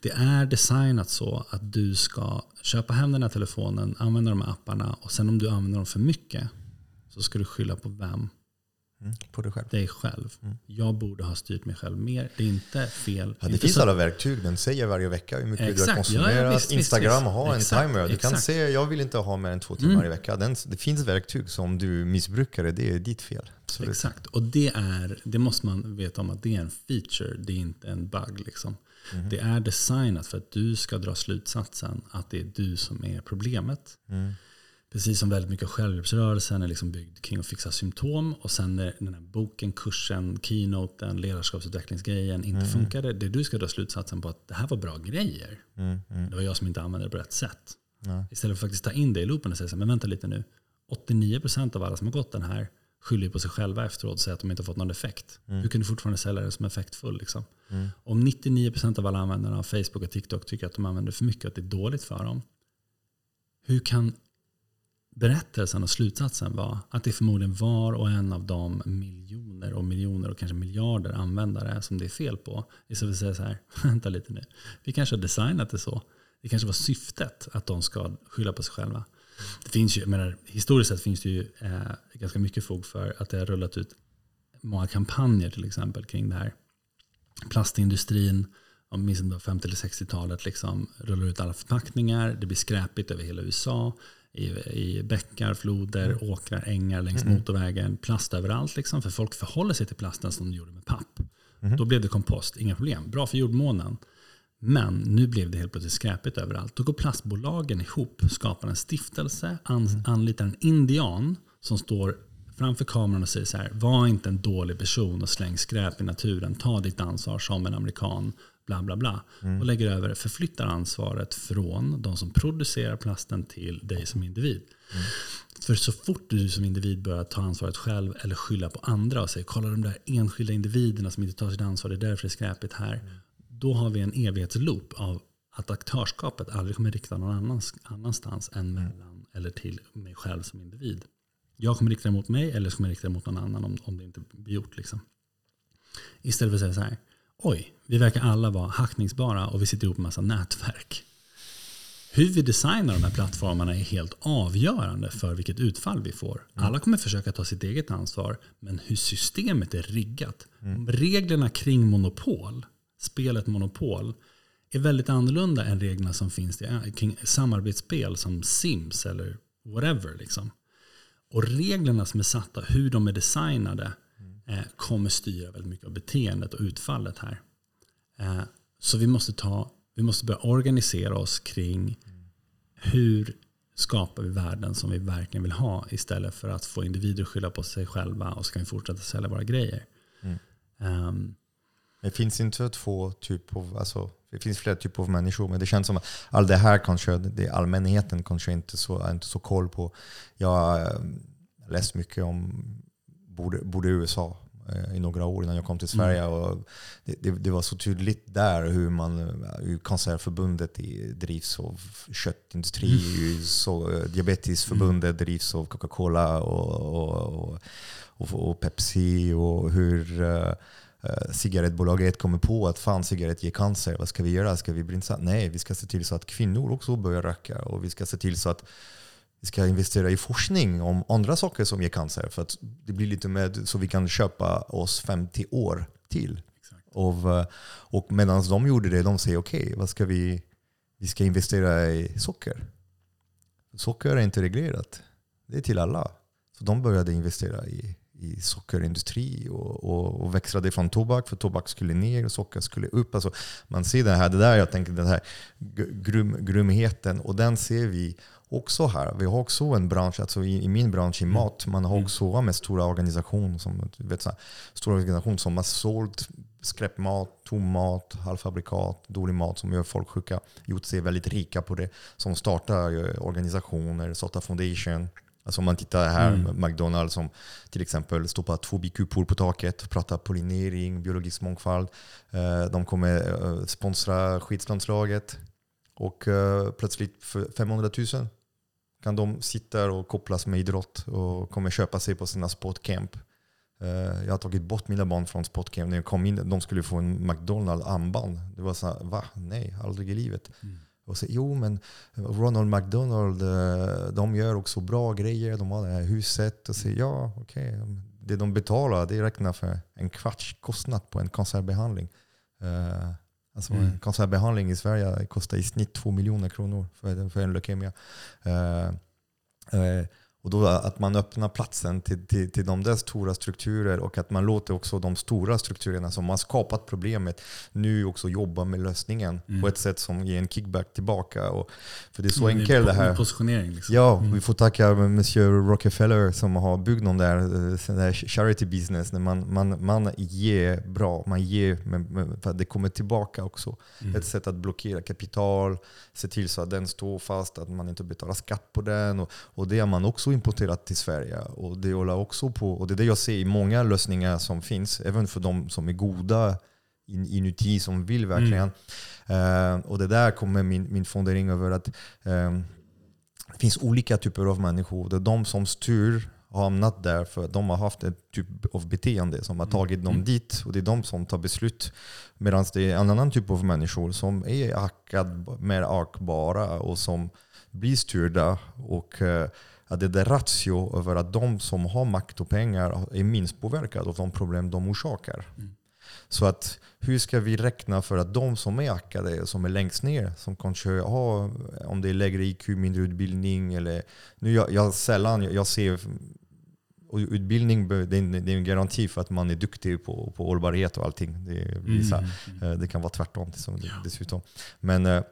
Det är designat så att du ska köpa hem den här telefonen, använda de här apparna och sen om du använder dem för mycket så ska du skylla på vem? Mm, på dig själv. Dig själv. Mm. Jag borde ha styrt mig själv mer. Det är inte fel. Ja, det inte finns så. alla verktyg. Den säger varje vecka hur mycket exakt. du har konsumerat. Ja, visst, Instagram visst, har en timer. Du exakt. kan se, jag vill inte ha mer än två timmar mm. i veckan. Den, det finns verktyg som du missbrukar det, det är ditt fel. Absolut. Exakt. Och det, är, det måste man veta om att det är en feature, det är inte en bug. Liksom. Mm. Det är designat för att du ska dra slutsatsen att det är du som är problemet. Mm. Precis som väldigt mycket av självhjälpsrörelsen är liksom byggd kring att fixa symptom. Och sen när den här boken, kursen, keynoten, ledarskapsutvecklingsgrejen inte mm. funkade. Det du ska dra slutsatsen på att det här var bra grejer. Mm. Mm. Det var jag som inte använde det på rätt sätt. Istället för att faktiskt ta in det i loopen och säga så här, men vänta lite nu. 89% av alla som har gått den här skyller på sig själva efteråt och säger att de inte har fått någon effekt. Mm. Hur kan du fortfarande sälja det som effektfull? Liksom? Mm. Om 99% av alla användare av Facebook och TikTok tycker att de använder för mycket och att det är dåligt för dem. Hur kan berättelsen och slutsatsen var att det förmodligen var och en av de miljoner och miljoner och kanske miljarder användare som det är fel på. Istället för att säga så här, vänta lite nu. Vi kanske har designat det så. Det kanske var syftet att de ska skylla på sig själva. Det finns ju, menar, historiskt sett finns det ju eh, ganska mycket fog för att det har rullat ut många kampanjer till exempel kring det här. Plastindustrin, om minst 50 eller 60-talet, liksom, rullar ut alla förpackningar. Det blir skräpigt över hela USA. I, i bäckar, floder, mm. åkrar, ängar längs mm. motorvägen. Plast överallt. Liksom, för folk förhåller sig till plasten som de gjorde med papp. Mm. Då blev det kompost, inga problem. Bra för jordmånen. Men nu blev det helt plötsligt skräpigt överallt. Då går plastbolagen ihop, skapar en stiftelse, an, mm. anlitar en indian som står framför kameran och säger så här, var inte en dålig person och släng skräp i naturen, ta ditt ansvar som en amerikan, bla bla bla. Mm. Och lägger över, förflyttar ansvaret från de som producerar plasten till dig som individ. Mm. För så fort du som individ börjar ta ansvaret själv eller skylla på andra och säger kolla de där enskilda individerna som inte tar sitt ansvar, det är därför det är skräpigt här. Mm då har vi en evighetsloop av att aktörskapet aldrig kommer rikta någon annans, annanstans än mm. mellan eller till mig själv som individ. Jag kommer rikta det mot mig eller så kommer jag rikta det mot någon annan om, om det inte blir gjort. Liksom. Istället för att säga så här, oj, vi verkar alla vara hackningsbara och vi sitter ihop med massa nätverk. Hur vi designar de här plattformarna är helt avgörande för vilket utfall vi får. Mm. Alla kommer försöka ta sitt eget ansvar, men hur systemet är riggat. Mm. Reglerna kring monopol spelet Monopol är väldigt annorlunda än reglerna som finns kring samarbetsspel som Sims eller whatever. Liksom. Och reglerna som är satta, hur de är designade, eh, kommer styra väldigt mycket av beteendet och utfallet här. Eh, så vi måste, ta, vi måste börja organisera oss kring hur skapar vi världen som vi verkligen vill ha istället för att få individer att skylla på sig själva och så kan vi fortsätta sälja våra grejer. Mm. Um, det finns inte två typer av, alltså, det finns flera typer av människor, men det känns som att allt det här kanske det allmänheten kanske inte så, inte så koll på. Jag har eh, läst mycket om, bodde, bodde i USA eh, i några år innan jag kom till Sverige. Mm. Och det, det, det, var så tydligt där hur, man, hur Cancerförbundet drivs av köttindustri, mm. så eh, Diabetesförbundet mm. drivs av Coca-Cola och, och, och, och, Pepsi och hur uh, cigarettbolaget kommer på att fan cigarett ger cancer, vad ska vi göra? Ska vi brinna? Nej, vi ska se till så att kvinnor också börjar röka och vi ska se till så att vi ska investera i forskning om andra saker som ger cancer för att det blir lite med så vi kan köpa oss 50 år till. Och, eh, och medan de gjorde det, de säger okej, okay, vad ska vi, vi ska investera i socker. Socker är inte reglerat. Det är till alla. Så de började investera i i sockerindustri och, och, och växlade från tobak, för tobak skulle ner och socker skulle upp. Alltså man ser det här, det där jag tänker den här grum, grymheten och den ser vi också här. Vi har också en bransch, alltså i, i min bransch i mm. mat, man har mm. också med stora organisationer som, vet, så här, stora organisationer som har sålt skräpmat, tom mat, halvfabrikat, dålig mat som gör folk sjuka, gjort sig väldigt rika på det. Som startar organisationer, startar foundation, Alltså om man tittar här, mm. McDonalds som till exempel stoppar två bikupor på taket, pratar pollinering, biologisk mångfald. Eh, de kommer eh, sponsra skidlandslaget och eh, plötsligt för 500 000 kan de sitta och kopplas med idrott och kommer köpa sig på sina sportcamp. Jag har tagit bort mina barn från sportcamp. När jag kom in, de skulle få en McDonalds-armband. Det var så här, va? Nej, aldrig i livet. Mm och säger jo men Ronald McDonald, eh, de gör också bra grejer, de har det här huset. Och säger ja, okej. Okay. Det de betalar det räknar för en kvarts kostnad på en cancerbehandling. Alltså mm. En cancerbehandling i Sverige kostar i snitt två miljoner kronor för, för en leukemia. Uh, uh, och då att man öppnar platsen till, till, till de där stora strukturer och att man låter också de stora strukturerna som har skapat problemet nu också jobba med lösningen mm. på ett sätt som ger en kickback tillbaka. Och, för det är så mm, enkelt det här. Positionering liksom. Ja, mm. vi får tacka Monsieur Rockefeller som har byggt någon där, eh, där charity business. När man, man, man ger bra, man ger, men, för att det kommer tillbaka också. Mm. Ett sätt att blockera kapital, se till så att den står fast, att man inte betalar skatt på den. Och, och det har man också också importerat till Sverige. Och det håller också på, och det är det jag ser i många lösningar som finns, även för de som är goda in, inuti, som vill verkligen. Mm. Uh, och det där kommer min, min fundering över att um, det finns olika typer av människor. Det är de som styr har hamnat där för att de har haft ett typ av beteende som har mm. tagit dem mm. dit. Och det är de som tar beslut. Medan det är en annan typ av människor som är ackad, mer akbara och som blir styrda. Och uh, att det är ratio över att de som har makt och pengar är minst påverkade av de problem de orsakar. Mm. Så att hur ska vi räkna för att de som är ackade, som är längst ner, som kanske har, om det är lägre IQ, mindre utbildning, eller nu jag, jag sällan, jag ser och utbildning det är, en, det är en garanti för att man är duktig på, på hållbarhet och allting. Det, är, mm. mm. det kan vara tvärtom dessutom. Men eh,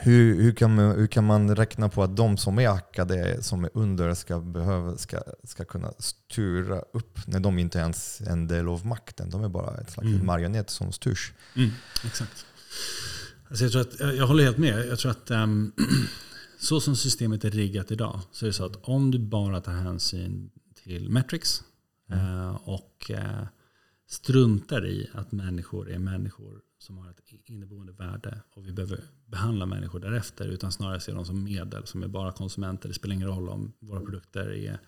hur, hur, kan man, hur kan man räkna på att de som är ackade, som är under, ska, behöva, ska, ska kunna styra upp när de inte ens är en del av makten? De är bara ett slags mm. marionett som styrs. Mm, exakt. Alltså jag, tror att, jag håller helt med. Jag tror att um, så som systemet är riggat idag så är det så att om du bara tar hänsyn till metrics mm. uh, och uh, struntar i att människor är människor som har ett inneboende värde och vi behöver behandla människor därefter utan snarare se dem som medel som är bara konsumenter. Det spelar ingen roll om våra produkter är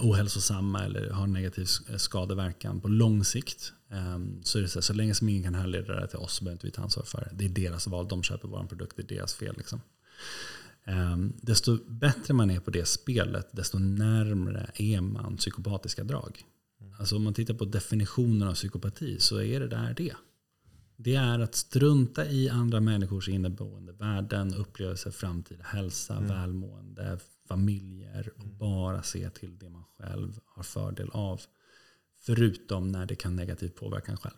ohälsosamma eller har negativ skadeverkan på lång sikt. Ehm, så är det så, så länge som ingen kan härleda det till oss så behöver inte vi ta ansvar för det. Det är deras val, de köper vår produkt, det är deras fel. Liksom. Ehm, desto bättre man är på det spelet, desto närmre är man psykopatiska drag. Alltså om man tittar på definitionen av psykopati så är det där det. Det är att strunta i andra människors inneboende värden, upplevelser, framtid, hälsa, mm. välmående, familjer och mm. bara se till det man själv har fördel av. Förutom när det kan negativt påverka en själv.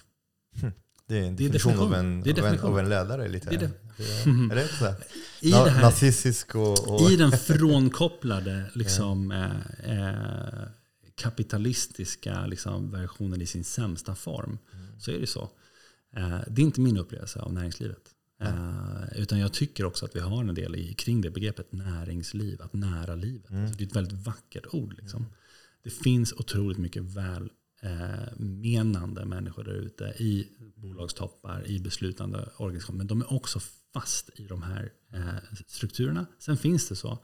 Hm. Det är en definition, definition. Av, en, det är definition. Av, en, av en ledare. Lite. Det är, det. är det så? I Na, det här, Nazistisk och, och I den frånkopplade liksom, eh, eh, kapitalistiska liksom, versionen i sin sämsta form mm. så är det så. Eh, det är inte min upplevelse av näringslivet. Mm. utan jag tycker också att vi har en del i, kring det begreppet näringsliv, att nära livet. Mm. Alltså det är ett väldigt vackert ord. Liksom. Det finns otroligt mycket välmenande människor där ute i bolagstoppar, i beslutande organisationer. Men de är också fast i de här eh, strukturerna. Sen finns det så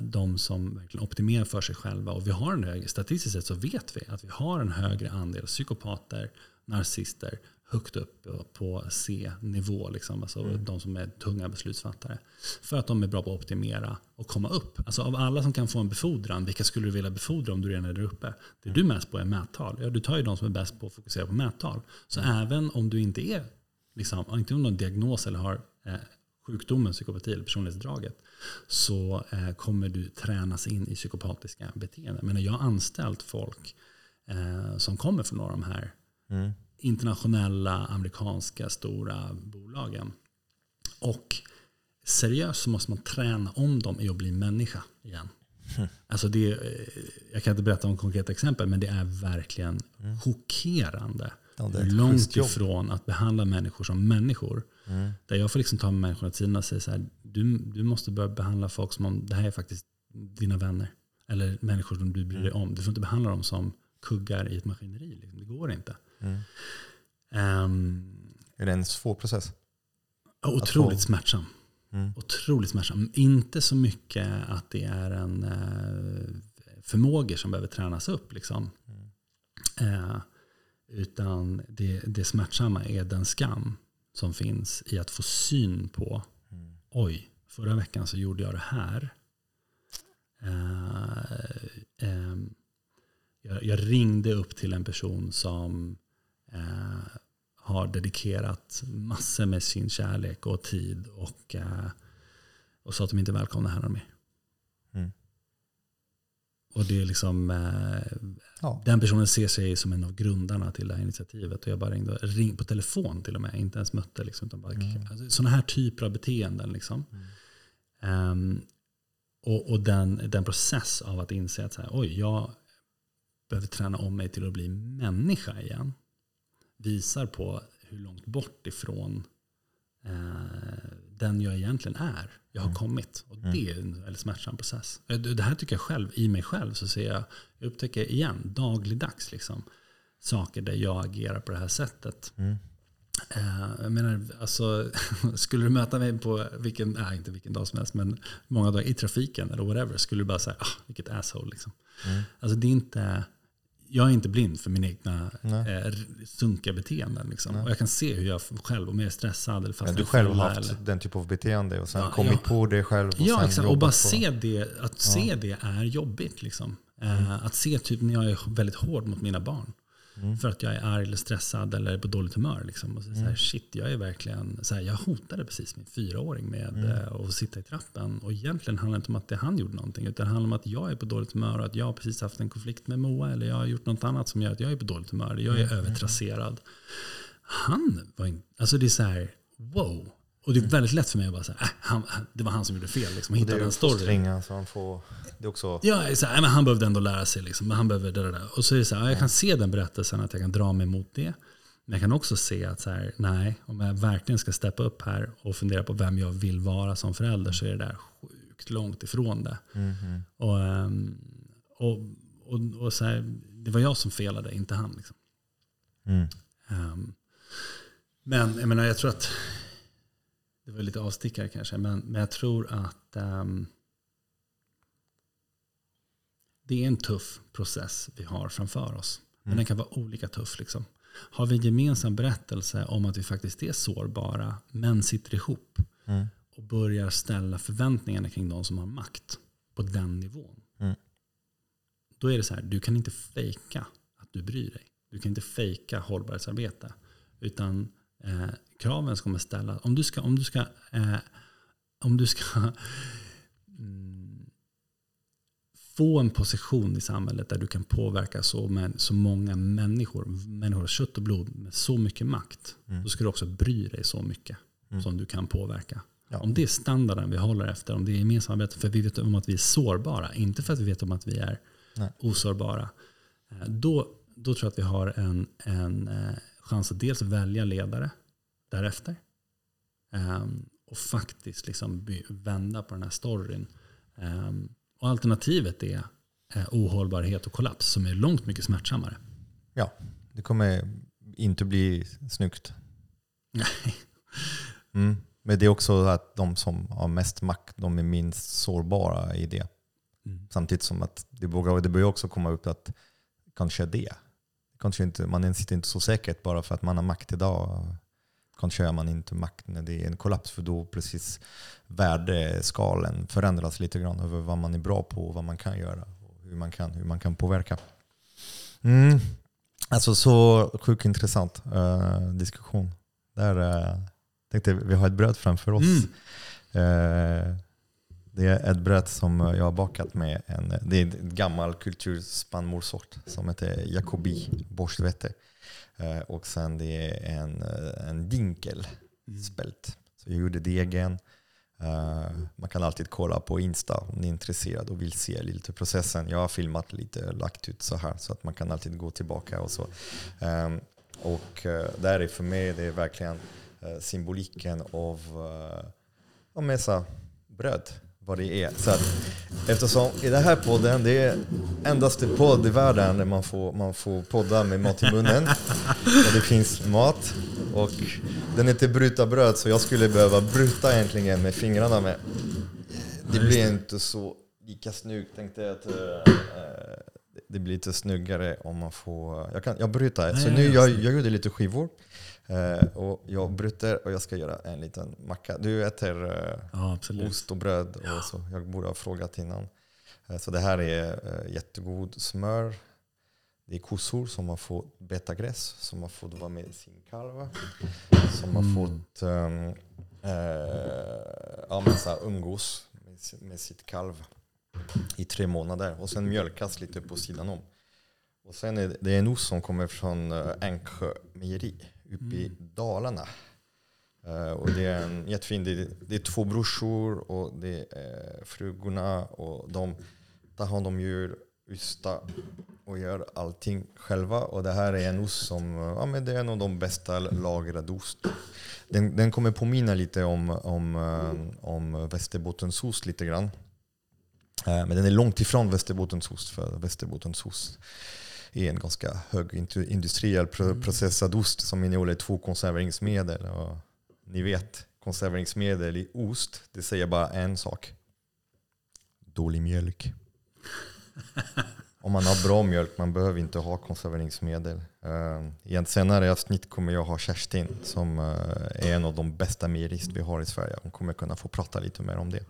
de som verkligen optimerar för sig själva. Och vi har en högre, statistiskt sett så vet vi att vi har en högre andel psykopater, narcissister, högt upp på C-nivå. Liksom, alltså mm. De som är tunga beslutsfattare. För att de är bra på att optimera och komma upp. Alltså av alla som kan få en befordran, vilka skulle du vilja befordra om du redan är där uppe? Det du är mest på är mättal. Ja, du tar ju de som är bäst på att fokusera på mättal. Så mm. även om du inte är, liksom, inte har en diagnos eller har eh, sjukdomen psykopati eller personlighetsdraget så eh, kommer du tränas in i psykopatiska beteenden. Men jag har anställt folk eh, som kommer från några av de här mm internationella amerikanska stora bolagen. Och seriöst så måste man träna om dem i att bli människa igen. Mm. Alltså det, eh, jag kan inte berätta om konkreta exempel, men det är verkligen mm. chockerande. Ja, det långt ifrån att behandla människor som människor. Mm. Där jag får liksom ta med människorna till och säga så här, du, du måste börja behandla folk som om det här är faktiskt dina vänner. Eller människor som du bryr dig mm. om. Du får inte behandla dem som kuggar i ett maskineri. Liksom. Det går inte. Mm. Um, är det en svår process? Otroligt smärtsam. Mm. Otroligt smärtsam. Inte så mycket att det är en uh, förmågor som behöver tränas upp. Liksom. Mm. Uh, utan det, det smärtsamma är den skam som finns i att få syn på mm. oj, förra veckan så gjorde jag det här. Uh, um, jag, jag, ringde upp till en person som eh, har dedikerat massor med sin kärlek och tid och, eh, och sa att de inte är välkomna här med. Mm. Och det är liksom, eh, ja. den personen ser sig som en av grundarna till det här initiativet. Och jag bara ringde, ring på telefon till och med, inte ens mötte. Liksom, utan bara, mm. alltså, sådana här typer av beteenden. Liksom. Mm. Um, och, och den, den process av att inse att så här, oj, jag behöver träna om mig till att bli människa igen visar på hur långt bort ifrån eh, den jag egentligen är. jag har kommit. Och det är en väldigt smärtsam process. Det här tycker jag själv, i mig själv, så ser jag, jag upptäcker igen, dagligdags, liksom, saker där jag agerar på det här sättet. Mm. Uh, jag menar, alltså, skulle du möta mig på vilken, nej, inte vilken dag som helst, men många dagar i trafiken eller whatever, skulle du bara säga, ah, vilket asshole. Liksom. Mm. Alltså, det är inte, jag är inte blind för mina egna eh, sunkiga beteenden. Liksom. Och jag kan se hur jag själv, om jag är stressad eller fast Du själv har haft eller... den typen av beteende och sen ja, kommit ja. på det själv. Och ja, exakt. Och bara på... se det, att se det är jobbigt. Liksom. Mm. Uh, att se typ när jag är väldigt hård mot mina barn. Mm. För att jag är arg eller stressad eller på dåligt humör. Liksom. Och så, mm. så här, shit, jag är verkligen, så här, jag hotade precis min fyraåring med mm. Eh, att sitta i trappen. Och egentligen handlar det inte om att det han gjorde någonting. Utan det handlar om att jag är på dåligt humör och att jag har precis haft en konflikt med Moa. Eller jag har gjort något annat som gör att jag är på dåligt humör. Jag är mm. övertrasserad. Han var inte, alltså det är så här, wow. Och det är väldigt lätt för mig att bara säga, äh, han, det var han som gjorde fel. Liksom, hitta den storyn. Alltså, han får, det är också... Ja, så här, men han behövde ändå lära sig. Liksom, men han behöver det, där. Och så är det så här, jag kan se den berättelsen, att jag kan dra mig mot det. Men jag kan också se att så här, nej, om jag verkligen ska steppa upp här och fundera på vem jag vill vara som förälder så är det där sjukt långt ifrån det. Mm -hmm. och, ehm, och, och, och, så här, det var jag som felade, inte han. Liksom. Mm. Um, men jag menar, jag tror att det var lite avstickare kanske, men, men jag tror att um, det är en tuff process vi har framför oss. Men mm. den kan vara olika tuff. Liksom. Har vi en gemensam berättelse om att vi faktiskt är sårbara, men sitter ihop mm. och börjar ställa förväntningarna kring de som har makt på den nivån. Mm. Då är det så här, du kan inte fejka att du bryr dig. Du kan inte fejka hållbarhetsarbete. Utan eh, kraven som kommer ställas. Om du ska, om du ska, eh, om du ska mm, få en position i samhället där du kan påverka så, med, så många människor, människor av kött och blod med så mycket makt. Mm. Då ska du också bry dig så mycket mm. som du kan påverka. Ja. Om det är standarden vi håller efter, om det är gemensamma för vi vet om att vi är sårbara, inte för att vi vet om att vi är Nej. osårbara. Eh, då, då tror jag att vi har en, en eh, chans att dels välja ledare därefter. Um, och faktiskt liksom vända på den här storyn. Um, och alternativet är uh, ohållbarhet och kollaps som är långt mycket smärtsammare. Ja, det kommer inte bli snyggt. Nej. Mm. Men det är också att de som har mest makt, de är minst sårbara i det. Mm. Samtidigt som att det börjar, det börjar också komma upp att kanske det. Kanske inte, man sitter inte så säkert bara för att man har makt idag kanske är man inte makt när det är en kollaps för då precis värdeskalen förändras lite grann över vad man är bra på och vad man kan göra och hur man kan, hur man kan påverka. Mm. Alltså så sjukt intressant uh, diskussion. Där uh, tänkte vi har ett bröd framför oss. Mm. Uh, det är ett bröd som jag har bakat med en, det är en gammal kulturspannmålssort som heter Jacobi borstvete. Eh, och sen det är en, eh, en dinkel mm. spält. Så jag gjorde degen. Uh, man kan alltid kolla på Insta om ni är intresserade och vill se lite processen. Jag har filmat lite, lagt ut så här så att man kan alltid gå tillbaka och så. Um, och där är för mig det är verkligen symboliken av uh, mesa bröd vad det är. Så att, eftersom i den här podden, det är endaste podd i världen där man får, man får podda med mat i munnen. och det finns mat. Och den är inte bryta bröd så jag skulle behöva bryta egentligen med fingrarna med. Det blir inte så lika snyggt tänkte jag att äh, det blir lite snyggare om man får... Jag, kan, jag bryter. Så nu jag, jag gjorde lite skivor. Uh, och jag bryter och jag ska göra en liten macka. Du äter uh, ja, ost och bröd. Och ja. så. Jag borde ha frågat innan. Uh, så det här är jättegod smör. Det är kossor som har fått betagräs, som har fått vara med sin kalv. Som har mm. fått um, ja, umgås med, med sitt kalv i tre månader. Och sen mjölkas lite på sidan om. Och sen är det, det är en ost som kommer från Änksjö mejeri uppe mm. i Dalarna. Uh, och det är en jättefin, det är, det är två brorsor och det är frugorna och de tar hand om djur, ysta och gör allting själva. Och det här är en ost som ja, men det är en av de bästa lagrade ost. Den, den kommer påminna lite om, om, eh, om västerbottensost lite grann. Eh, Men den är långt ifrån västerbottensost för västerbottensost är en ganska hög industriell pro- processad ost som innehåller två konserveringsmedel. Och ni vet, konserveringsmedel i ost, det säger bara en sak. Dålig mjölk. Om man har bra mjölk, man behöver inte ha konserveringsmedel. Uh, I ett senare avsnitt kommer jag ha Kerstin som eh, är en av de bästa mejerist vi har i Sverige. Hon kommer kunna få prata lite mer om det.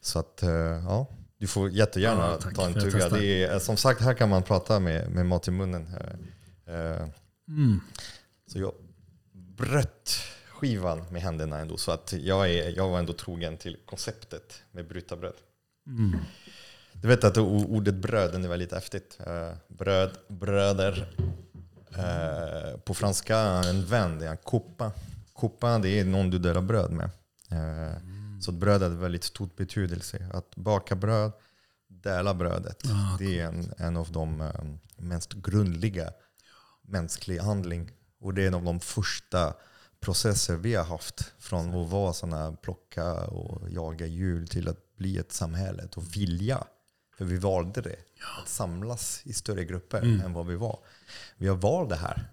Så att, eh, ja, du får jättegärna Ja, ta en tugga. Det är, som sagt, här kan man prata med, med mat i munnen. Eh, eh, Mm. så jag bröt skivan med händerna ändå. Så att jag, är, jag var ändå trogen till konceptet med bryta bröd. Mm. Du vet att ordet bröd är väldigt häftigt. Eh, bröd, bröder. Eh, på franska en vän, det är en kuppa. Kuppa det är någon du delar bröd med. Eh, Så bröd har väldigt stor betydelse. Att baka bröd, dela brödet. Ah, det är en, en av de eh, mest grundliga mänskliga handling. Och det är en av de första processer vi har haft. Från att vara sådana plocka och jaga djur till att bli ett samhälle och vilja. För vi valde det. Att samlas i större grupper än vad vi var. Vi har valt det här.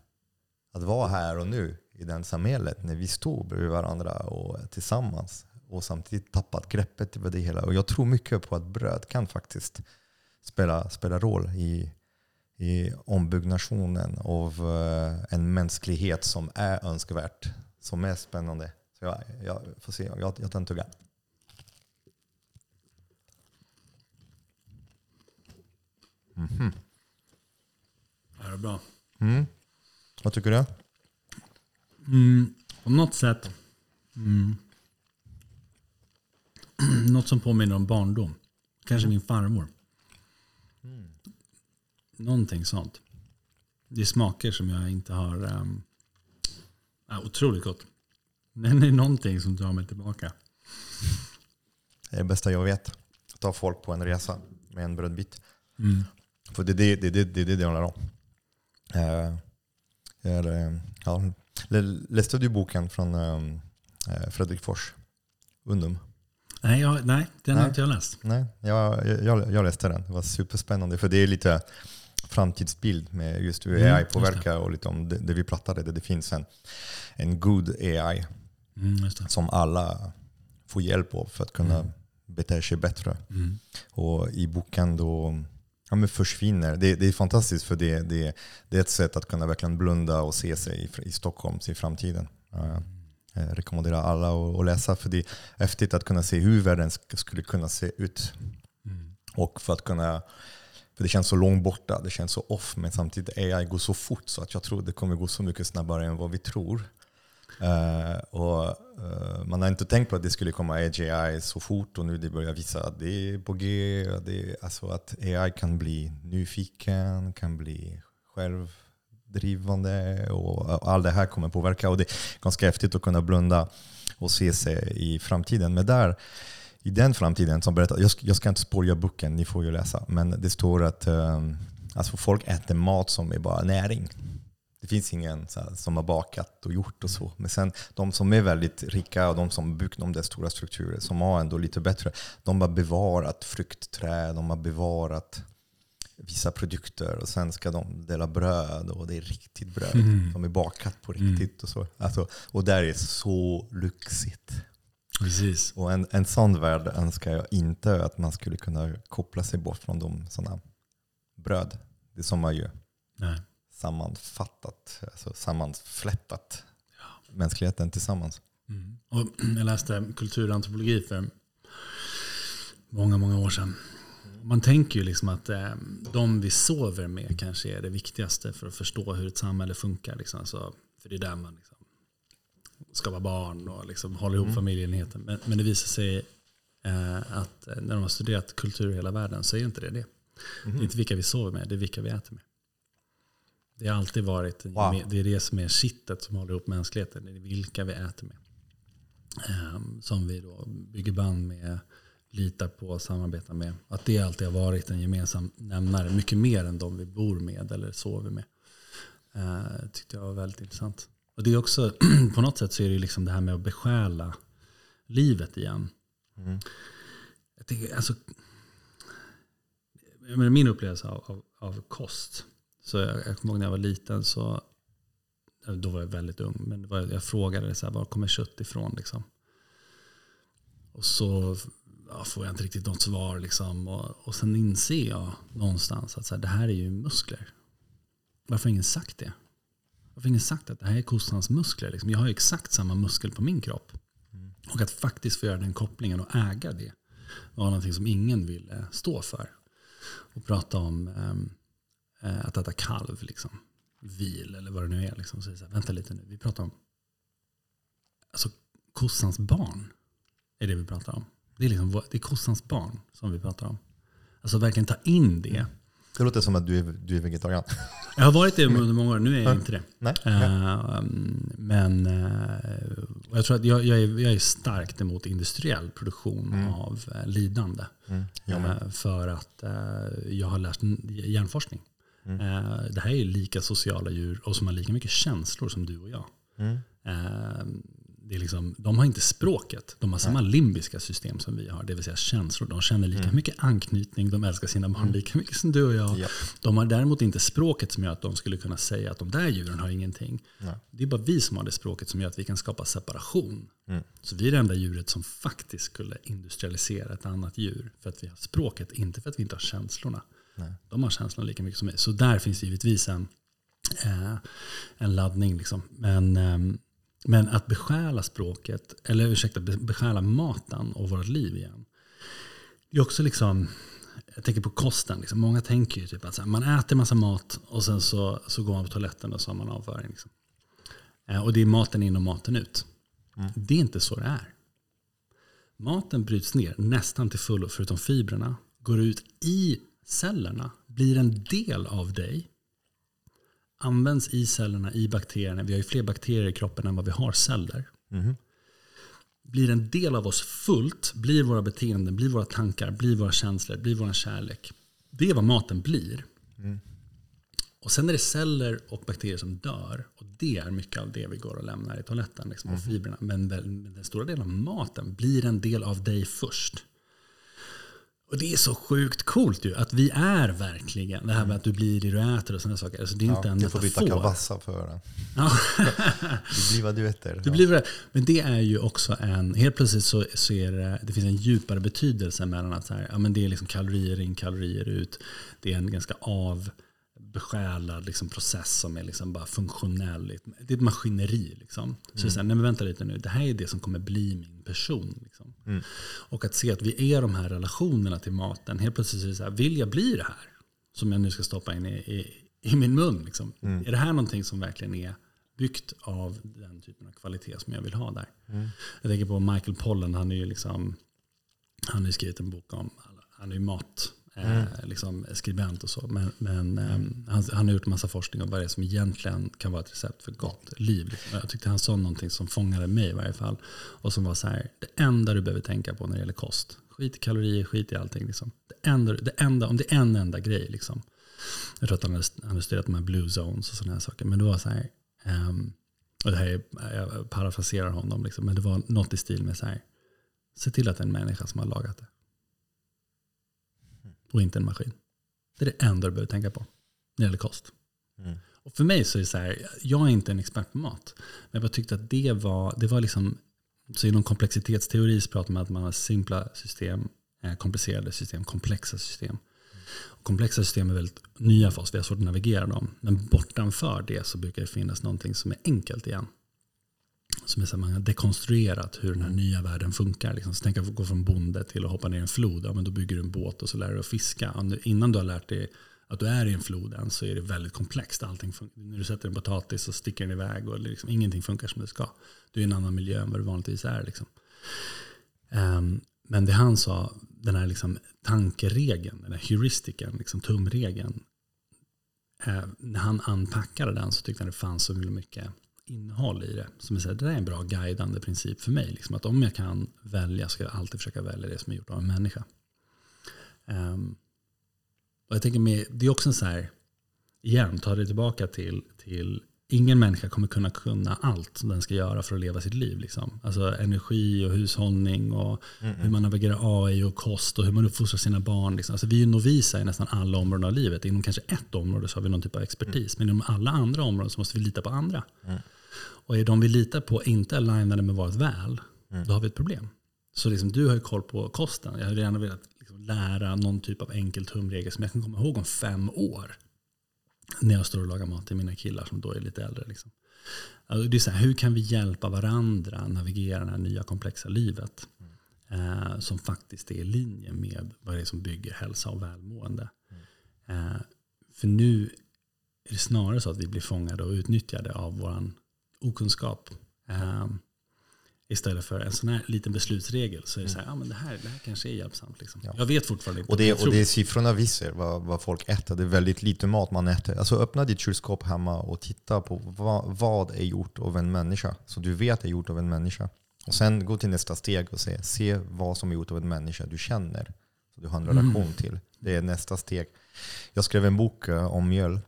Att vara här och nu i det samhället när vi står bredvid varandra och tillsammans. Och samtidigt tappat greppet över det hela. Och jag tror mycket på att bröd kan faktiskt spela, spela roll i, i ombyggnationen av eh, en mänsklighet som är önskvärt. Som är spännande. Så jag, jag får se, jag, jag tar en tugga. Ja, det är bra. Mm. Vad tycker du? Mm, på något sätt. Mm, något som påminner om barndom. Kanske min farmor. Någonting sånt. Det är smaker som jag inte har... Um, ja, otroligt gott. Men det är någonting som drar mig tillbaka. Det är det bästa jag vet. Ta folk på en resa med en brödbit. Mm. För det är det det, det, det, det, det handlar om. Eh, är, ja, lä- läste du boken från eh, Fredrik Fors? Undum? Nej, jag, nej, den har inte jag läst. Nej, jag, jag, jag läste den. Det var superspännande. För det är lite framtidsbild med just hur Mm, AI påverkar och lite om det, det vi pratade. Det, det finns en, en god AI Mm, som alla får hjälp av för att kunna bete sig bättre. Mm. Och i boken då ja, men försvinner. Det, det är fantastiskt för det, det, det är ett sätt att kunna verkligen blunda och se sig i, i Stockholm i framtiden. Uh, jag rekommenderar alla att, läsa för det är häftigt att kunna se hur världen sk- skulle kunna se ut. Mm. Och för att kunna för det känns så långt borta, det känns så off, men samtidigt AI går så fort så att jag tror det kommer gå så mycket snabbare än vad vi tror. Eh, och, eh, man har inte tänkt på att det skulle komma AGI så fort och nu det börjar visa att det är på G. Det är, alltså att AI kan bli nyfiken, kan bli självdrivande drivande och allt det här kommer påverka. Och det är ganska häftigt att kunna blunda och se sig i framtiden. Men där, i den framtiden som berättar, jag ska, jag ska inte spoila boken, ni får ju läsa, men det står att um, alltså folk äter mat som är bara näring. Det finns ingen så här, som har bakat och gjort och så. Men sen de som är väldigt rika och de som byggt de där stora strukturer, som har ändå lite bättre, de har bevarat fruktträd, de har bevarat vissa produkter och sen ska de dela bröd och det är riktigt bröd som är bakat på riktigt. Och, så. Alltså, och där är så lyxigt. Precis. Och en, en sån värld önskar jag inte att man skulle kunna koppla sig bort från de sådana bröd. Det som man ju Nej. sammanfattat, alltså sammanflättat mänskligheten tillsammans. Mm. Och jag läste kulturantropologi för många, många år sedan. Man tänker ju liksom att eh, de vi sover med kanske är det viktigaste för att förstå hur ett samhälle funkar. Liksom. Alltså, för det är där man liksom skapar barn och liksom håller ihop familjeenheten. Men, men det visar sig eh, att eh, när de har studerat kultur i hela världen så är ju inte det det. Det är inte vilka vi sover med, det är vilka vi äter med. Det har alltid varit, Wow. det är det som är kittet som håller ihop mänskligheten. Det är vilka vi äter med. Ehm, som vi då bygger band med, litar på, samarbetar med. Att det alltid har varit en gemensam nämnare. Mycket mer än de vi bor med eller sover med. Uh, tyckte jag var väldigt intressant. Och det är också, på något sätt så är det liksom det här med att besjäla livet igen. Mm. Jag tänker, alltså, men min upplevelse av, av, av kost. Så jag, jag kommer ihåg när jag var liten så då var jag väldigt ung, men var, jag frågade så här, var kommer kött ifrån? Liksom. Och så ja, får jag inte riktigt något svar. Liksom. Och, och sen inser jag någonstans att så här, det här är ju muskler. Varför har ingen sagt det? Varför har ingen sagt att det här är kossans muskler? Liksom? Jag har ju exakt samma muskel på min kropp. Mm. Och att faktiskt få göra den kopplingen och äga det var någonting som ingen ville stå för. Och prata om um, att äta kalv. Liksom vil eller vad det nu är. Liksom. Så, så här, vänta lite nu, vi pratar om alltså, kossans barn. är det vi pratar om. Det är, liksom, det är kossans barn som vi pratar om. Alltså verkligen ta in det. Det låter som att du är, du är vegetarian. Jag har varit det under många år, nu är jag inte det. Nej. Uh, men uh, jag tror att jag, jag, är, jag är starkt emot industriell produktion mm. av uh, lidande. Mm. för att jag har lärt hjärnforskning. Mm. Det här är lika sociala djur och som har lika mycket känslor som du och jag. Det är liksom, de har inte språket. De har samma limbiska system som vi har. Det vill säga känslor. De känner lika mm. mycket anknytning. De älskar sina barn mm. lika mycket som du och jag. Ja. De har däremot inte språket som gör att de skulle kunna säga att de där djuren har ingenting. Nej. Det är bara vi som har det språket som gör att vi kan skapa separation. Mm. Så vi är det enda djuret som faktiskt skulle industrialisera ett annat djur. För att vi har språket, inte för att vi inte har känslorna. Nej. De har känslan lika mycket som mig. Så där finns givetvis en, eh, en laddning. Liksom. Men, eh, men att besjäla språket, eller ursäkta, besjäla maten och vårt liv igen. Det är också liksom, jag tänker på kosten. Liksom. Många tänker ju typ att här, man äter massa mat och sen så, så går man på toaletten och så har man avföring. Liksom. Eh, och det är maten in och maten ut. Mm. Det är inte så det är. Maten bryts ner nästan till fullo, förutom fibrerna, går ut i cellerna blir en del av dig. Används i cellerna, i bakterierna. Vi har ju fler bakterier i kroppen än vad vi har celler. Mm. Blir en del av oss fullt, blir våra beteenden, blir våra tankar, blir våra känslor, blir vår kärlek. Det är vad maten blir. Mm. Och sen är det celler och bakterier som dör. Och det är mycket av det vi går och lämnar i toaletten. Liksom, mm. och fibrerna. Men den stora delen av maten blir en del av dig först. Och det är så sjukt coolt ju, att vi är verkligen, det här med att du blir det du äter och sådana saker. Alltså det är inte ja, en Du får byta kavassa för den. Ja. du blir vad du äter. Du blir vad, men det är ju också en, helt plötsligt så, så är det, det finns en djupare betydelse mellan att så här, ja, men det är liksom kalorier in, kalorier ut. Det är en ganska av besjälad liksom, process som är liksom bara funktionell. Det är ett maskineri. Liksom. Så mm. så här, nej men vänta lite nu, det här är det som kommer bli min person. Liksom. Mm. Och att se att vi är de här relationerna till maten. Helt plötsligt är det så här, vill jag bli det här? Som jag nu ska stoppa in i, i, i min mun. Liksom. Mm. Är det här någonting som verkligen är byggt av den typen av kvalitet som jag vill ha där? Mm. Jag tänker på Michael Pollan, han är ju liksom, han har skrivit en bok om, han är ju mat Mm. Eh, liksom skribent och så. Men, men mm. han, han, har gjort massa forskning om vad det är som egentligen kan vara ett recept för gott liv. Liksom. Jag tyckte han sa någonting som fångade mig i varje fall. Och som var så här, det enda du behöver tänka på när det gäller kost. Skit i kalorier, skit i allting. Liksom. Det, enda, det enda, om det är en enda grej. Liksom. Jag tror att han hade, han hade studerat de här blue zones och sådana här saker. Men det var så här, um, och det här är, jag parafraserar honom, liksom, men det var något i stil med så här, se till att en människa som har lagat det och inte en maskin. Det är det enda du behöver tänka på när det gäller kost. Mm. Och för mig så är det så här, jag är inte en expert på mat. Men jag bara tyckte att det var, det var liksom, så inom komplexitetsteori så pratar man att man har simpla system, eh, komplicerade system, komplexa system. Och komplexa system är väldigt nya för oss, vi har svårt att navigera dem. Men bortanför det så brukar det finnas någonting som är enkelt igen som är så man har dekonstruerat hur den här nya världen funkar. Liksom. Så tänk att gå från bonde till att hoppa ner i en flod. Ja, men då bygger du en båt och så lär du dig att fiska. Innan du har lärt dig att du är i en flod än så är det väldigt komplext. Allting när du sätter en potatis så sticker den iväg och liksom, ingenting funkar som det ska. Du är i en annan miljö än vad du vanligtvis är. Liksom. Um, men det han sa, den här liksom tankeregeln, den här heuristiken, liksom tumregeln. Eh, när han anpackade den så tyckte han det fanns så mycket innehåll i det. Som är så här, det är en bra guidande princip för mig. Liksom, att om jag kan välja ska jag alltid försöka välja det som är gjort av en människa. Um, och jag tänker med, det är också en så här, igen, ta det tillbaka till, till ingen människa kommer kunna kunna allt som den ska göra för att leva sitt liv. Liksom. Alltså energi och hushållning och mm. hur man navigerar AI och kost och hur man uppfostrar sina barn. Liksom. Alltså vi är novisa i nästan alla områden av livet. Inom kanske ett område så har vi någon typ av expertis. Mm. Men inom alla andra områden så måste vi lita på andra. Mm. Och är de vi litar på inte alignade med vårt väl, mm. då har vi ett problem. Så liksom, du har ju koll på kosten. Jag hade gärna velat liksom lära någon typ av enkel tumregel som jag kan komma ihåg om fem år när jag står och lagar mat till mina killar som då är lite äldre. Liksom. Alltså det är så här, hur kan vi hjälpa varandra navigera det här nya komplexa livet? Eh, som faktiskt är i linje med vad det är som bygger hälsa och välmående. Mm. Eh, för nu är det snarare så att vi blir fångade och utnyttjade av vår okunskap. Eh, Istället för en sån här liten beslutsregel så är det så här, ja, men det, här, det här kanske är hjälpsamt. Liksom. Ja. Jag vet fortfarande inte. Och det, och det är siffrorna visar vad, vad folk äter. Det är väldigt lite mat man äter. Alltså öppna ditt kylskåp hemma och titta på vad, vad är gjort av en människa. Så du vet är gjort av en människa. Och sen gå till nästa steg och se, se vad som är gjort av en människa du känner. Så du har en relation mm. till. Det är nästa steg. Jag skrev en bok uh, om mjöl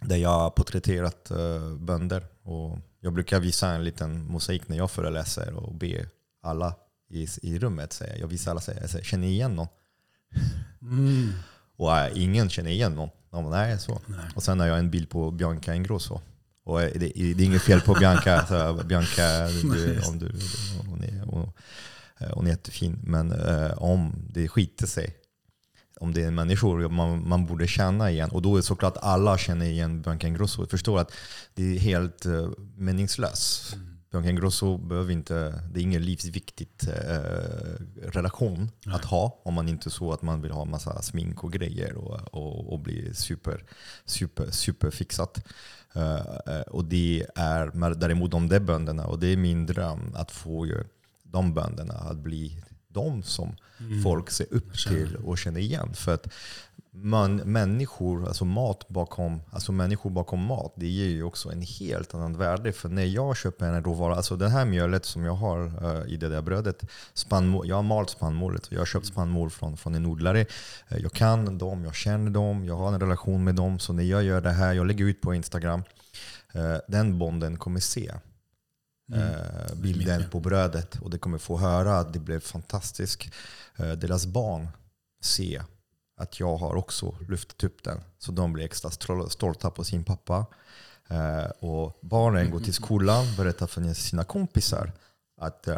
där jag porträtterat uh, bönder. Och jag brukar visa en liten mosaik när jag föreläser och be alla i, i rummet. Säga. Jag visar alla och säger, känner igen någon? Mm. Och äh, ingen känner igen någon. Bara, nej, så. Nej. Och sen har jag en bild på Bianca Ingrosso. Och det, det, är inget fel på Bianca. Så Bianca du, om du, hon, är, hon, hon är jättefin. Men eh, om det skiter sig om det är människor man, man borde känna igen. Och då är såklart alla känner igen Bianca Ingrosso. Förstår att det är helt uh, meningslöst. Mm. Bianca Ingrosso behöver inte, det är ingen livsviktigt uh, relation Nej. att ha om man inte så att man vill ha massa smink och grejer och, och, och bli super, super, super fixat. Uh, och det är däremot de där bönderna, och det är min dröm att få ju de bönderna att bli de som mm. folk ser upp till och känner igen. För att man, människor, alltså mat bakom, alltså människor bakom mat, det ger ju också en helt annan värde. För när jag köper en råvara, alltså det här mjölet som jag har uh, i det där brödet, spannmål, jag har malt spannmålet. Jag har köpt spannmål från, från en odlare. Uh, jag kan dem, jag känner dem, jag har en relation med dem. Så när jag gör det här, jag lägger ut på Instagram, uh, den bonden kommer se mm. Eh, bilden på brödet. Och de kommer få höra att det blev fantastiskt. Eh, deras barn ser att jag har också lyft upp den. Så de blir extra stolta på sin pappa. Eh, och barnen går till skolan och berättar för sina kompisar att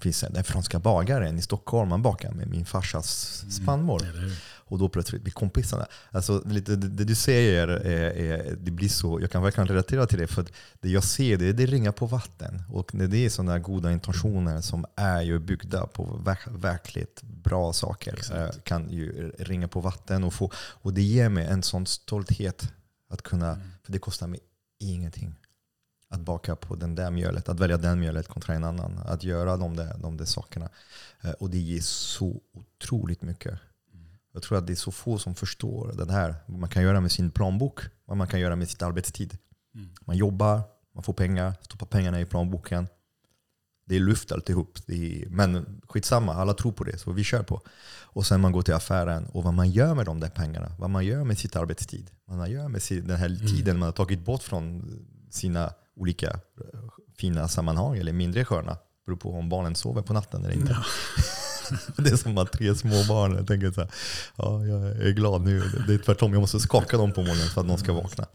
finns den franska bagaren i Stockholm, man bakar med min farsas mm. spannmål. Mm, och då plötsligt blir kompisarna. Alltså, lite, det, det du säger, är, är, det blir så, jag kan verkligen relatera till det. För det jag ser det, det ringar på vatten. Och när det är sådana goda intentioner som är ju byggda på verk, verkligt bra saker, Exakt. Eh, kan ju ringa på vatten. Och, få, och det ger mig en sån stolthet att kunna, mm. för det kostar mig ingenting att baka på den där mjölet, att välja den mjölet kontra en annan. Att göra de där, de där sakerna. Eh, och det ger så otroligt mycket. Jag tror att det är så få som förstår det här. Vad man kan göra med sin plånbok, vad man kan göra med sitt arbetstid. Mm. Man jobbar, man får pengar, stoppar pengarna i plånboken. Det är luft alltihop. Det är, men skitsamma, alla tror på det, så vi kör på. Och sen man går till affären och vad man gör med de där pengarna. Vad man gör med sitt arbetstid. Vad man gör med den här mm. tiden man har tagit bort från sina olika eh, fina sammanhang, eller mindre sköna. Beror på om barnen sover på natten eller inte. Ja. det är som att tre små barn. Jag tänker så här, ja, jag är glad nu. Det är tvärtom, jag måste skaka dem på morgonen för att de ska vakna.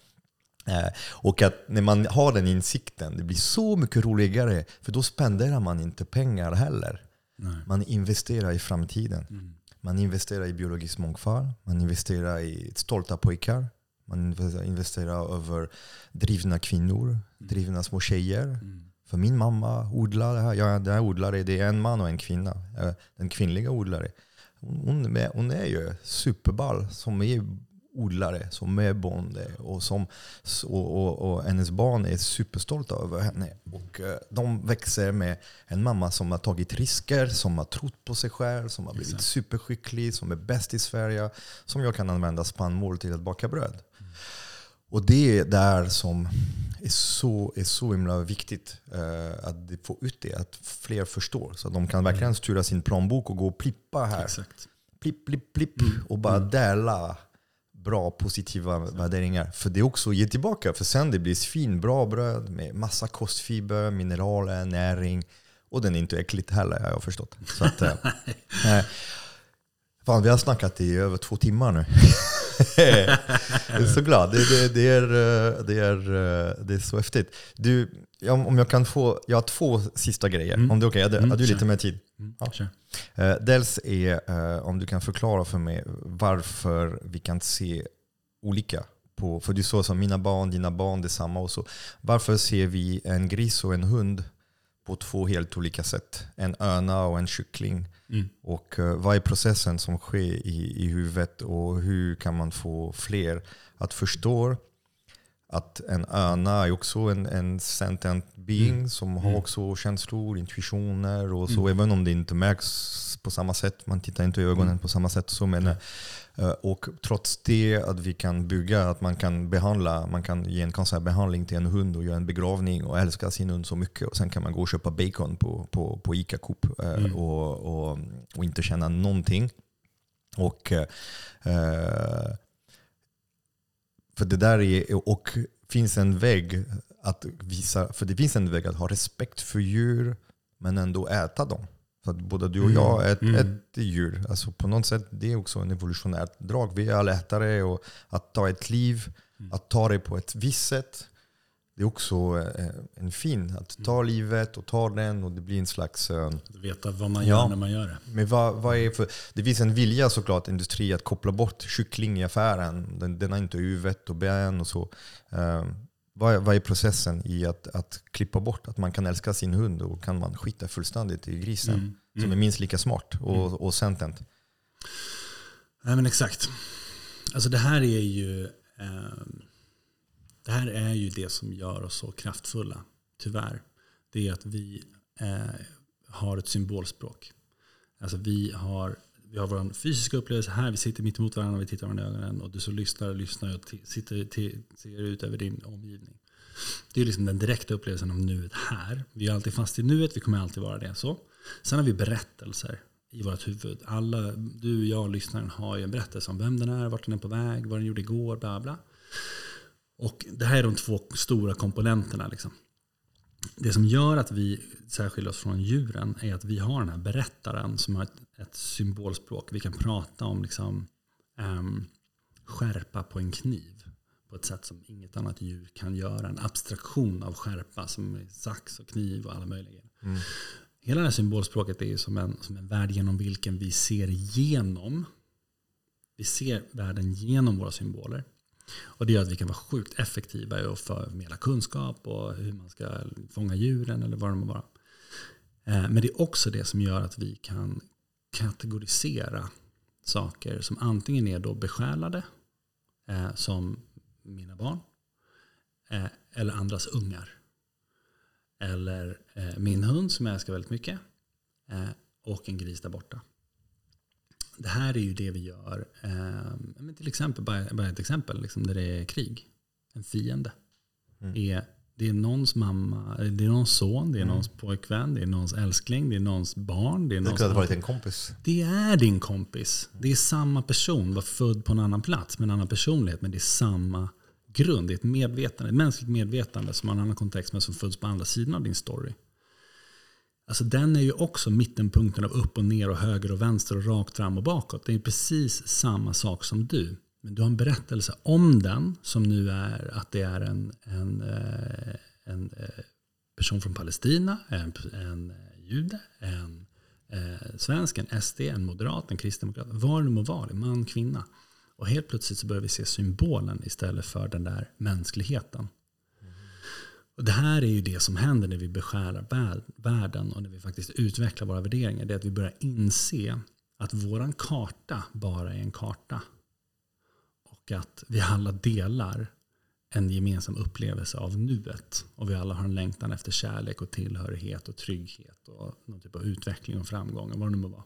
Eh, och att när man har den insikten, det blir så mycket roligare. För då spenderar man inte pengar heller. Nej. Man investerar i framtiden. Mm. Man investerar i biologisk mångfald, man investerar i stolta pojkar, man investerar över drivna kvinnor, mm. drivna små tjejer. Mm. För min mamma odlar det här. Jag är odlare, det är en man och en kvinna. Eh, den kvinnliga odlare. Hon, hon är ju superball som är odlare, som är bonde. Och, som, och, och, och hennes barn är superstolta över henne. Och eh, de växer med en mamma som har tagit risker, som har trott på sig själv, som har blivit Exakt. superskicklig, som är bäst i Sverige. Som jag kan använda spannmål till att baka bröd. Och det är där som är så, är så himla viktigt uh, att få ut det, att fler förstår. Så att de kan verkligen mm. styra sin plånbok och gå och plippa här. Exakt. Plipp, plipp, plipp. Mm. Och bara mm. dela bra, positiva värderingar. För det är också att ge tillbaka. För sen det blir fin, bra bröd med massa kostfiber, mineraler, näring. Och den är inte äckligt heller, har jag förstått. Så att, eh, fan, vi har snackat i över två timmar nu. jag är så glad. Det, det, det, är, det, är, det är så häftigt. Du, om jag kan få, jag har två sista grejer. Mm. Om det är okej, okay. har, har du lite mer tid? Mm, ja. Sure. Uh, dels är om du kan förklara för mig varför vi kan se olika på, för du sa som mina barn, dina barn, det är samma och så. Varför ser vi en gris och en hund på två helt olika sätt? En öna och en kyckling. Mm. Och uh, vad är processen som sker i, i huvudet och hur kan man få fler att förstå att en öna är också en, en sentient being mm. som har mm. också känslor, intuitioner och så. Mm. Även om det inte märks på samma sätt, man tittar inte i ögonen mm. på samma sätt. Så men, och trots det att vi kan bygga, att man kan behandla, man kan ge en behandling till en hund och göra en begravning och älska sin hund så mycket. Och sen kan man gå och köpa bacon på, på, på Ica Coop uh, mm. och, och, och, inte känna någonting. Och uh, för det där är, och finns en väg att visa, för det finns en väg att ha respekt för djur men ändå äta dem. Så att både du och jag mm. äter mm. djur. Alltså på något sätt det är också en evolutionärt drag. Vi är alla ätare och att ta ett liv, mm. att ta det på ett visst sätt det är också eh, en fin, att ta mm. livet och ta den och det blir en slags... Eh, att veta vad man gör ja, när man gör det. Men vad, vad är för, det finns en vilja såklart, industri, att koppla bort kyckling i affären. Den, den har inte huvud och ben och så. Vad, vad är processen i att, att klippa bort att man kan älska sin hund och kan man skita fullständigt i grisen? Mm. Mm. Som är minst lika smart och, mm. och sentent. Nej men exakt. Alltså det här är ju... Eh, det här är ju det som gör oss så kraftfulla, tyvärr. Det är att vi eh, har ett symbolspråk. Alltså vi har, vi har vår fysiska upplevelse här, vi sitter mitt emot varandra, vi tittar varandra i ögonen och du som lyssnar och lyssnar och sitter, ser ut över din omgivning. Det är liksom den direkta upplevelsen av nuet här. Vi är alltid fast i nuet, vi kommer alltid vara det. så. Sen har vi berättelser i vårt huvud. Alla, du, jag och lyssnaren har ju en berättelse om vem den är, vart den är på väg, vad den gjorde igår, bla bla. Och det här är de två stora komponenterna. Liksom. Det som gör att vi särskiljer oss från djuren är att vi har den här berättaren som har ett, ett symbolspråk. Vi kan prata om liksom, um, skärpa på en kniv på ett sätt som inget annat djur kan göra. En abstraktion av skärpa som sax och kniv och alla möjliga mm. Hela det här symbolspråket är som en, som en värld genom vilken vi ser igenom. Vi ser världen genom våra symboler. Och det gör att vi kan vara sjukt effektiva i att förmedla kunskap och hur man ska fånga djuren eller vad det må vara. Eh, men det är också det som gör att vi kan kategorisera saker som antingen är då besjälade, eh, som mina barn, eh, eller andras ungar. Eller min hund som jag älskar väldigt mycket, och en gris där borta det här är ju det vi gör. Eh, till exempel, bara, bara ett exempel, liksom, där det är krig. En fiende. Mm. Är, det är någons mamma, det är någons son, det är mm. någons pojkvän, det är någons älskling, det är någons barn. Det, är det kunde ha varit en kompis. Det är din kompis. Det är samma person, var född på en annan plats med en annan personlighet. Men det är samma grund. Det är ett medvetande, ett mänskligt medvetande som har en annan kontext men som föds på andra sidan av din story. Alltså den är ju också mittenpunkten av upp och ner och höger och vänster och rakt fram och bakåt. Det är precis samma sak som du. Men du har en berättelse om den som nu är att det är en, en, eh, en eh, person från Palestina, en, en eh, jude, en eh, svensk, en SD, en moderat, en kristdemokrat. Vad det må vara, man, kvinna. Och helt plötsligt så börjar vi se symbolen istället för den där mänskligheten. Och det här är ju det som händer när vi beskärar världen och när vi faktiskt utvecklar våra värderingar. Det är att vi börjar inse att våran karta bara är en karta. Och att vi alla delar en gemensam upplevelse av nuet. Och vi alla har en längtan efter kärlek och tillhörighet och trygghet och någon typ av utveckling och framgång. Vad det nu må vara.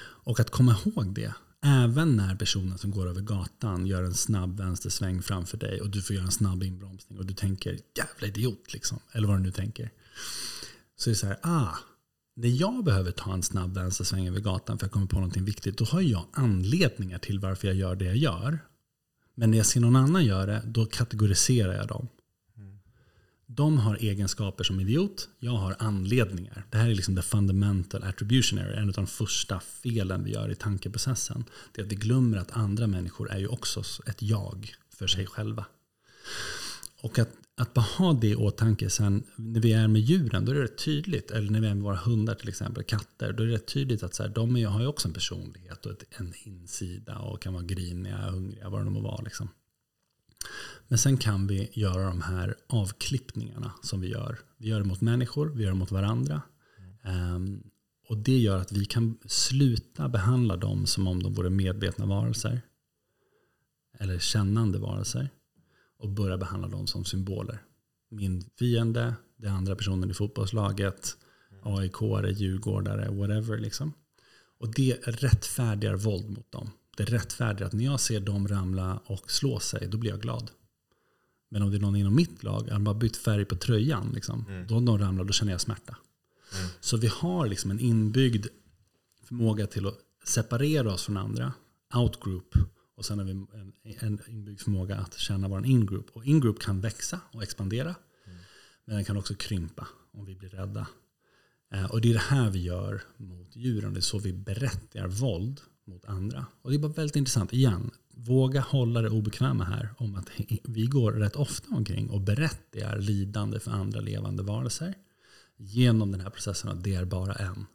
Och att komma ihåg det Även när personen som går över gatan gör en snabb vänstersväng framför dig och du får göra en snabb inbromsning och du tänker jävla idiot liksom. Eller vad du nu tänker. Så är det så här, ah, när jag behöver ta en snabb vänstersväng över gatan för att jag kommer på någonting viktigt, då har jag anledningar till varför jag gör det jag gör. Men när jag ser någon annan göra det, då kategoriserar jag dem. De har egenskaper som idiot, jag har anledningar. Det här är liksom the fundamental attribution error, en av de första felen vi gör i tankeprocessen. Det är att vi glömmer att andra människor är ju också ett jag för sig själva. Och att, att bara ha det i åtanke sen när vi är med djuren, då är det tydligt. Eller när vi är med våra hundar till exempel, katter. Då är det tydligt att så här, de har ju också en personlighet och ett, en insida och kan vara griniga, hungriga, vad det nu må vara. Liksom. Men sen kan vi göra de här avklippningarna som vi gör. Vi gör det mot människor, vi gör det mot varandra. Um, och det gör att vi kan sluta behandla dem som om de vore medvetna varelser. Eller kännande varelser. Och börja behandla dem som symboler. Min fiende, den andra personen i fotbollslaget, AIK-are, djurgårdare, whatever. Liksom. Och det rättfärdigar våld mot dem. Det rättfärdigar att när jag ser dem ramla och slå sig, då blir jag glad. Men om det är någon inom mitt lag, har bara bytt färg på tröjan, liksom, mm. då de ramlar, då känner jag smärta. Mm. Så vi har liksom en inbyggd förmåga till att separera oss från andra, outgroup, och sen har vi en, en inbyggd förmåga att känna vår ingroup. Och ingroup kan växa och expandera, mm. men den kan också krympa om vi blir rädda. Eh, och det är det här vi gör mot djuren, det är så vi berättigar våld mot andra. Och det är bara väldigt intressant, igen, våga hålla det obekväma här om att vi går rätt ofta omkring och berättigar lidande för andra levande varelser genom den här processen att det är bara en.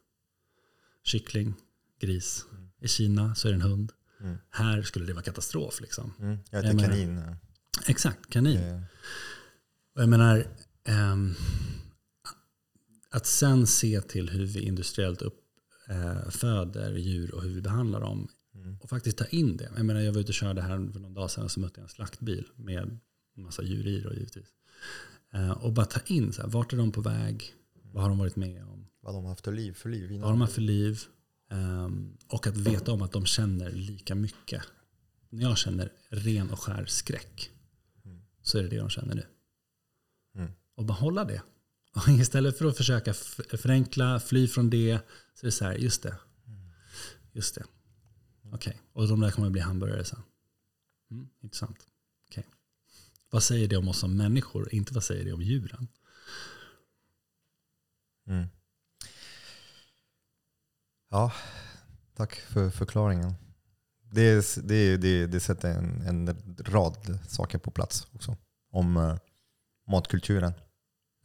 Kyckling, gris. Mm. I Kina så är det en hund. Mm. Här skulle det vara katastrof. Liksom. Mm. Ja, det är kanin. Exakt, kanin. Mm. Och jag menar, um, att sen se till hur vi industriellt uppföder eh, djur och hur vi behandlar dem Mm. Och faktiskt ta in det. Jag, menar, jag var ute och körde här för någon dag sedan och så mötte jag en slaktbil med en massa djur i då, givetvis. Uh, och bara ta in, så här, vart är de på väg? Vad har de varit med om? Vad de har haft för liv? För liv vad har de haft för liv? Um, och att veta om att de känner lika mycket. När jag känner ren och skär skräck mm. så är det det de känner nu. Mm. Och behålla det. Och istället för att försöka förenkla, fly från det, så är det så här, just det. Just det. Okej, okay. och de där kommer bli hamburgare sen. Mm, intressant. Okay. Vad säger det om oss som människor? Inte vad säger det om djuren? Mm. Ja, tack för förklaringen. Det, det, det, det sätter en, en rad saker på plats också. Om uh, matkulturen.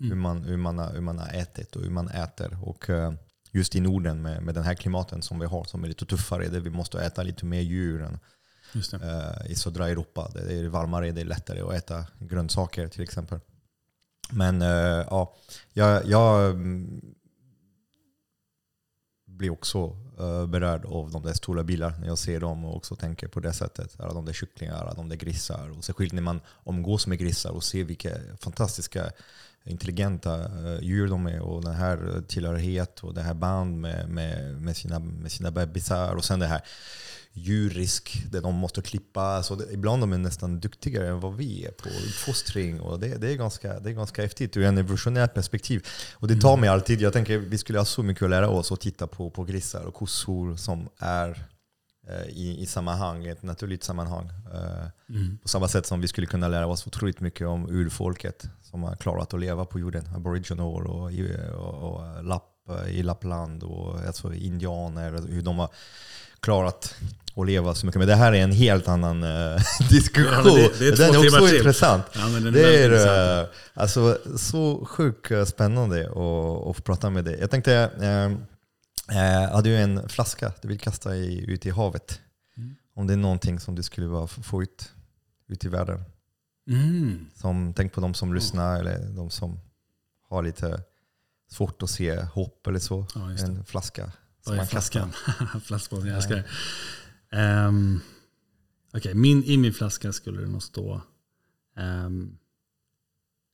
Mm. Hur, man, hur, man har, hur man har ätit och hur man äter. Och uh, just i Norden med, med den här klimaten som vi har som är lite tuffare. Där vi måste äta lite mer djur än uh, i södra Europa. Det är varmare, det är lättare att äta grönsaker till exempel. Men uh, ja, jag, jag mm, blir också berörd av de där stora bilarna när jag ser dem och också tänker på det sättet. Alla de där kycklingar, alla de där grisar. Och särskilt när man umgås med grisar och ser vilka fantastiska intelligenta uh, djur de är och den här tillhörighet och det här band med, med, med, sina, med sina bebisar och sen det här djurisk, där de måste klippa. Alltså det, ibland de är nästan duktigare än vad vi är på uppfostring. Och det, det, är ganska, det är ganska häftigt ur en evolutionärt perspektiv. Och det tar mm. mig alltid, jag tänker vi skulle ha så mycket att lära oss att titta på, på grisar och kossor som är Eh, i, i sammanhang, ett naturligt sammanhang. Eh, mm. På samma sätt som vi skulle kunna lära oss otroligt mycket om urfolket som har klarat att leva på jorden. Aboriginal och, och, och Lapp, i Lappland och alltså indianer. Hur de har klarat att leva så mycket. Men det här är en helt annan uh, diskussion. Ja, det, det är den är också intressant. Ja, är det är uh, alltså, så sjukt spännande att, att prata med dig. Jag tänkte, uh, Eh, har du en flaska du vill kasta i, ut i havet? Mm. Om det är någonting som du skulle få ut, ut i världen. Mm. Som, tänk på de som lyssnar mm. eller de som har lite svårt att se hopp eller så. Ja, en flaska. Som man flaskan? Flaskbotten, jag älskar det. Um, okay, min, I min flaska skulle det nog stå um,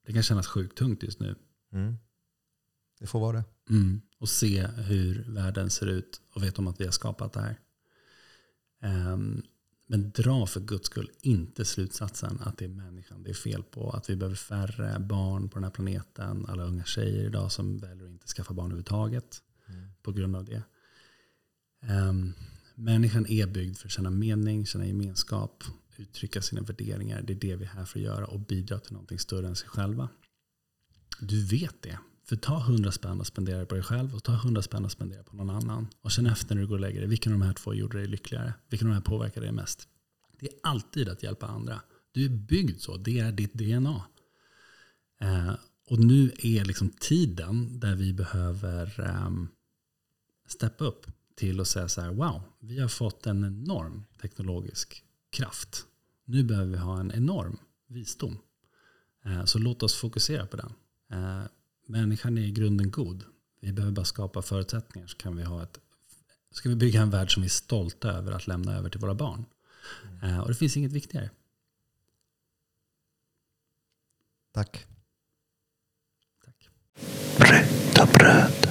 Det kan kännas sjukt tungt just nu. Mm. Det får vara det. Mm och se hur världen ser ut och vet om att vi har skapat det här. Um, men dra för guds skull inte slutsatsen att det är människan det är fel på. Att vi behöver färre barn på den här planeten. Alla unga tjejer idag som väljer att inte skaffa barn överhuvudtaget. Mm. på grund av det. Um, människan är byggd för att känna mening, känna gemenskap, uttrycka sina värderingar. Det är det vi är här för att göra och bidra till någonting större än sig själva. Du vet det. För ta hundra spänn och spendera på dig själv och ta hundra spänn och spendera på någon annan. Och känn efter när du går och lägger dig. Vilken av de här två gjorde dig lyckligare? Vilken av de här påverkade dig mest? Det är alltid att hjälpa andra. Du är byggd så. Det är ditt DNA. Eh, och nu är liksom tiden där vi behöver eh, steppa upp till att säga så här, wow, vi har fått en enorm teknologisk kraft. Nu behöver vi ha en enorm visdom. Eh, så låt oss fokusera på den. Eh, människan är i grunden god. Vi behöver bara skapa förutsättningar så kan vi ha ett ska vi bygga en värld som vi är stolta över att lämna över till våra barn. Mm. Eh, och det finns inget viktigare. Tack. Tack. Rätta bröd.